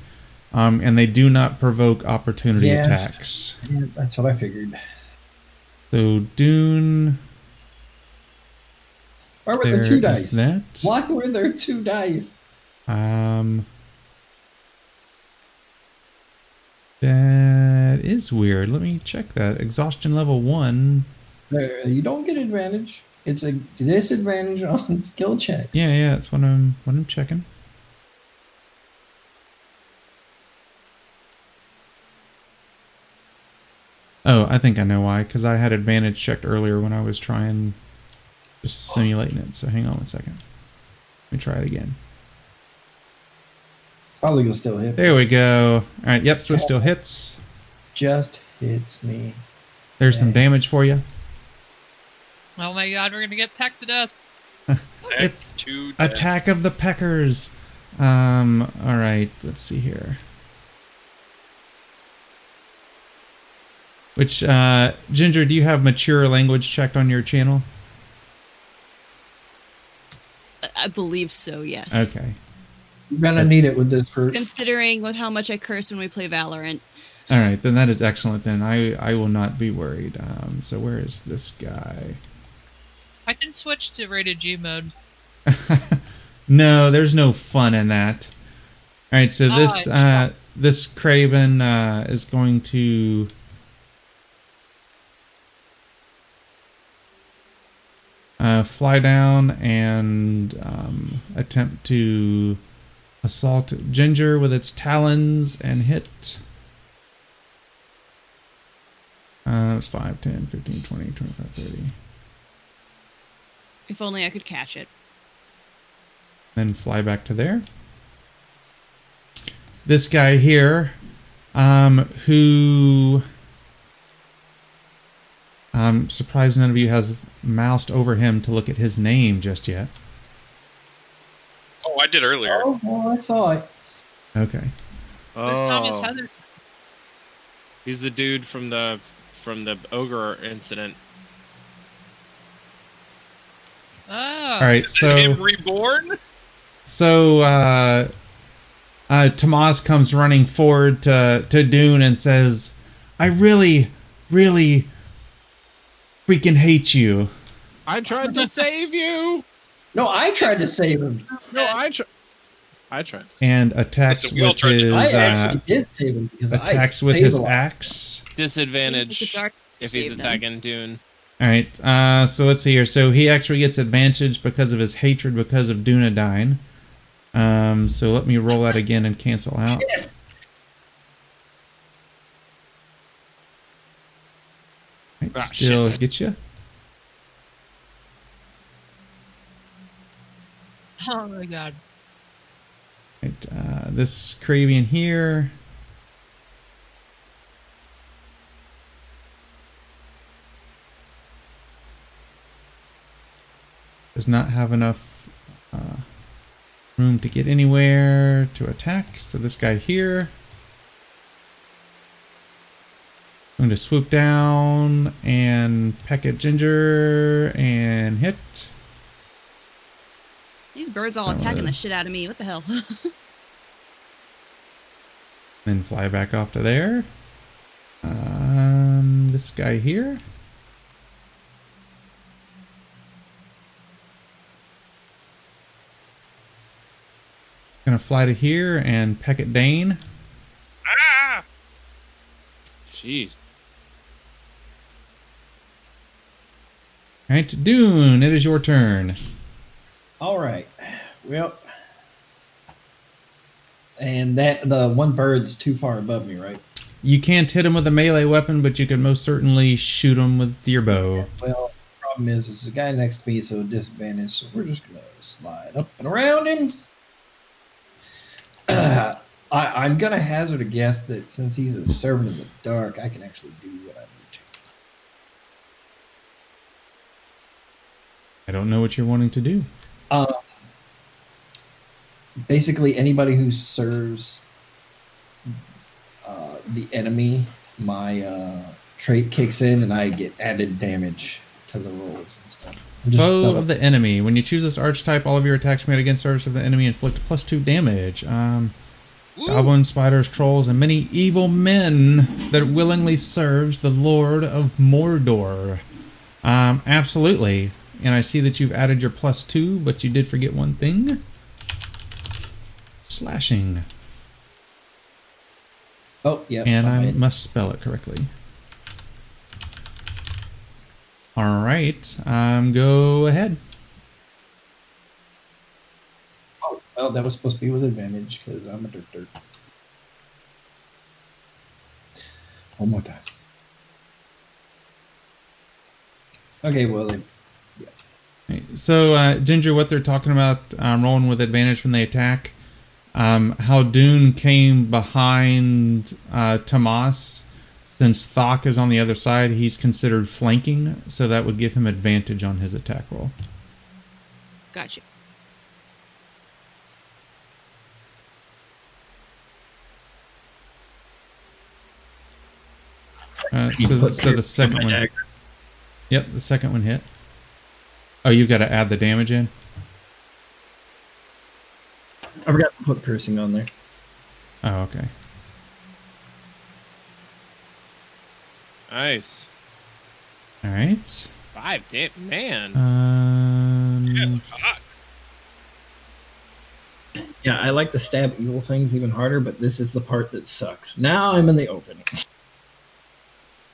Um, and they do not provoke opportunity Yeah. attacks. Yeah, that's what I figured. So Dune, Why were there there two dice? that. Why were there two dice? Um, that is weird. Let me check that. Exhaustion level one. You don't get advantage. It's a disadvantage on skill checks. Yeah, yeah, that's what I'm what I'm checking. Oh, I think I know why. Because I had advantage checked earlier when I was trying, just simulating it. So hang on one second. Let me try it again. It's probably gonna still hit. There we go. All right. Yep. So it still hits. Just hits me. There's some damage for you. Oh my god, we're gonna get pecked to death. It's Two death. Attack of the Peckers. Um. All right. Let's see here. Which uh, Ginger, do you have mature language checked on your channel? I- I believe so. Yes. Okay. You're gonna That's- need it with this group. Considering with how much I curse when we play Valorant. All right. Then that is excellent. Then I I will not be worried. Um. So where is this guy? I can switch to rated G mode. no, there's no fun in that. All right. So Oh, this I uh this Craven uh is going to. Uh, fly down and um, attempt to assault Ginger with its talons and hit. Uh, it's 5, 10, 15, 20, 25, 30. If only I could catch it. then fly back to there. This guy here, um, who I'm surprised none of you has moused over him to look at his name just yet. Oh, I did earlier. Oh, well, I saw it. Okay. Where's Thomas Oh, Heather? he's the dude from the from the ogre incident. Oh. All right. Is So him reborn? so uh, uh, Tomas comes running forward to to Dune and says, "I really, really, freaking hate you." I tried to save you. No, I tried to save him. No, I tried. I tried. To and attacks Listen, with tried to- his I uh, actually did save him because I attacks with his stabilized. axe. Disadvantage It's a dark if he's save them. attacking Dune. All right, uh, so let's see here. So he actually gets advantage because of his hatred because of Dunedain. Um, so let me roll that again and cancel out. Shit. Right, Ah, still shit. get you. Oh my god. Right, uh, this Cravian here. Does not have enough uh, room to get anywhere to attack. So this guy here. I'm going to swoop down and peck at Ginger and hit. These birds all attacking the shit out of me. What the hell? Then fly back off to there. Um, this guy here. Gonna fly to here and peck at Dane. Ah! Jeez. All right, Dune, it is your turn. All right. Well, and that the one bird's too far above me, right? You can't hit him with a melee weapon, but you can most certainly shoot him with your bow. Well, the problem is, is the guy next to me, so disadvantage. So we're just gonna slide up and around him. I, I'm gonna hazard a guess that since he's a servant of the dark, I can actually do what I need to. I don't know what you're wanting to do. Um, basically, anybody who serves uh, the enemy, my uh, trait kicks in, and I get added damage to the rolls and stuff. Foe of the enemy. When you choose this archetype, all of your attacks made against service of the enemy inflict plus two damage. Um, goblins, spiders, trolls, and many evil men that willingly serves the Lord of Mordor. Um, absolutely. And I see that you've added your plus two, but you did forget one thing. Slashing. Oh, yeah. And I bad. must spell it correctly. All right. Um, go ahead. Oh, well, that was supposed to be with advantage because I'm a dirt dirt. One more time. Okay, well, they, Right. So, uh, Ginger, what they're talking about, um, rolling with advantage when they attack, um, how Dune came behind uh, Tomas. Since Thok is on the other side, he's considered flanking, so that would give him advantage on his attack roll. gotcha. Uh, You so, put so the second one, dagger. yep, the second one hit. Oh, you've got to add the damage in. I forgot to put piercing on there. Oh, okay. Nice. All right. Five. Damn, man. Um, Hot. Yeah, I like to stab evil things even harder, but this is the part that sucks. Now I'm in the open.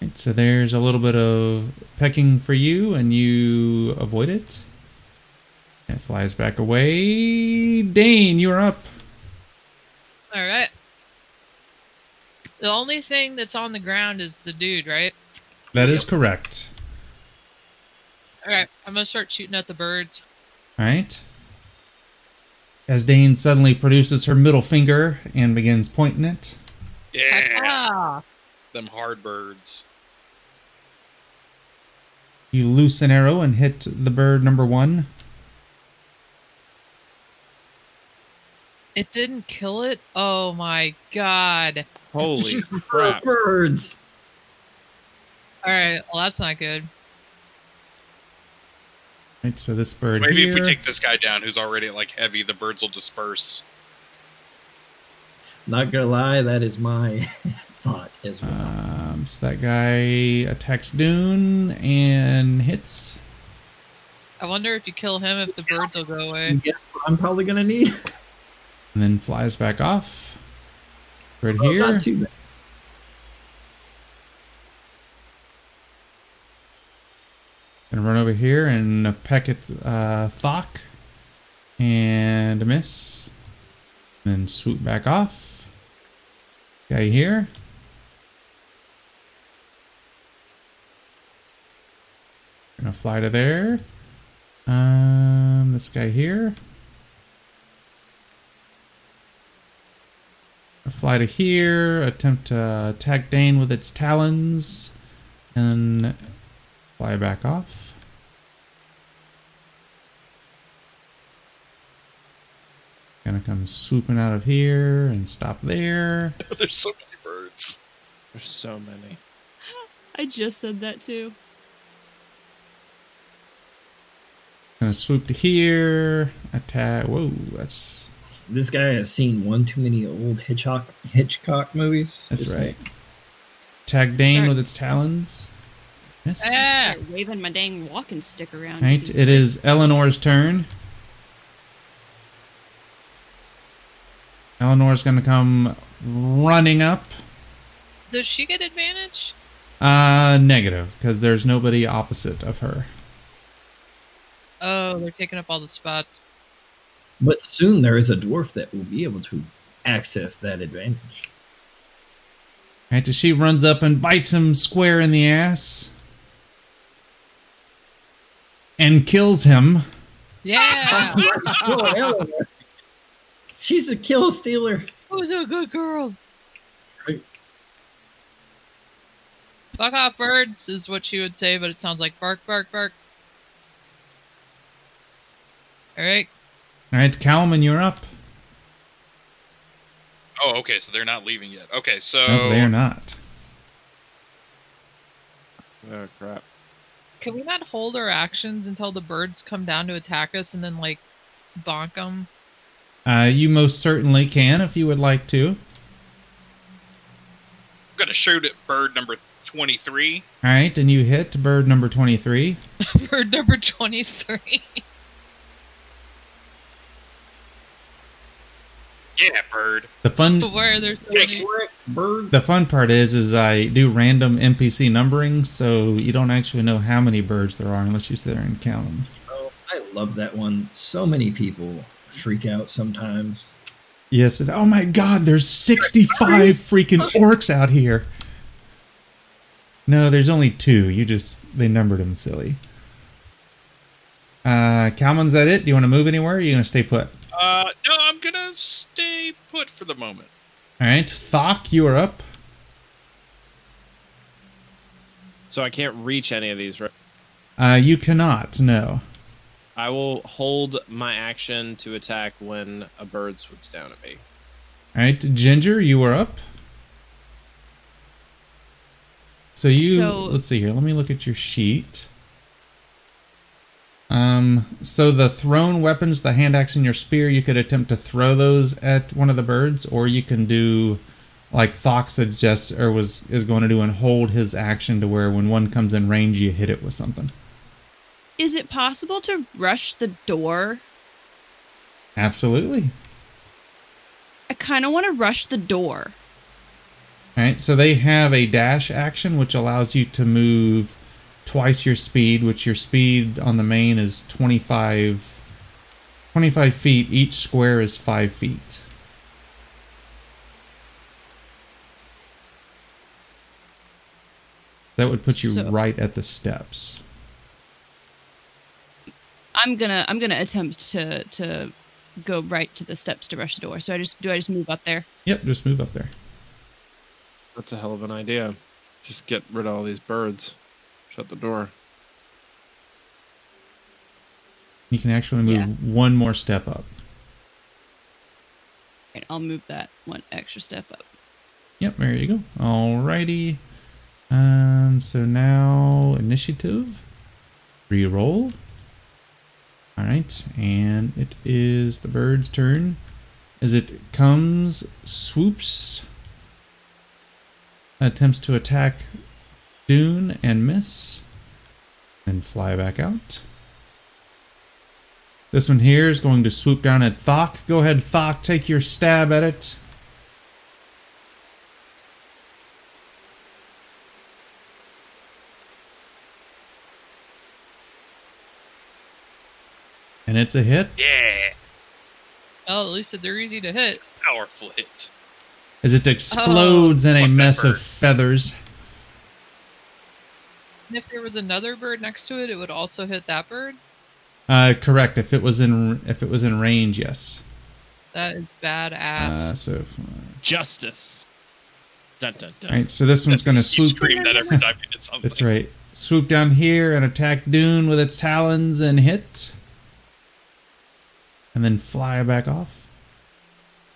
Right, so there's a little bit of pecking for you, and you avoid it. It flies back away. Dane, you are up. All right. The only thing that's on the ground is the dude, right? That is correct. All right. I'm gonna start shooting at the birds. All right. As Dane suddenly produces her middle finger and begins pointing it. Yeah. Them hard birds. You loose an arrow and hit the bird number one. It didn't kill it. Oh my god! Holy crap. Birds. All right. Well, that's not good. Right, so this bird Maybe here. if we take this guy down who's already like heavy, the birds will disperse. Not gonna lie, that is my thought as well. um, so that guy attacks Dune and hits. I wonder if you kill him, if the birds will go away. And guess what I'm probably gonna need? and then flies back off. Right Well, here. not too bad. Gonna run over here and peck at uh, Thok. And a miss. Then swoop back off. Guy here. Gonna fly to there. Um, this guy here. Fly to here, attempt to attack Dane with its talons, and fly back off. Gonna come swooping out of here and stop there. There's so many birds. There's so many. I just said that too. Gonna swoop to here, attack. Whoa, that's This guy has seen one too many old Hitchcock Hitchcock movies. that's Just right. Attack Dane Start- with its talons. Yes. Ah! Start waving my dang walking stick around. Right, These it is Eleanor's turn. Eleanor's gonna come running up. Does she get advantage? Uh, negative, because there's nobody opposite of her. Oh, they're taking up all the spots. But soon there is a dwarf that will be able to access that advantage. Right, she runs up and bites him square in the ass. And kills him. Yeah. She's a kill stealer. Who's a good girl? Right. Fuck off, birds, is what she would say, but it sounds like bark, bark, bark. Alright. Alright, Calman, you're up. Oh, okay. So they're not leaving yet. Okay, so No, they're not. Oh crap. Can we not hold our actions until the birds come down to attack us and then, like, bonk them? Uh, you most certainly can if you would like to. I'm gonna shoot at bird number twenty-three. Alright, and you hit bird number 23. Bird number 23. Yeah, bird. The fun Why are there so Take many? Bird. the fun part is is I do random NPC numbering, so you don't actually know how many birds there are unless you sit there and count them. Oh, I love that one. So many people freak out sometimes. Yes, and oh my god, there's 65 freaking orcs out here. No, there's only two. You just they numbered them silly. Uh, Calman's that it? Do you want to move anywhere? Or are you gonna stay put? Uh, no, I'm gonna stay put for the moment. All right, Thok, you are up. So I can't reach any of these. Right? Uh, you cannot. No. I will hold my action to attack when a bird swoops down at me. All right, Ginger, you are up. So you So- let's see here. Let me look at your sheet. Um, so the thrown weapons, the hand axe and your spear, you could attempt to throw those at one of the birds, or you can do like Thok suggests or was is going to do and hold his action to where when one comes in range, you hit it with something. Is it possible to rush the door? Absolutely. I kind of want to rush the door. All right, so they have a dash action which allows you to move twice your speed, which your speed on the main is 25, 25 feet. Each square is 5 feet. That would put you So- right at the steps. I'm gonna I'm gonna attempt to to go right to the steps to rush the door. So I just do I just move up there? Yep, just move up there. That's a hell of an idea. Just get rid of all these birds. Shut the door. You can actually move Yeah. one more step up. Right, I'll move that one extra step up. Yep, there you go. Alrighty. Um, so now initiative. Reroll. Alright, and it is the bird's turn. As it comes, swoops, attempts to attack Dune and miss, and fly back out. This one here is going to swoop down at Thok. Go ahead, Thok, take your stab at it. And it's a hit. Yeah, Oh, at least they're easy to hit. powerful hit. As it explodes oh. in a Fuck that mess of feathers. And if there was another bird next to it, it would also hit that bird. Uh, correct. If it was in if it was in range, yes. That is Uh, badass. so, if- Justice. Dun, dun, dun. all right. So this one's going to swoop. scream that every time you did something. That's right. Swoop down here and attack Dune with its talons and hit. And then fly back off.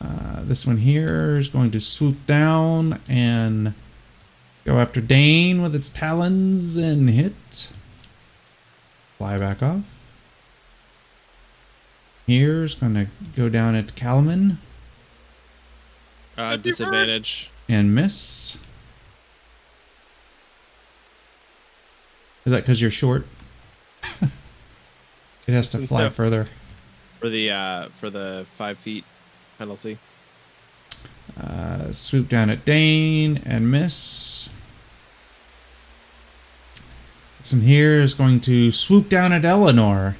Uh, this one here is going to swoop down and go after Dane with its talons and hit. Fly back off. Here's going to go down at Calman Uh, disadvantage. and miss. Is that because you're short? it has to fly No. further. for the uh for the five feet penalty. Uh, swoop down at Dane and miss. This one here is going to swoop down at Eleanor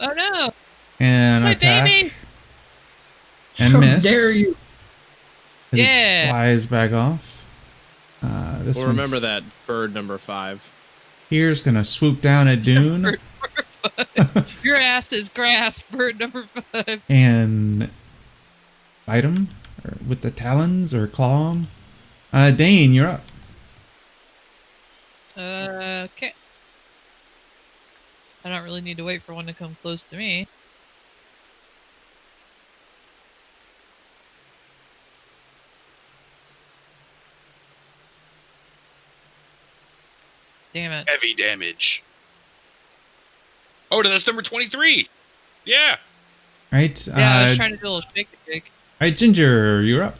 oh no! and My attack baby! and How miss. dare you? And it Yeah. flies back off. Uh, this Well, one remember that bird number five. here is going to swoop down at Dune. Bird number five. Your ass is grass, bird number five. and bite him or with the talons or claw him. Uh, Dane, you're up. Uh, okay. I don't really need to wait for one to come close to me. Damn it. Heavy damage. Oh, that's number 23. Yeah. Right. Yeah, I uh, was trying to do a little shake shake. all right, Ginger, you're up.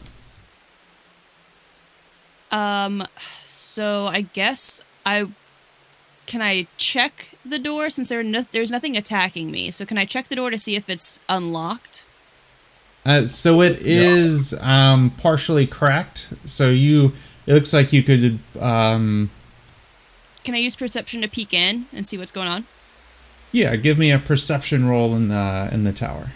Um, so I guess I can I check the door since there no, there's nothing attacking me. So can I check the door to see if it's unlocked? Uh, so it is um, partially cracked. So you, it looks like you could. Um, Can I use perception to peek in and see what's going on? yeah, give me a perception roll in the in the tower.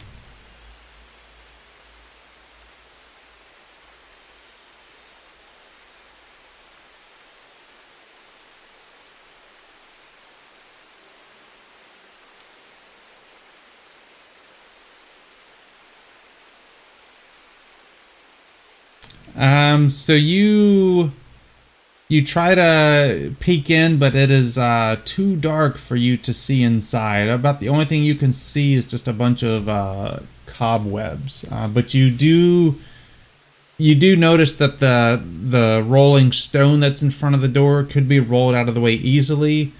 So you you try to peek in, but it is uh, too dark for you to see inside. About the only thing you can see is just a bunch of uh, cobwebs. Uh, but you do you do notice that the the rolling stone that's in front of the door could be rolled out of the way easily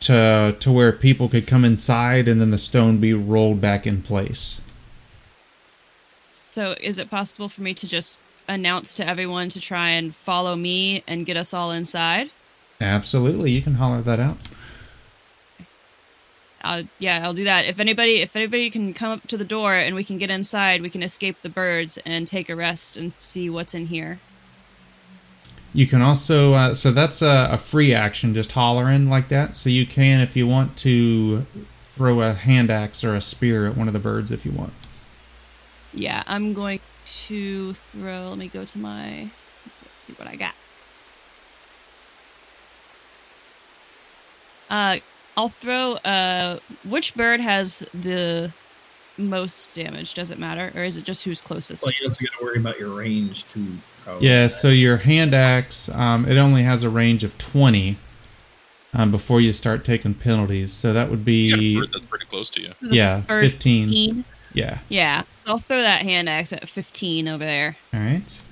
to to where people could come inside, and then the stone be rolled back in place. So is it possible for me to just announce to everyone to try and follow me and get us all inside? Absolutely, you can holler that out. Uh, yeah, I'll do that. If anybody, if anybody can come up to the door and we can get inside, we can escape the birds and take a rest and see what's in here. You can also, uh, so that's a, a free action, just hollering like that. So you can, if you want to, throw a hand axe or a spear at one of the birds if you want. Yeah, I'm going to throw. Let me go to my. Let's see what I got. Uh, I'll throw. Uh, which bird has the most damage? Does it matter, or is it just who's closest? Well, you also got to worry about your range too. Probably. Yeah, so your hand axe, um, it only has a range of 20 um, before you start taking penalties. So that would You got a be, bird that's pretty close to you. yeah, Or 15. 15? Yeah. Yeah, so I'll throw that hand axe at 15 over there. All right.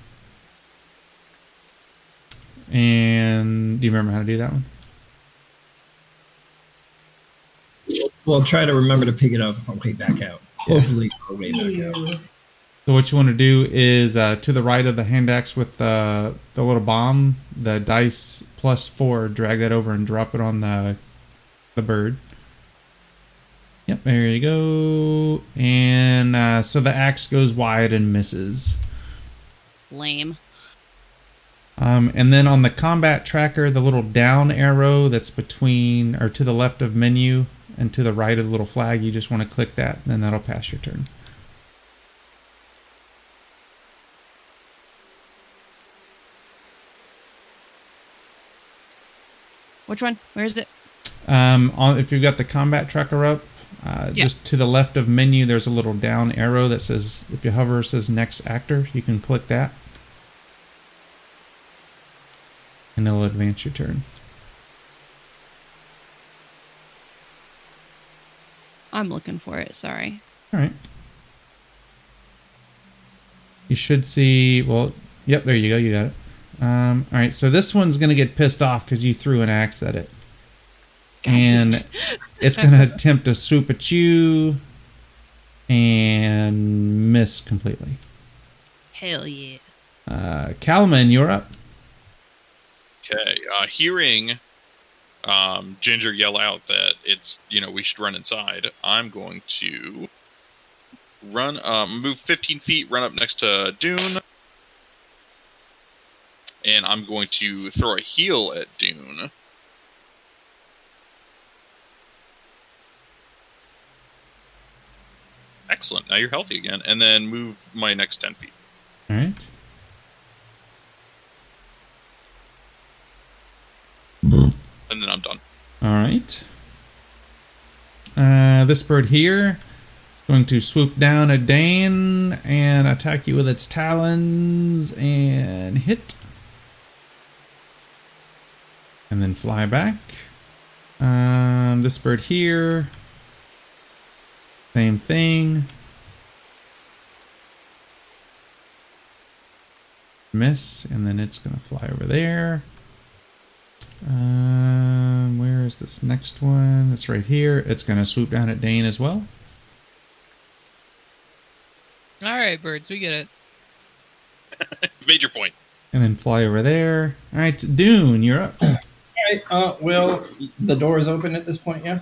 And do you remember how to do that one? Well, I'll try to remember to pick it up on the way back out. Yeah. Hopefully, on the way back out. So what you want to do is uh, to the right of the hand axe with the the little bomb, the dice plus four, drag that over and drop it on the the bird. Yep, there you go. And uh, so the axe goes wide and misses. Lame. Um, and then on the combat tracker, the little down arrow that's between or to the left of menu and to the right of the little flag, you just want to click that, and then that'll pass your turn. Which one? Where is it? Um, on, if you've got the combat tracker up, Uh, Yeah. Just to the left of menu, there's a little down arrow that says, if you hover, it says next actor. You can click that. And it'll advance your turn. I'm looking for it. Sorry. All right. You should see. Well, yep, there you go. You got it. Um, all right, so this one's gonna get pissed off because you threw an axe at it, and it's gonna attempt to swoop at you and miss completely. Hell yeah. Uh, Calman, you're up. Okay. Uh, hearing um, Ginger yell out that it's you know we should run inside, I'm going to run, um, move 15 feet, run up next to Dune, and I'm going to throw a heal at Dune. Excellent. Now you're healthy again, and then move my next 10 feet. All right. And then I'm done. All right. Uh, this bird here is going to swoop down a Dane and attack you with its talons and hit. And then fly back. Um, this bird here, same thing. Miss, and then it's going to fly over there. Um, where is this next one? It's right here. It's gonna swoop down at Dane as well. All right, birds, we get it. Major point. And then fly over there. Alright, Dune, you're up. All right. Uh, well, the door is open at this point, yeah.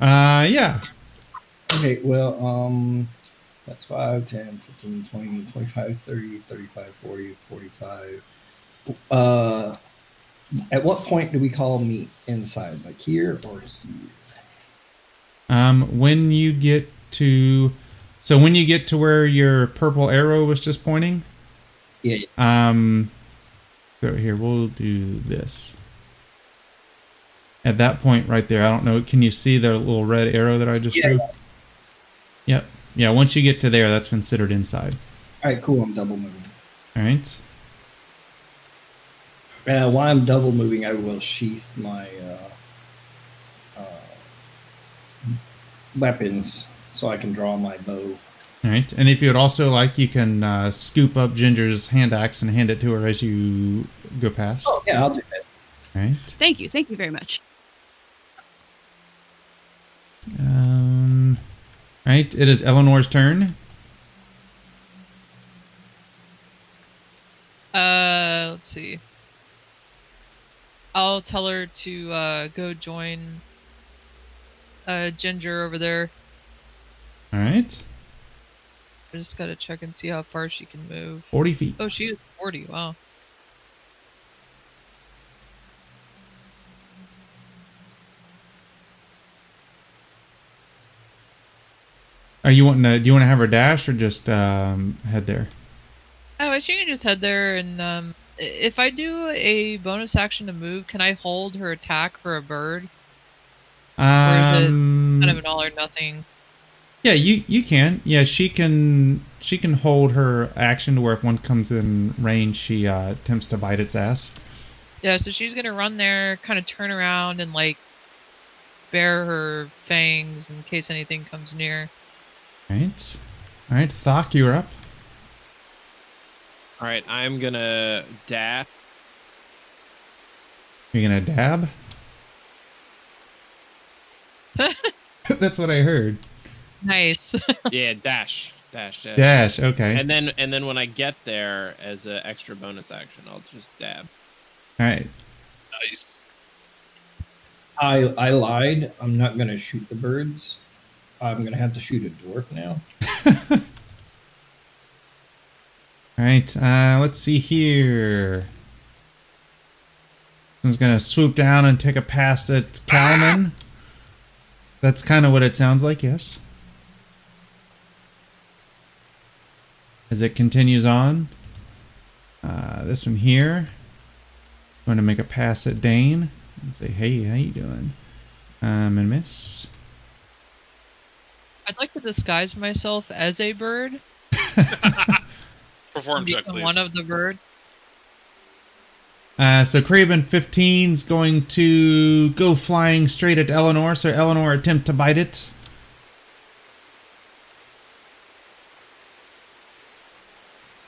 Uh yeah. Okay, well, um, that's 5, 10, 15, 20, 25, 30, 35, 40, 45. Uh, at what point do we call meet inside? Like here or here? Um when you get to so when you get to where your purple arrow was just pointing, Yeah, yeah. um so here we'll do this. At that point right there, I don't know, can you see the little red arrow that I just Yeah. drew? Yep. Yeah, once you get to there, that's considered inside. All right, cool. I'm double moving. Alright. Uh, while I'm double moving, I will sheath my uh, uh, weapons so I can draw my bow. All right, and if you'd also like, you can uh, scoop up Ginger's hand axe and hand it to her as you go past. Oh, yeah, I'll do that. All right. Thank you. Thank you very much. Um, all right, it is Eleanor's turn. Uh, let's see. I'll tell her to uh, go join uh, Ginger over there. All right, I just gotta check and see how far she can move. 40 feet. Oh, she is 40. Wow. Are you wanting to? Do you want to have her dash or just um, head there? Oh, she can just head there, and um, if I do a bonus action to move, can I hold her attack for a bird? Or is it Um, Kind of an all or nothing. yeah, you you can. Yeah, she can. She can hold her action to where if one comes in range, she uh, attempts to bite its ass. Yeah, so she's gonna run there, kind of turn around, and like bare her fangs in case anything comes near. All right, all right. Thok, you're up. All right, I'm gonna dash. You're gonna dab. That's what I heard. Nice. Yeah, dash, dash, dash. Dash. Okay. And then and then when I get there as an extra bonus action, I'll just dab. All right. Nice. I I lied. I'm not gonna shoot the birds. I'm gonna have to shoot a dwarf now. All right. Uh, let's see here. Someone's gonna swoop down and take a pass at Calman. That's kind of what it sounds like. Yes. As it continues on, uh, this one here, I'm going to make a pass at Dane and say, "Hey, how you doing?" Um, and miss. I'd like to disguise myself as a bird. Perform and check, become please. one of the bird. Uh, so Craven 15's going to go flying straight at Eleanor. So Eleanor attempt to bite it.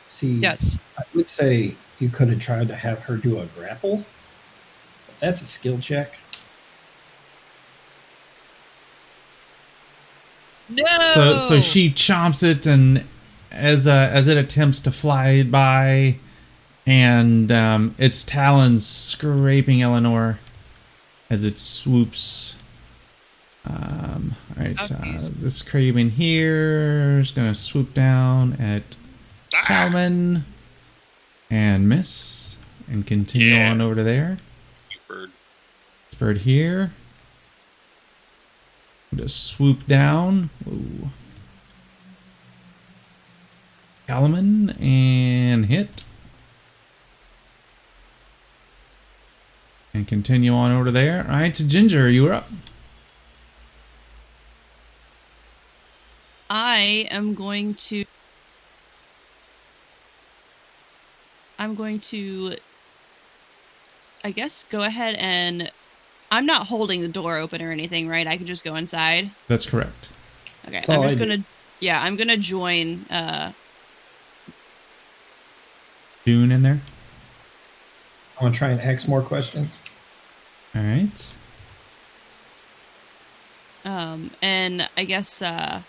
See, Yes. I would say you could have tried to have her do a grapple. But that's a skill check. No. So so she chomps it, and as uh, as it attempts to fly by, and um, its talons scraping Eleanor as it swoops. Um, all right, uh, Ouchies. this Crebain here is gonna swoop down at Ah! Calvin and miss, and continue Yeah. on over to there. Bird. This bird here. Just swoop down. Ooh. Calman and hit. And continue on over there. All right, to Ginger, you are up. I am going to. I'm going to. I guess go ahead and. I'm not holding the door open or anything, right? I can just go inside. That's correct. Okay, That's I'm just I gonna. Yeah, I'm gonna join. Uh, Dune in there. I want to try and ask more questions. All right. um, and I guess. Uh,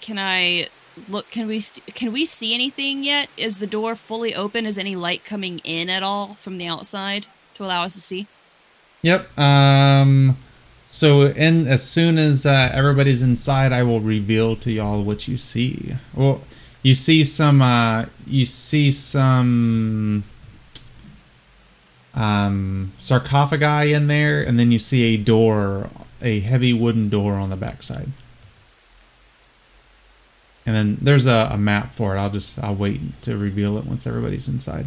can I look? Can we? St- can we see anything yet? Is the door fully open? Is any light coming in at all from the outside to allow us to see? Yep. Um. So, in as soon as uh, everybody's inside, I will reveal to y'all what you see. Well, you see some. Uh, you see some. Um, sarcophagi in there, and then you see a door, a heavy wooden door on the backside. And then there's a, a map for it. I'll just I'll wait to reveal it once everybody's inside.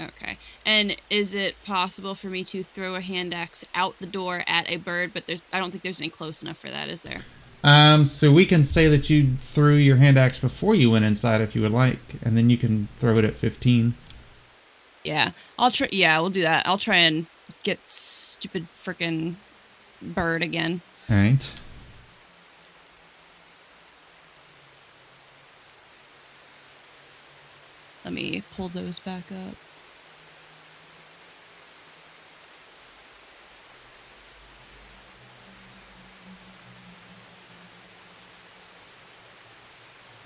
Okay. And is it possible for me to throw a hand axe out the door at a bird? But there's, I don't think there's any close enough for that, is there? Um, so we can say that you threw your hand axe before you went inside if you would like, and then you can throw it at 15. Yeah, I'll try. Yeah, we'll do that. I'll try and get stupid freaking bird again. All right. Let me pull those back up.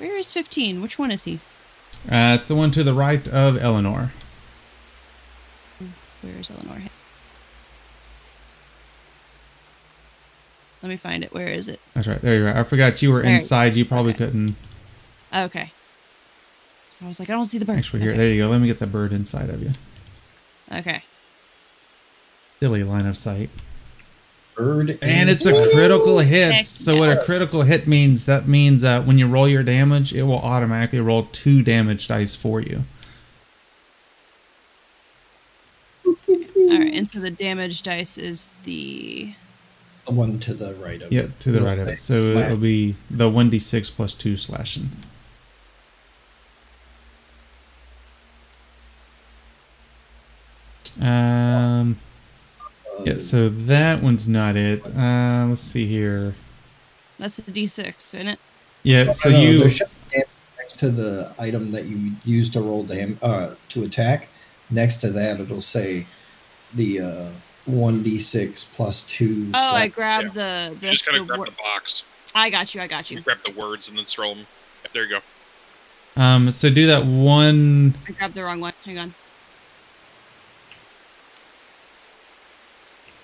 Where is 15? Which one is he? Uh, it's the one to the right of Eleanor. Where is Eleanor? Let me find it. Where is it? That's right. There you are. I forgot you were There. inside. You probably Okay. couldn't. Okay. I was like, I don't see the bird. Actually, here, okay. there you go. Let me get the bird inside of you. okay. Silly line of sight. Bird And it's a critical hit. Heck So what a critical hit means, that means uh, when you roll your damage, it will automatically roll two damage dice for you. All right. And so the damage dice is the. the one to the right of Yeah, it. to the right of it. So slash. it'll be the 1d6 plus 2 slashing. Um, yeah, so that one's not it. Uh, let's see here. That's the D6, isn't it? Yeah, so know, you. there should be next to the item that you use to roll dam uh, to attack. Next to that, it'll say the uh, one d six plus two. Oh, I slash- grabbed the. You the, just kind the of grab wor- the box. I got you. I got You you. grab the words and then throw them. Yep, there you go. Um, so do that one. I grabbed the wrong one. Hang on.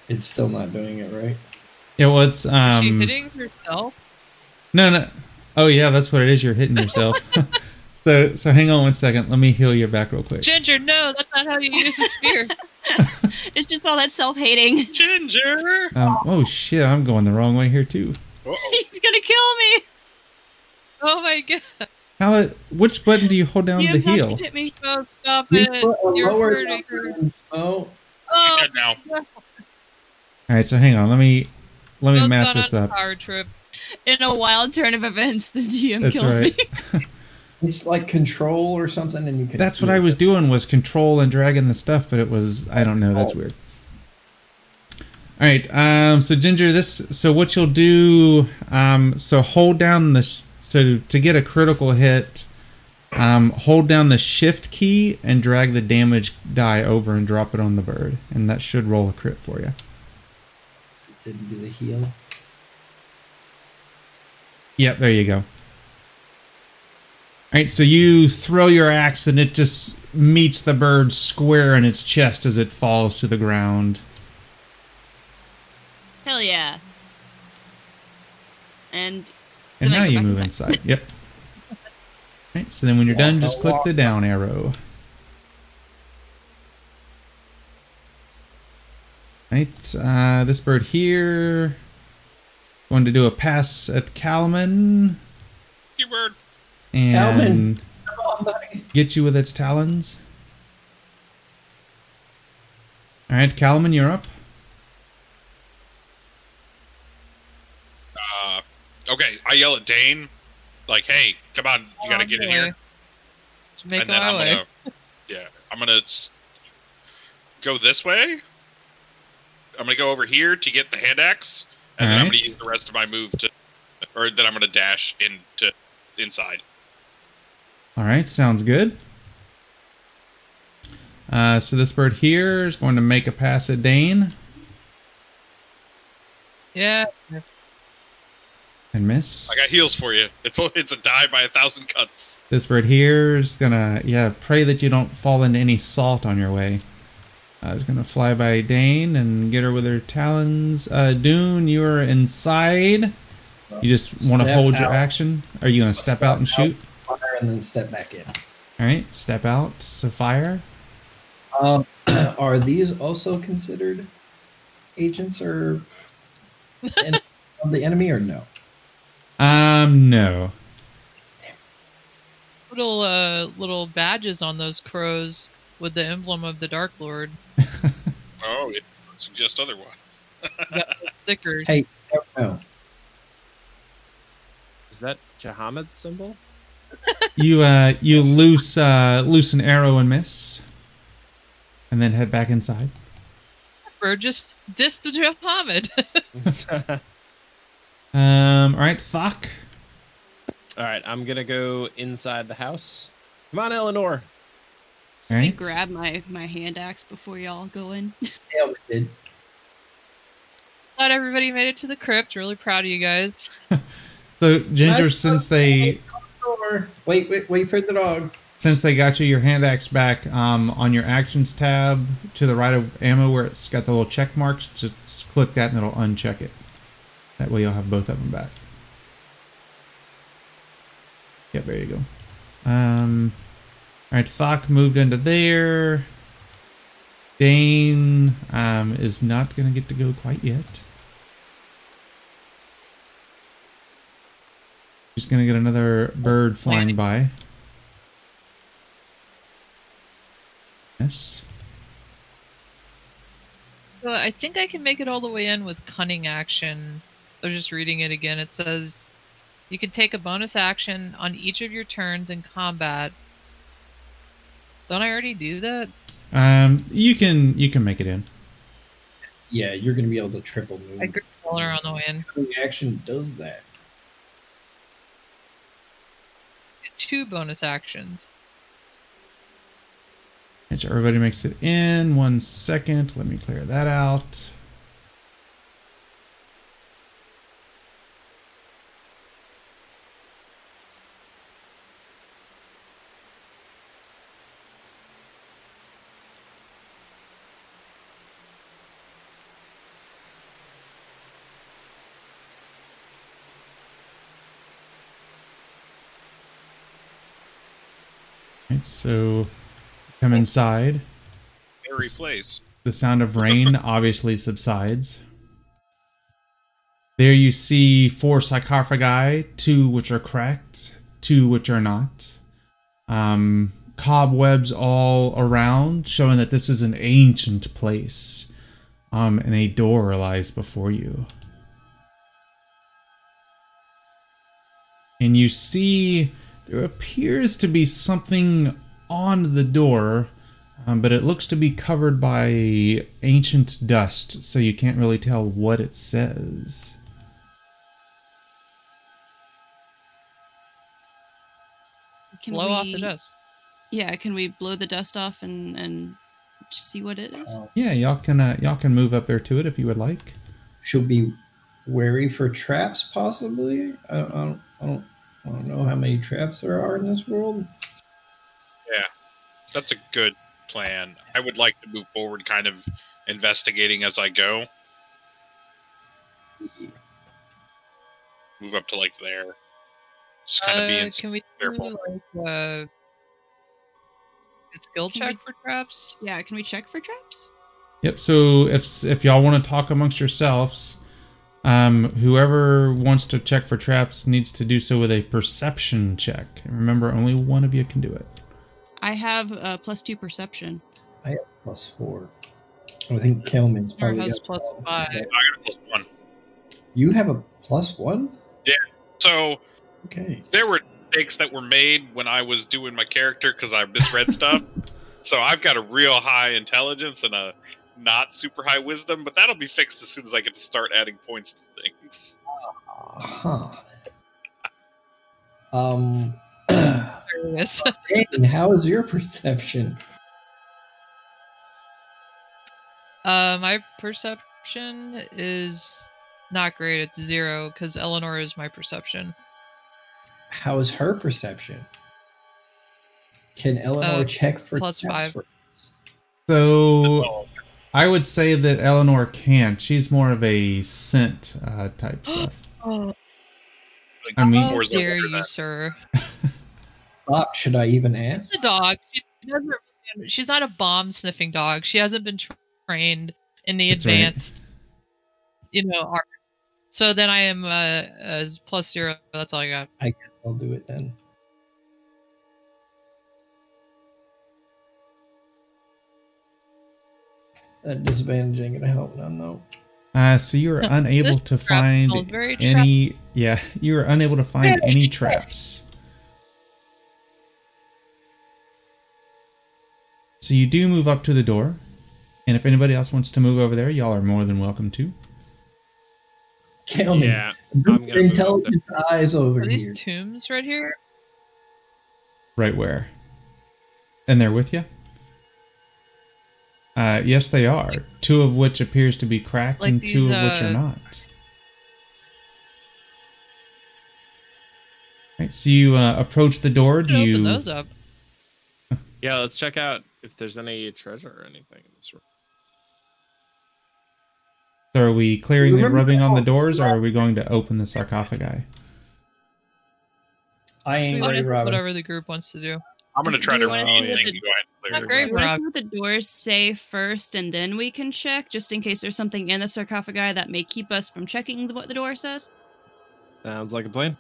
It's still not doing it right. Yeah, well, it's she um. hitting herself? No, no. Oh yeah, that's what it is. You're hitting yourself. so, so hang on one second. Let me heal your back real quick. Ginger, no, that's not how you use a spear. It's just all that self hating. Ginger. Um, oh shit, I'm going the wrong way here too. Uh-oh. He's gonna kill me. oh my god. How? It, which button do you hold down you to have not heal? hit me. Oh, stop You it. You're hurting her. Oh, Oh, now. All right, so hang on. Let me let me Both math this up. Power trip. in a wild turn of events, the DM That's kills right. me. It's like control or something, and you can. That's what I was doing was control and dragging the stuff, but it was I don't know. That's weird. All right. Um. So Ginger, this. So what you'll do. Um. So hold down the. So to get a critical hit, um, hold down the shift key and drag the damage die over and drop it on the bird, and that should roll a crit for you. Didn't do the heal. Yep, there you go. All right, so you throw your axe and it just meets the bird square in its chest as it falls to the ground. Hell yeah. And And now you move inside. inside. Yep. All right, so then when you're done, just click the down arrow. Right, uh, this bird here. Going to do a pass at Calman Keyword. and Calman. Come on, buddy. get you with its talons. All right, Calman, you're up. Uh, okay, I yell at Dane, like, "Hey, come on, you gotta get in here." Make and then I'm way. gonna, yeah, I'm gonna go this way. I'm gonna go over here to get the hand axe, and then I'm gonna use the rest of my move to, or then I'm gonna dash into inside. All right, sounds good. Uh, so this bird here is going to make a pass at Dane Yeah. and miss. I got heals for you. It's a, it's a die by a thousand cuts. This bird here is gonna, yeah, pray that you don't fall into any salt on your way. Uh, was gonna fly by Dane and get her with her talons. Uh, Dune, you are inside. You just want to Step hold your action. Are you gonna step, Step out and out. shoot? Fire and then step back in. All right, step out. So fire. Um, are these also considered agents or of the enemy or no? Um, no. Little uh little badges on those crows with the emblem of the Dark Lord. Oh, it suggest otherwise. Stickers. Hey, no. Is that Jahamed's symbol? You uh, you loose uh, loose an arrow and miss, and then head back inside. Or just dissed to Muhammad. Um, all right, Thok. All right, I'm gonna go inside the house. Come on, Eleanor. So I grab my, my hand axe before y'all go in. Yeah, we did. Glad everybody made it to the crypt. Really proud of you guys. So Ginger, since they Wait, wait, wait for the dog. since they got you your hand axe back, um, on your actions tab to the right of ammo where it's got the little check marks, just click that and it'll uncheck it. That way you'll have both of them back. Yep, there you go. Um, all right, Thok moved into there. Dane um, is not going to get to go quite yet. He's going to get another bird flying by. Yes. So I think I can make it all the way in with cunning action. I was just reading it again. It says you can take a bonus action on each of your turns in combat. Don't I already do that? Um, you can you can make it in. Yeah, you're gonna be able to triple move. I agree with on the way in. The action does that. Two bonus actions. And so everybody makes it in. One second. Let me clear that out. So come inside. Airy place. The sound of rain obviously subsides. There you see four sarcophagi, two which are cracked, two which are not. Um, cobwebs all around, showing that this is an ancient place. Um, and a door lies before you. and you see there appears to be something on the door, um, but it looks to be covered by ancient dust, so you can't really tell what it says. Can Blow off the we- dust. Yeah, can we blow the dust off and and see what it is? Uh, Yeah, y'all can uh, y'all can move up there to it if you would like. She'll be wary for traps, possibly. I, I don't. I don't. I don't know how many traps there are in this world. Yeah, that's a good plan. I would like to move forward, kind of investigating as I go. Move up to like there. Just kind of Uh, being can we do careful. like uh, a skill Can check we- for traps? Yeah, can we check for traps? Yep. So if if y'all want to talk amongst yourselves, um, whoever wants to check for traps needs to do so with a perception check. And remember, only one of you can do it. I have uh, plus two perception. I have Plus four. I think Calman's Or probably has got plus five. I got a plus one. You have a plus one. Yeah. So Okay. there were mistakes that were made when I was doing my character because I misread stuff. So I've got a real high intelligence and a not super high wisdom, but that'll be fixed as soon as I get to start adding points to things. Huh. Um. There it is. Dan, how is your perception? uh, my perception is not great. It's zero because Eleanor is my perception. How is her perception? Can Eleanor Uh, check for plus traps five. for? So I would say that Eleanor can't. She's more of a scent uh, type stuff. Oh, I mean- how dare you, that? sir? Fuck, should I even ask? It's a dog. She doesn't, she's not a bomb sniffing dog. She hasn't been trained in the That's right. advanced, you know, art. So then I am uh, as plus zero. That's all I got. I guess I'll do it then. That disadvantage ain't gonna help none though. Uh, so you are unable to find felt very trap- any. Yeah, you are unable to find Very any trap. traps. So you do move up to the door, and if anybody else wants to move over there, y'all are more than welcome to. Calman, Yeah, your I'm gonna move up intelligent eyes over Are these tombs right here? Right where? And they're with you? Uh, yes, they are. Two of which appears to be cracked, Like and two these, of which are uh, not. Right, so you uh, approach the door. Do you? open those up. Yeah, let's check out if there's any treasure or anything in this room. So are we clearing the rubbing on the doors, or are we going to open the sarcophagi? I ain't We ready, wanna- Robin. Whatever the group wants to do. I'm going to try to wanna read what the- Go ahead. clear Not great. Do you want to see what the doors say first, and then we can check, just in case there's something in the sarcophagi that may keep us from checking the, what the door says? Sounds like a plan.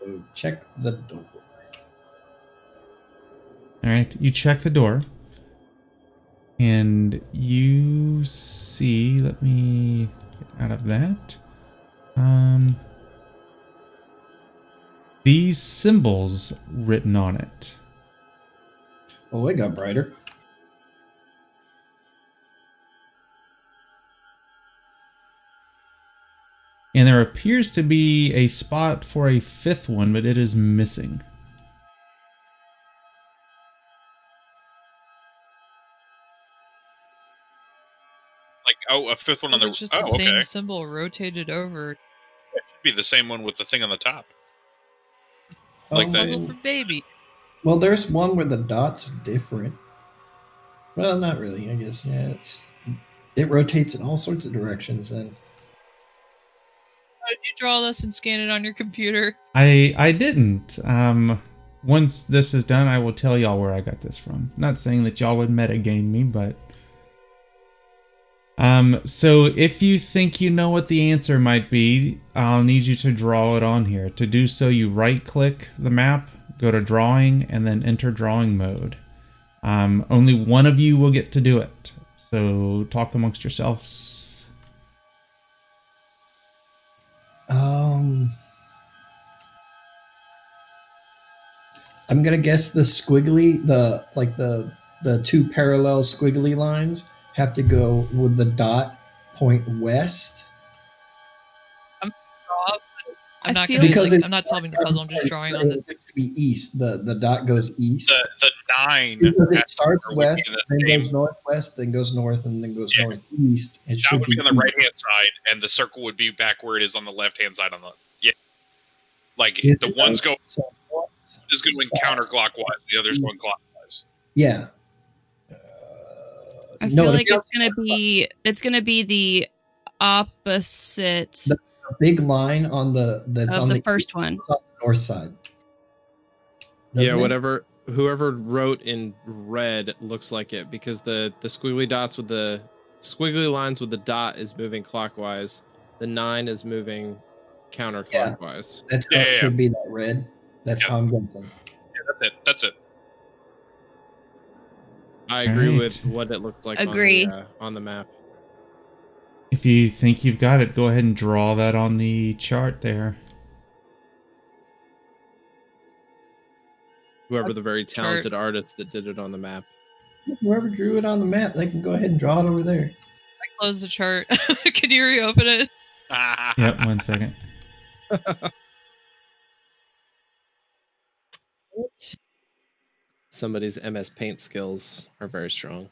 So check the door. All right, you check the door, and you see. Let me get out of that. Um, these symbols written on it. Oh, it got brighter. And there appears to be a spot for a fifth one, but it is missing. Like, oh, a fifth one on the. It's just Oh, the okay. same symbol rotated over. It should be the same one with the thing on the top. Like that. Puzzle for baby. Well, there's one where the dot's different. Well, not really. I guess. Yeah, it's it rotates in all sorts of directions. Then How did you draw this and scan it on your computer? I I didn't. Um, once this is done, I will tell y'all where I got this from. Not saying that y'all would metagame me, but um, so if you think you know what the answer might be, I'll need you to draw it on here. To do so, you right-click the map, go to drawing, and then enter drawing mode. Um, only one of you will get to do it. So talk amongst yourselves. um, I'm gonna guess the squiggly, the like the the two parallel squiggly lines have to go with the dot point west. I'm I not Because like, it- I'm not solving the puzzle. I'm just drawing on the. It needs to be east. The the dot goes east. The the nine Because it starts west, the then same. goes northwest, then goes north, and then goes Yeah. northeast. It that should would be be on the east. right hand side, and the circle would be back where it is on the left hand side. On the yeah, like Is the one's though? go So, is going counterclockwise, the other's going clockwise. yeah. I no, feel like it's gonna be it's gonna be the opposite The- big line on the that's of on the the first one. on the north side. yeah, Doesn't it? whatever. Whoever wrote in red looks like it because the the squiggly dots with the squiggly lines with the dot is moving clockwise. The nine is moving counterclockwise. That's how Yeah, it yeah, should be. That red. That's Yeah. how I'm guessing. Yeah, that's it. That's it. I agree Alright. with what it looks like Agree. on the, uh, on the map. If you think you've got it, go ahead and draw that on the chart there. Whoever the very Chart. talented artist that did it on the map. Whoever drew it on the map, they can go ahead and draw it over there. I closed the chart. Can you reopen it? Yep, one second. Somebody's MS Paint skills are very strong.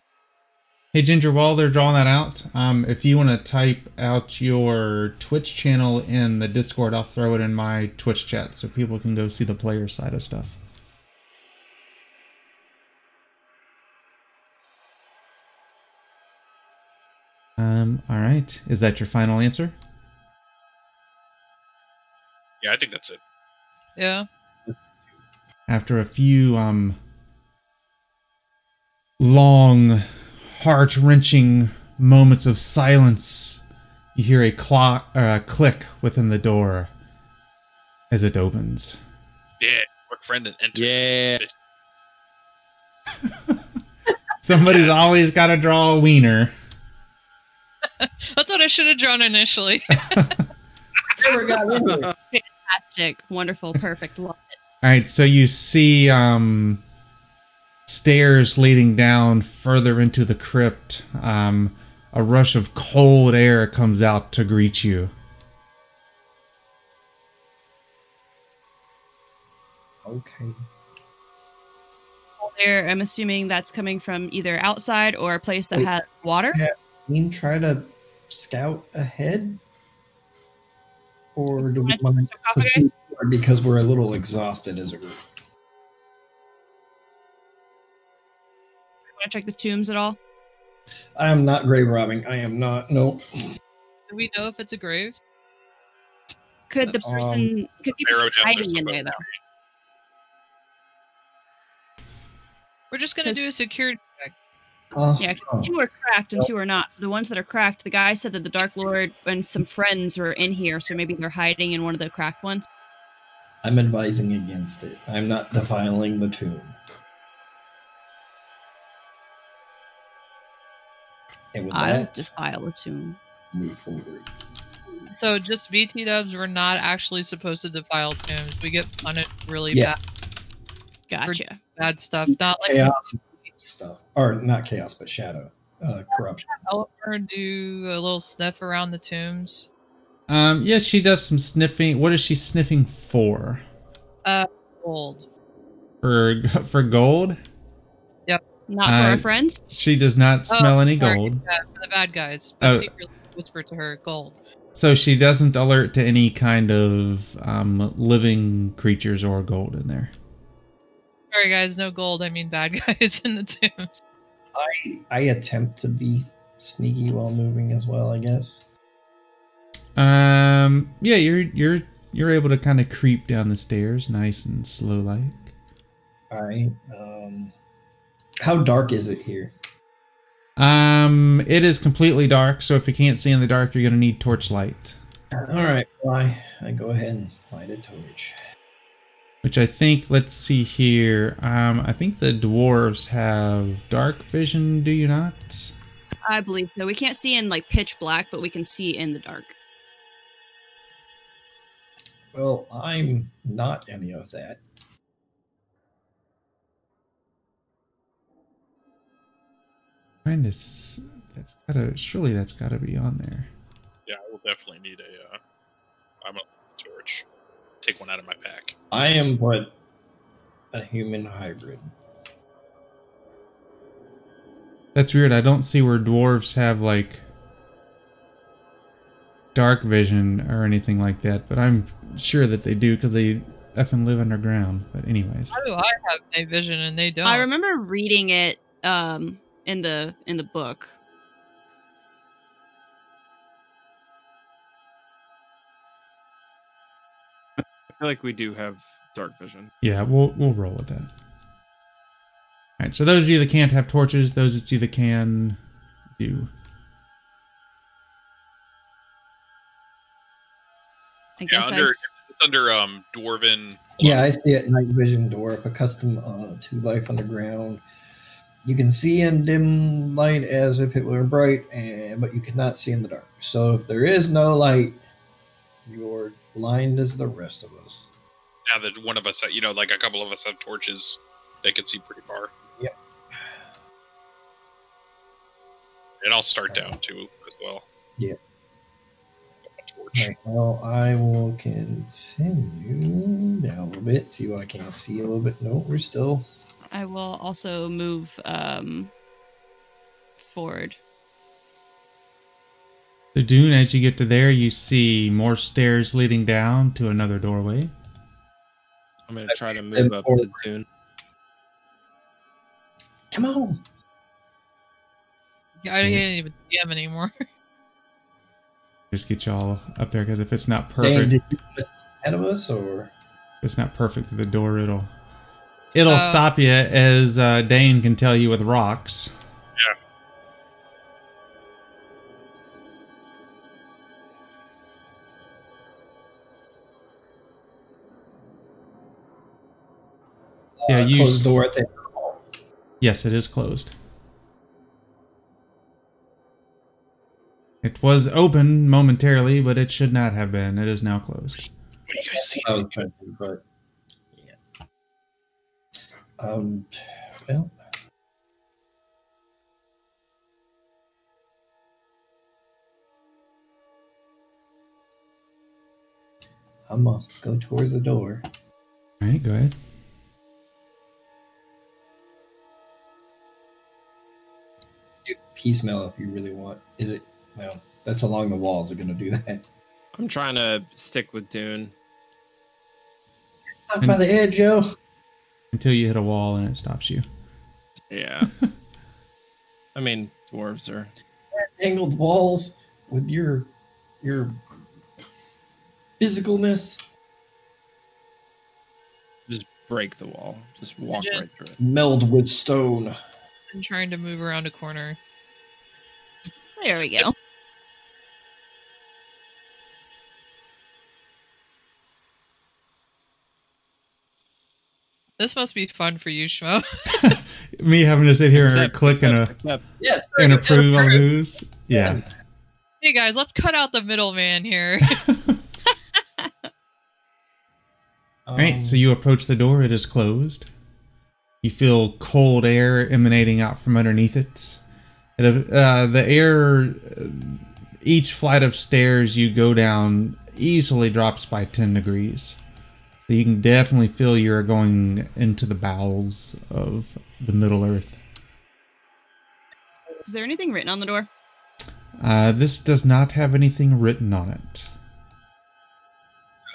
Hey Ginger, while they're drawing that out, um, if you want to type out your Twitch channel in the Discord, I'll throw it in my Twitch chat so people can go see the player side of stuff. Um, all right. Is that your final answer? Yeah, I think that's it. Yeah. After a few um long, heart-wrenching moments of silence, you hear a clock or a click within the door as it opens. Yeah, quick friend and enter. Yeah. Somebody's always got to draw a wiener. That's what I should have drawn initially. Never got in there. Fantastic, wonderful, perfect. Love it. All right, so you see um, stairs leading down further into the crypt. Um, a rush of cold air comes out to greet you. Okay. There, I'm assuming that's coming from either outside or a place that Wait. has water. Yeah. Mean try to scout ahead, or do we Wanna want check the sarcophagus? to proceed because we're a little exhausted as a group? Want to check the tombs at all? I am not grave robbing. I am not. No. Do we know if it's a grave? Could the Um, person could people be hiding in there though? We're just gonna do a security check. Uh, Yeah, 'cause two are cracked and two are not. So the ones that are cracked, the guy said that the Dark Lord and some friends were in here, so maybe they're hiding in one of the cracked ones. I'm advising against it. I'm not defiling the tomb. And with I'll that, defile a tomb. move forward. So just VT dubs, we're not actually supposed to defile tombs. We get punished really Yeah. bad, Gotcha. bad stuff. Not like Chaos stuff, or not chaos, but shadow, uh, corruption. Eleanor do a little sniff around the tombs. Um, yes, she does some sniffing. What is she sniffing for? Uh, Gold. For for gold? Not for our Uh, friends. She does not smell Oh, any sorry. gold. Yeah, for the bad guys. But Oh. secretly whisper to her gold. So she doesn't alert to any kind of um, living creatures or gold in there. Sorry guys, no gold. I mean bad guys in the tombs. I I attempt to be sneaky while moving as well. I guess. Um, yeah, you're you're you're able to kind of creep down the stairs, nice and slow like. All right. Um, how dark is it here? Um, it is completely dark, so if you can't see in the dark, you're gonna need torchlight, All right. Well, I, I go ahead and light a torch. which I think. Let's see here. Um, I think the dwarves have dark vision. Do you not? I believe so. We can't see in like pitch black, but we can see in the dark. Well, I'm not any of that. Trying to. s- That's gotta. Surely that's gotta be on there. Yeah, I will definitely need a. Uh, I'm a torch. Take one out of my pack. I am but a human hybrid. That's weird. I don't see where dwarves have like dark vision or anything like that, but I'm sure that they do because they effing live underground. But anyways, How do I have night vision and they don't? I remember reading it um in the in the book. I feel like we do have dark vision. yeah, we'll we'll roll with that. All right. So those of you that can't have torches, those of you that can, do. I guess I under s- it's under um dwarven. Yeah, I see it. Night vision dwarf, accustomed uh, to life underground. You can see in dim light as if it were bright, and but you cannot see in the dark. So if there is no light, you're blind as the rest of us. Now that one of us, uh, you know, like a couple of us have torches, they can see pretty far. Yep. And I'll start uh, down too as well. Yep. Right, well, I will continue down a little bit, see what I can see a little bit. No, we're still. I will also move um forward. The Dune, as you get to there, you see more stairs leading down to another doorway. I'm gonna try to move up to forward. Dune. Come on. Yeah, I can't even DM anymore. Just get y'all up there because if it's not Dang, perfect, did you put ahead of us, or if it's not perfect through the door, it'll it'll Oh. stop you, as uh, Dane can tell you with rocks. Yeah, uh, you close the door at the Yes, it is closed. It was open momentarily, but it should not have been. It is now closed. What do you guys see? I was thinking, but yeah. Um, well, I'm gonna go towards the door. All right, go ahead. You piecemeal if you really want. Is it? Well, that's along the walls. Are gonna do that. I'm trying to stick with Dune. Stuck by the edge, Joe. Until you hit a wall and it stops you. Yeah. I mean, dwarves are. Angled walls with your your physicalness. Just break the wall. Just walk Legit. right through it. meld with stone. I'm trying to move around a corner. There we go. This must be fun for you, Schmo. Me having to sit here and Except- click and, uh, except- Yes. and approve on the moves. Yeah. hey guys, let's cut out the middleman here. All right, so you approach the door. It is closed. You feel cold air emanating out from underneath it. The, uh, the air, uh, each flight of stairs you go down easily drops by 10 degrees. So you can definitely feel you're going into the bowels of the Middle Earth. Is there anything written on the door? Uh, this does not have anything written on it.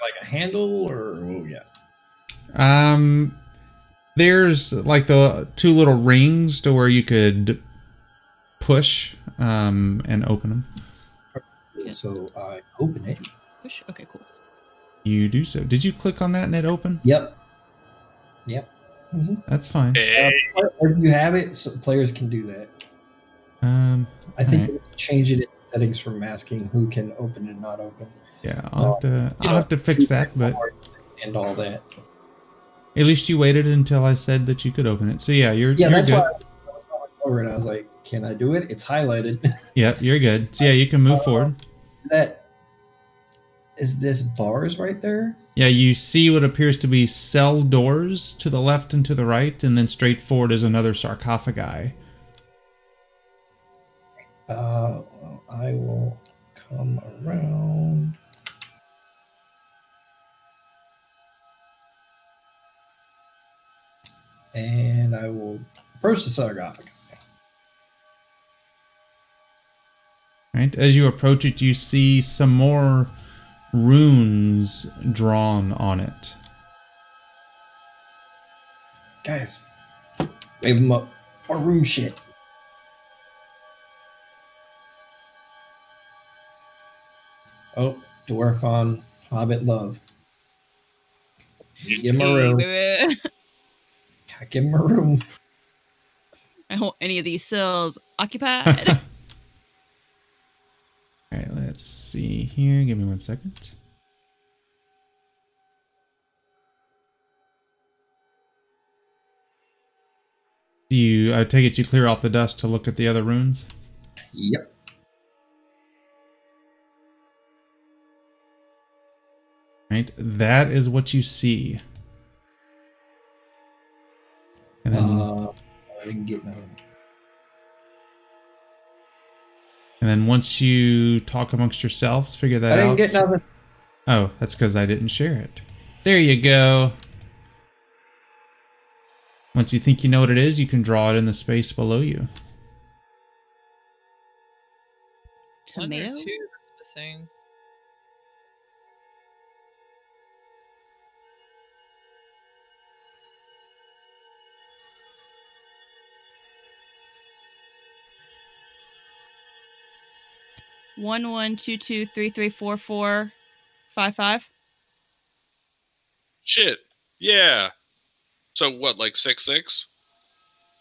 like a handle or oh yeah. Um, there's like the two little rings to where you could push um, and open them. So I open it. Push. Okay, cool. You do so. Did you click on that and it open? Yep. Yep. hmm That's fine. Hey, or, or you have it so players can do that? Um, I think Alright. we change it in settings from masking who can open and not open. yeah, I'll have to. I'll know, have to fix that. But and all that. at least you waited until I said that you could open it. So yeah, you're. Yeah, you're that's good. why I was going over and I was like, "Can I do it?" It's highlighted. Yep, you're good. So yeah, you can move forward. that is this bars right there. Yeah, you see what appears to be cell doors to the left and to the right, and then straight forward is another sarcophagi. Uh, I will come around. And I will approach the sarcophagus. Right as you approach it, you see some more runes drawn on it. Guys, wave them up. More room shit. Oh, dwarf on Hobbit love. Give him a room. Give him a room. I don't want any of these cells occupied. All right, let's see here. Give me one second. Do you? I take it you clear off the dust to look at the other runes. Yep. Right, that is what you see. And then, Uh, I didn't get nothing. And then once you talk amongst yourselves, figure that I didn't out. get nothing. Oh, that's because I didn't share it. There you go. Once you think you know what it is, you can draw it in the space below you. Tomato? two that's missing. One one two two three three four four five five. Shit. Yeah. So what, like six six?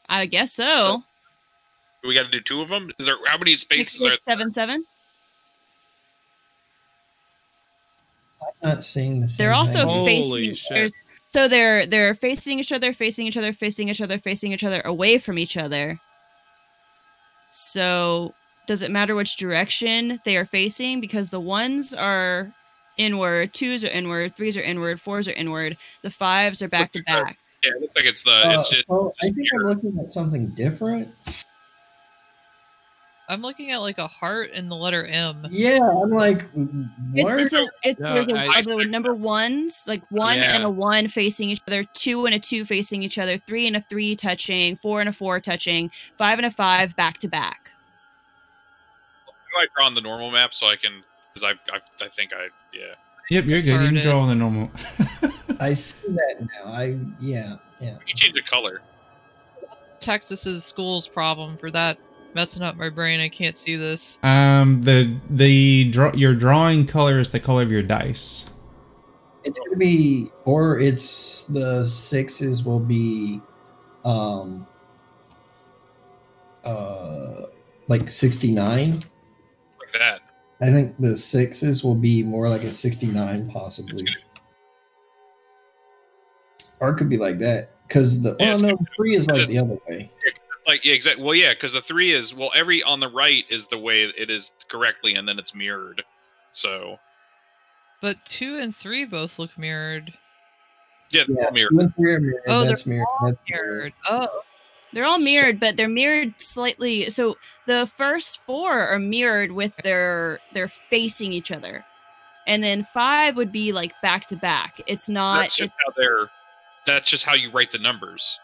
I guess so. So- We got to do two of them. Is there how many Six spaces are six seven seven. I'm not seeing the same They're also thing. Holy facing. shit. they're- So they're they're facing each other, facing each other, facing each other, facing each other, away from each other. So does it matter which direction they are facing? Because the ones are inward, twos are inward, threes are inward, fours are inward. The fives are back to back. Yeah, it looks like it's the Uh, it's it, well, I just think I'm looking at something different. I'm looking at like a heart and the letter M. Yeah, I'm like, It, what? it's a, it's No, there's a, I- number ones like one and a one facing each other, two and a two facing each other, three and a three touching, four and a four touching, five and a five back to back. I draw on the normal map so I can because I, I I think I yeah. Yep, you're good. You can Retarded. draw on the normal. I see that now. I yeah yeah. You change the color. Texas's school's problem for that messing up my brain. I can't see this. um, the the draw your drawing color is the color of your dice. It's gonna be, or it's the sixes will be, um, uh, like sixty nine. Like that. I think the sixes will be more like a sixty nine, possibly. Or it could be like that because the Yeah, oh no, gonna- three is it's like a- the other way. Like yeah, exactly. Well, yeah, because the three is well, every on the right is the way it is correctly, and then it's mirrored. So But two and three both look mirrored. yeah, Yeah, mirrored. two and three are mirrored. Oh, they're that's mirrored. That's mirrored. Mirrored. Oh, They're all mirrored, but they're mirrored slightly. So the first four are mirrored with their they're facing each other, and then five would be like back to back. It's not. That's just It's, how they're. That's just how you write the numbers.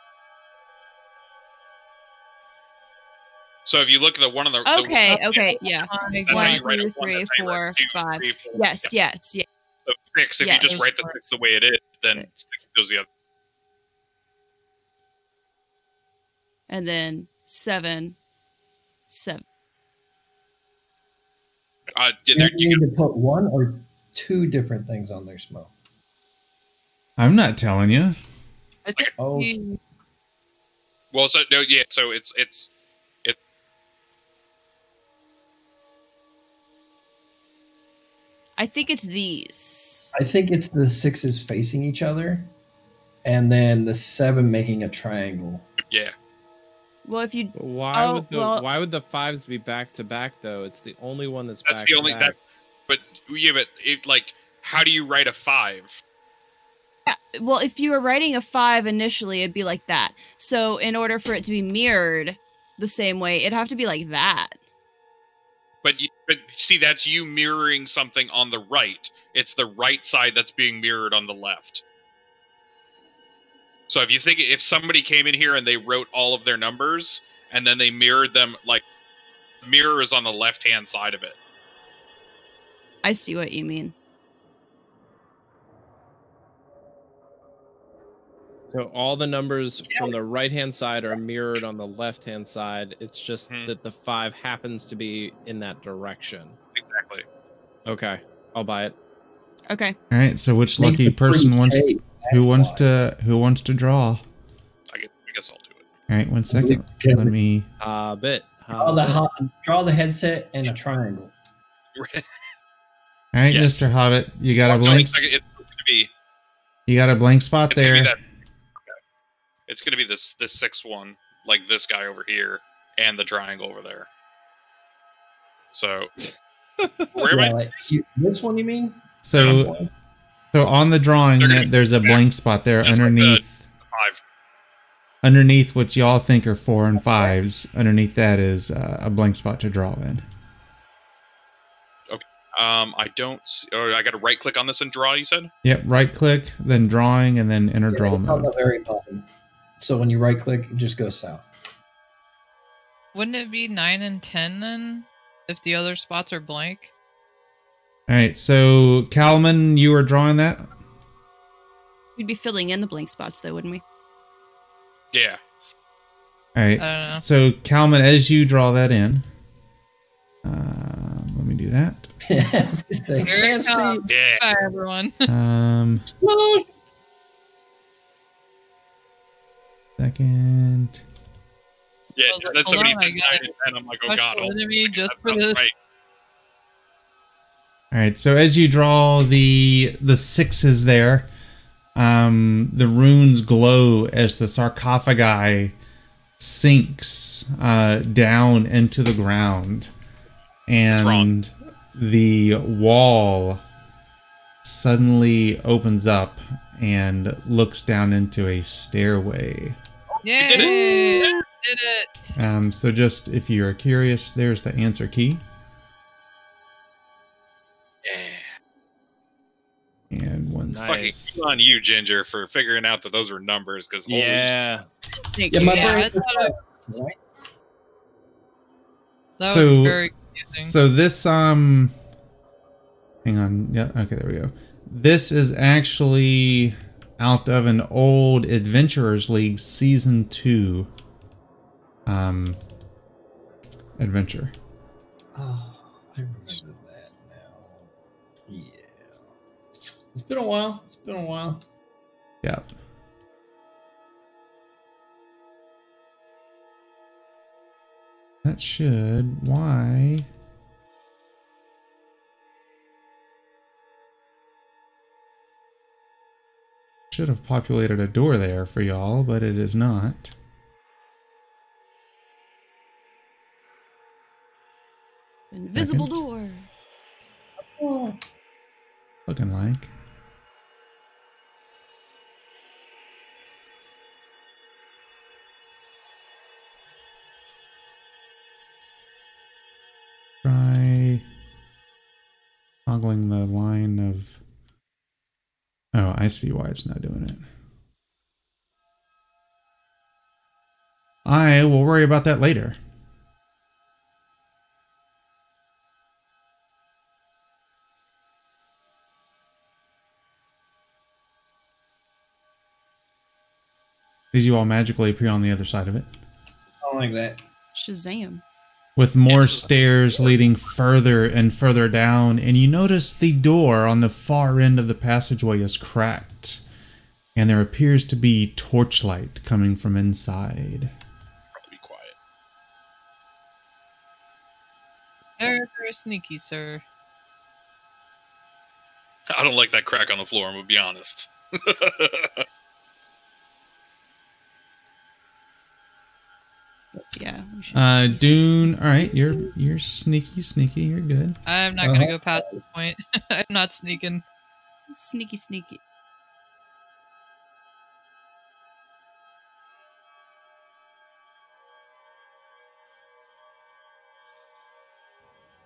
So if you look at the one on the the- okay, okay. okay, yeah. my that's how you write two, it. One, three, that's how you write four, it. Two, five. three, four. Yes, Yeah. yes, yes. So six. If Yeah, you just write the six the way it is, then Six. six goes the other. And then seven, seven. Uh, yeah, You there, you need to put one or two different things on their smoke. I'm not telling you. I think Oh, Well, so no, yeah. So it's it's it. I think it's these. I think it's the sixes facing each other, and then the seven making a triangle. yeah. Well, if you Why Oh, would the well- why would the fives be back to back though? It's the only one that's That's back the to only back. that. But yeah, but it like how do you write a five? Yeah, well, if you were writing a five initially, it'd be like that. So in order for it to be mirrored the same way, it'd have to be like that. But, you, but see, that's you mirroring something on the right. It's the right side that's being mirrored on the left. So if you think if somebody came in here and they wrote all of their numbers and then they mirrored them, like mirror is on the left hand side of it. I see what you mean. So all the numbers from the right hand side are mirrored on the left hand side. It's just Hmm. that the five happens to be in that direction. Exactly. Okay, I'll buy it. Okay. All right. So which lucky person wants shape, who wants why. to who wants to draw? I guess, I guess I'll do it. All right. One second. Okay. Let me. Uh, bit. Draw the ho- draw the headset and a triangle. All right, Yes. Mr. Hobbit, you got a Oh, no, blank. it's, it's going to be. You got a blank spot It's going to there. that. okay. It's going to be this this sixth one, like this guy over here, and the triangle over there. So, where am I? like, you- this one you mean? So, so on the drawing, that gonna- there's a yeah. blank spot there Just like the- underneath. Five. underneath what y'all think are four and fives. Underneath that is uh, a blank spot to draw in. Okay. Um, I don't. See, oh, I got to right click on this and draw. You said. Yep. Right click, then drawing, and then enter Yeah, draw it's on mode. the very bottom. So when you right click, it just goes south. Wouldn't it be nine and ten then, if the other spots are blank? All right. So Calman, you were drawing that. We'd be filling in the blank spots though, wouldn't we? Yeah. All right. I don't know. So Calman, as you draw that in, um, let me do that. I was gonna say, Here it comes. Yeah. Bye, everyone. Um, second. Yeah. I was like, Then hold somebody on, and I'm like, oh god. the oh, enemy just for this. right. All right. So as you draw the the sixes there, um, the runes glow as the sarcophagi sinks uh, down into the ground, and the wall suddenly opens up and looks down into a stairway. Yay! did it. Did it! Um, so just if you're curious, there's the answer key. And one Nice. Fucking on you, Ginger, for figuring out that those were numbers. Because Yeah. Yeah, you. my Yeah, brain I thought it, that So- was very. So this um hang on. Yeah, okay, there we go. This is actually out of an old Adventurers League season 2 um adventure. It's been a while. It's been a while. Yeah. That should why should have populated a door there for y'all, but it is not. Invisible Second. door. Oh, Looking like. Try toggling the line of. Oh, I see why it's not doing it. I will worry about that later. Did you all magically appear on the other side of it? I don't like that. Shazam. With more stairs leading further and further down, and you notice the door on the far end of the passageway is cracked, and there appears to be torchlight coming from inside. probably be quiet. Very, very sneaky, sir. I don't like that crack on the floor. I'm gonna be honest. Uh, Dune, all right, you're you're sneaky, sneaky, you're good. I'm not gonna Uh-huh. go past this point. I'm not sneaking. Sneaky, sneaky.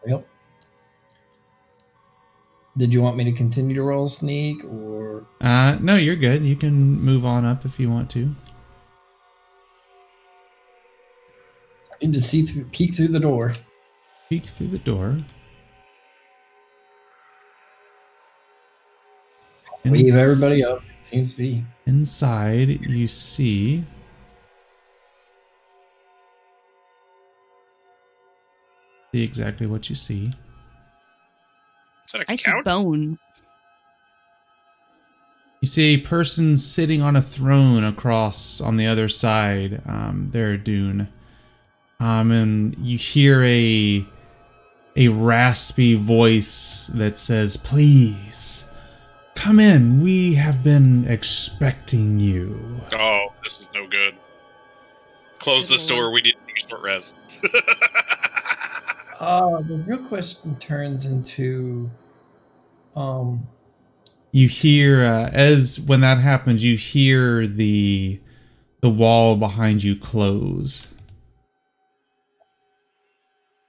Yep. Did you want me to continue to roll sneak or Uh, no, you're good. You can move on up if you want to. Need to see through, peek through the door? Peek through the door. Wave everybody up. Seems to be. Inside, you see. See exactly what you see. Is that a I see bones. You see a person sitting on a throne across on the other side. Um, there, Dune. Um, and you hear a a raspy voice that says, "Please come in. We have been expecting you." Oh, this is no good. Close the door. We need to take a short rest. Uh, the real question turns into, um, You hear uh, as when that happens, you hear the the wall behind you close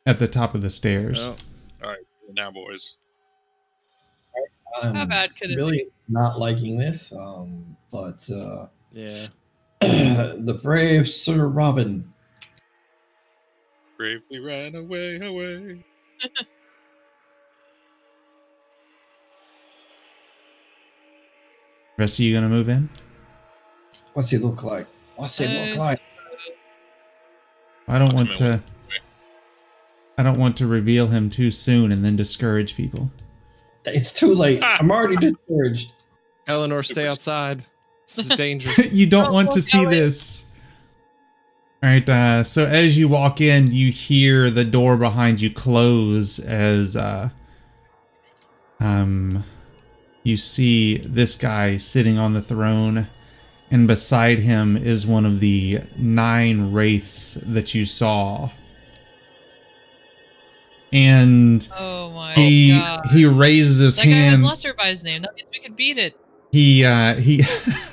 at the top of the stairs. Oh, All right, now, boys. I'm How bad could it really not liking this. Um, but uh, yeah. the brave Sir Robin Bravely ran away, away. Rest of you gonna move in? What's he look like? What's he look Uh, like? I don't I'll want come to. In I don't want to reveal him too soon and then discourage people. It's too late. I'm already discouraged. Eleanor, stay outside. This is dangerous. you don't Oh, want to see this. All right. Uh, so as you walk in, you hear the door behind you close as uh, um, you see this guy sitting on the throne, and beside him is one of the nine wraiths that you saw. And Oh my he god. he raises his that guy has hand. Lester by his name. That means we could beat it. he uh he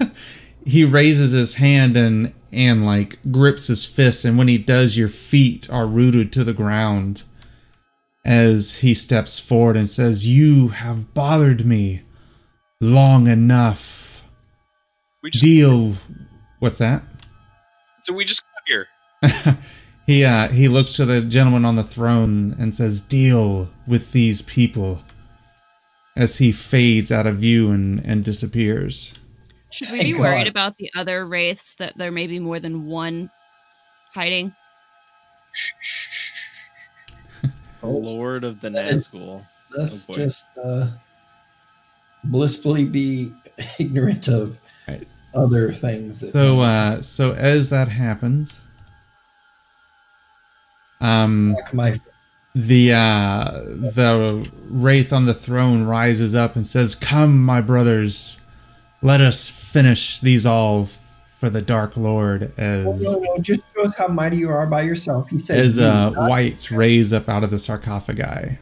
he raises his hand and and like grips his fist and when he does your feet are rooted to the ground as he steps forward and says you have bothered me long enough We just deal what's that so we just got here. he uh he looks to the gentleman on the throne and says deal with these people as he fades out of view and and disappears Should we Thank be worried about the other wraiths that there may be more than one hiding? Lord of the That is- Nazgul. Let's Oh, just uh, blissfully be ignorant of Right. other things. So uh so as that happens um my the uh the wraith on the throne rises up and says come my brothers let us finish these all for the dark lord Oh, as no, no, just shows how mighty you are by yourself. He says, as uh wights raise up out of the sarcophagi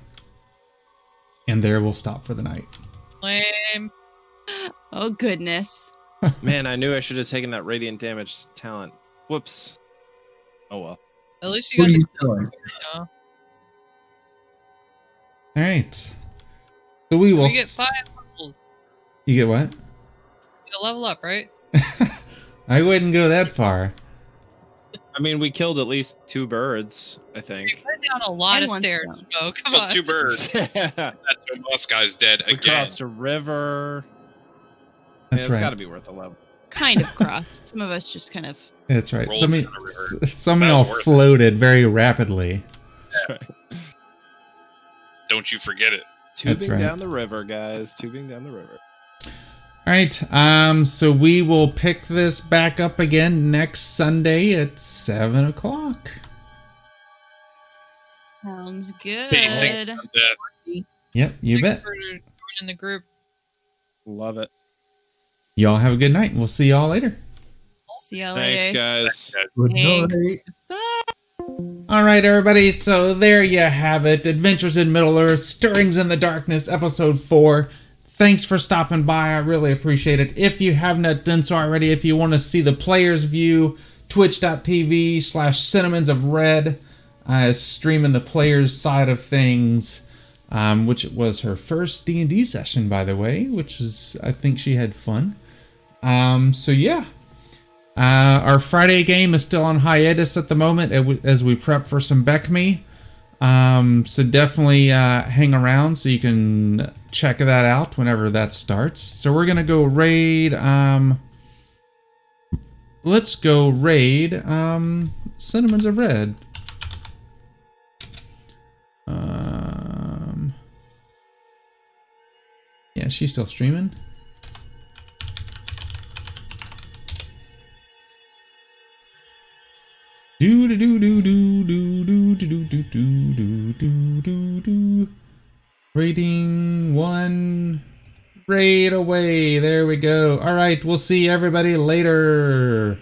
and there we'll stop for the night Lame. Oh goodness. Man, I knew I should have taken that radiant damage talent. Whoops. Oh well. At least you got are you the telling? all right so we will We get s- five levels. you get what We get a level up, right? i wouldn't go that far I mean, we killed at least two birds, I think. We went down a lot And of stairs. Oh, come Well, on. two birds. we that Moss guy's dead again. crossed a river. that's yeah, it's right got to be worth a level. Kind of crossed. Some of us just kind of. That's right. Some of, for the river. s- some of That y'all was worth it. floated very rapidly. That's right. Don't you forget it. Tubing right. down the river, guys. Tubing down the river. All right. Um. So we will pick this back up again next Sunday at seven o'clock. Sounds good. Basic. Yep. You Thanks bet. for joining the group. Love it. Y'all have a good night. We'll see y'all later. See y'all Thanks, later. guys. Good Thanks. night. All right, everybody. So there you have it. Adventures in Middle Earth, Stirrings in the Darkness, Episode 4. Thanks for stopping by. I really appreciate it. If you have not done so already, if you want to see the player's view, twitch.tv slash cinnamons of red. uh, streaming the players' side of things, um, which was her first D and D session, by the way, which was I think she had fun. Um, so yeah, uh, our Friday game is still on hiatus at the moment as we prep for some BECMI. Um, so definitely uh, hang around so you can check that out whenever that starts. So we're gonna go raid. Um, let's go raid um, Cinnamons of Red. Um, yeah, she's still streaming. Do do do do do do do do do do do do do do. Rating one. Raid away. There we go. All right, we'll see everybody later.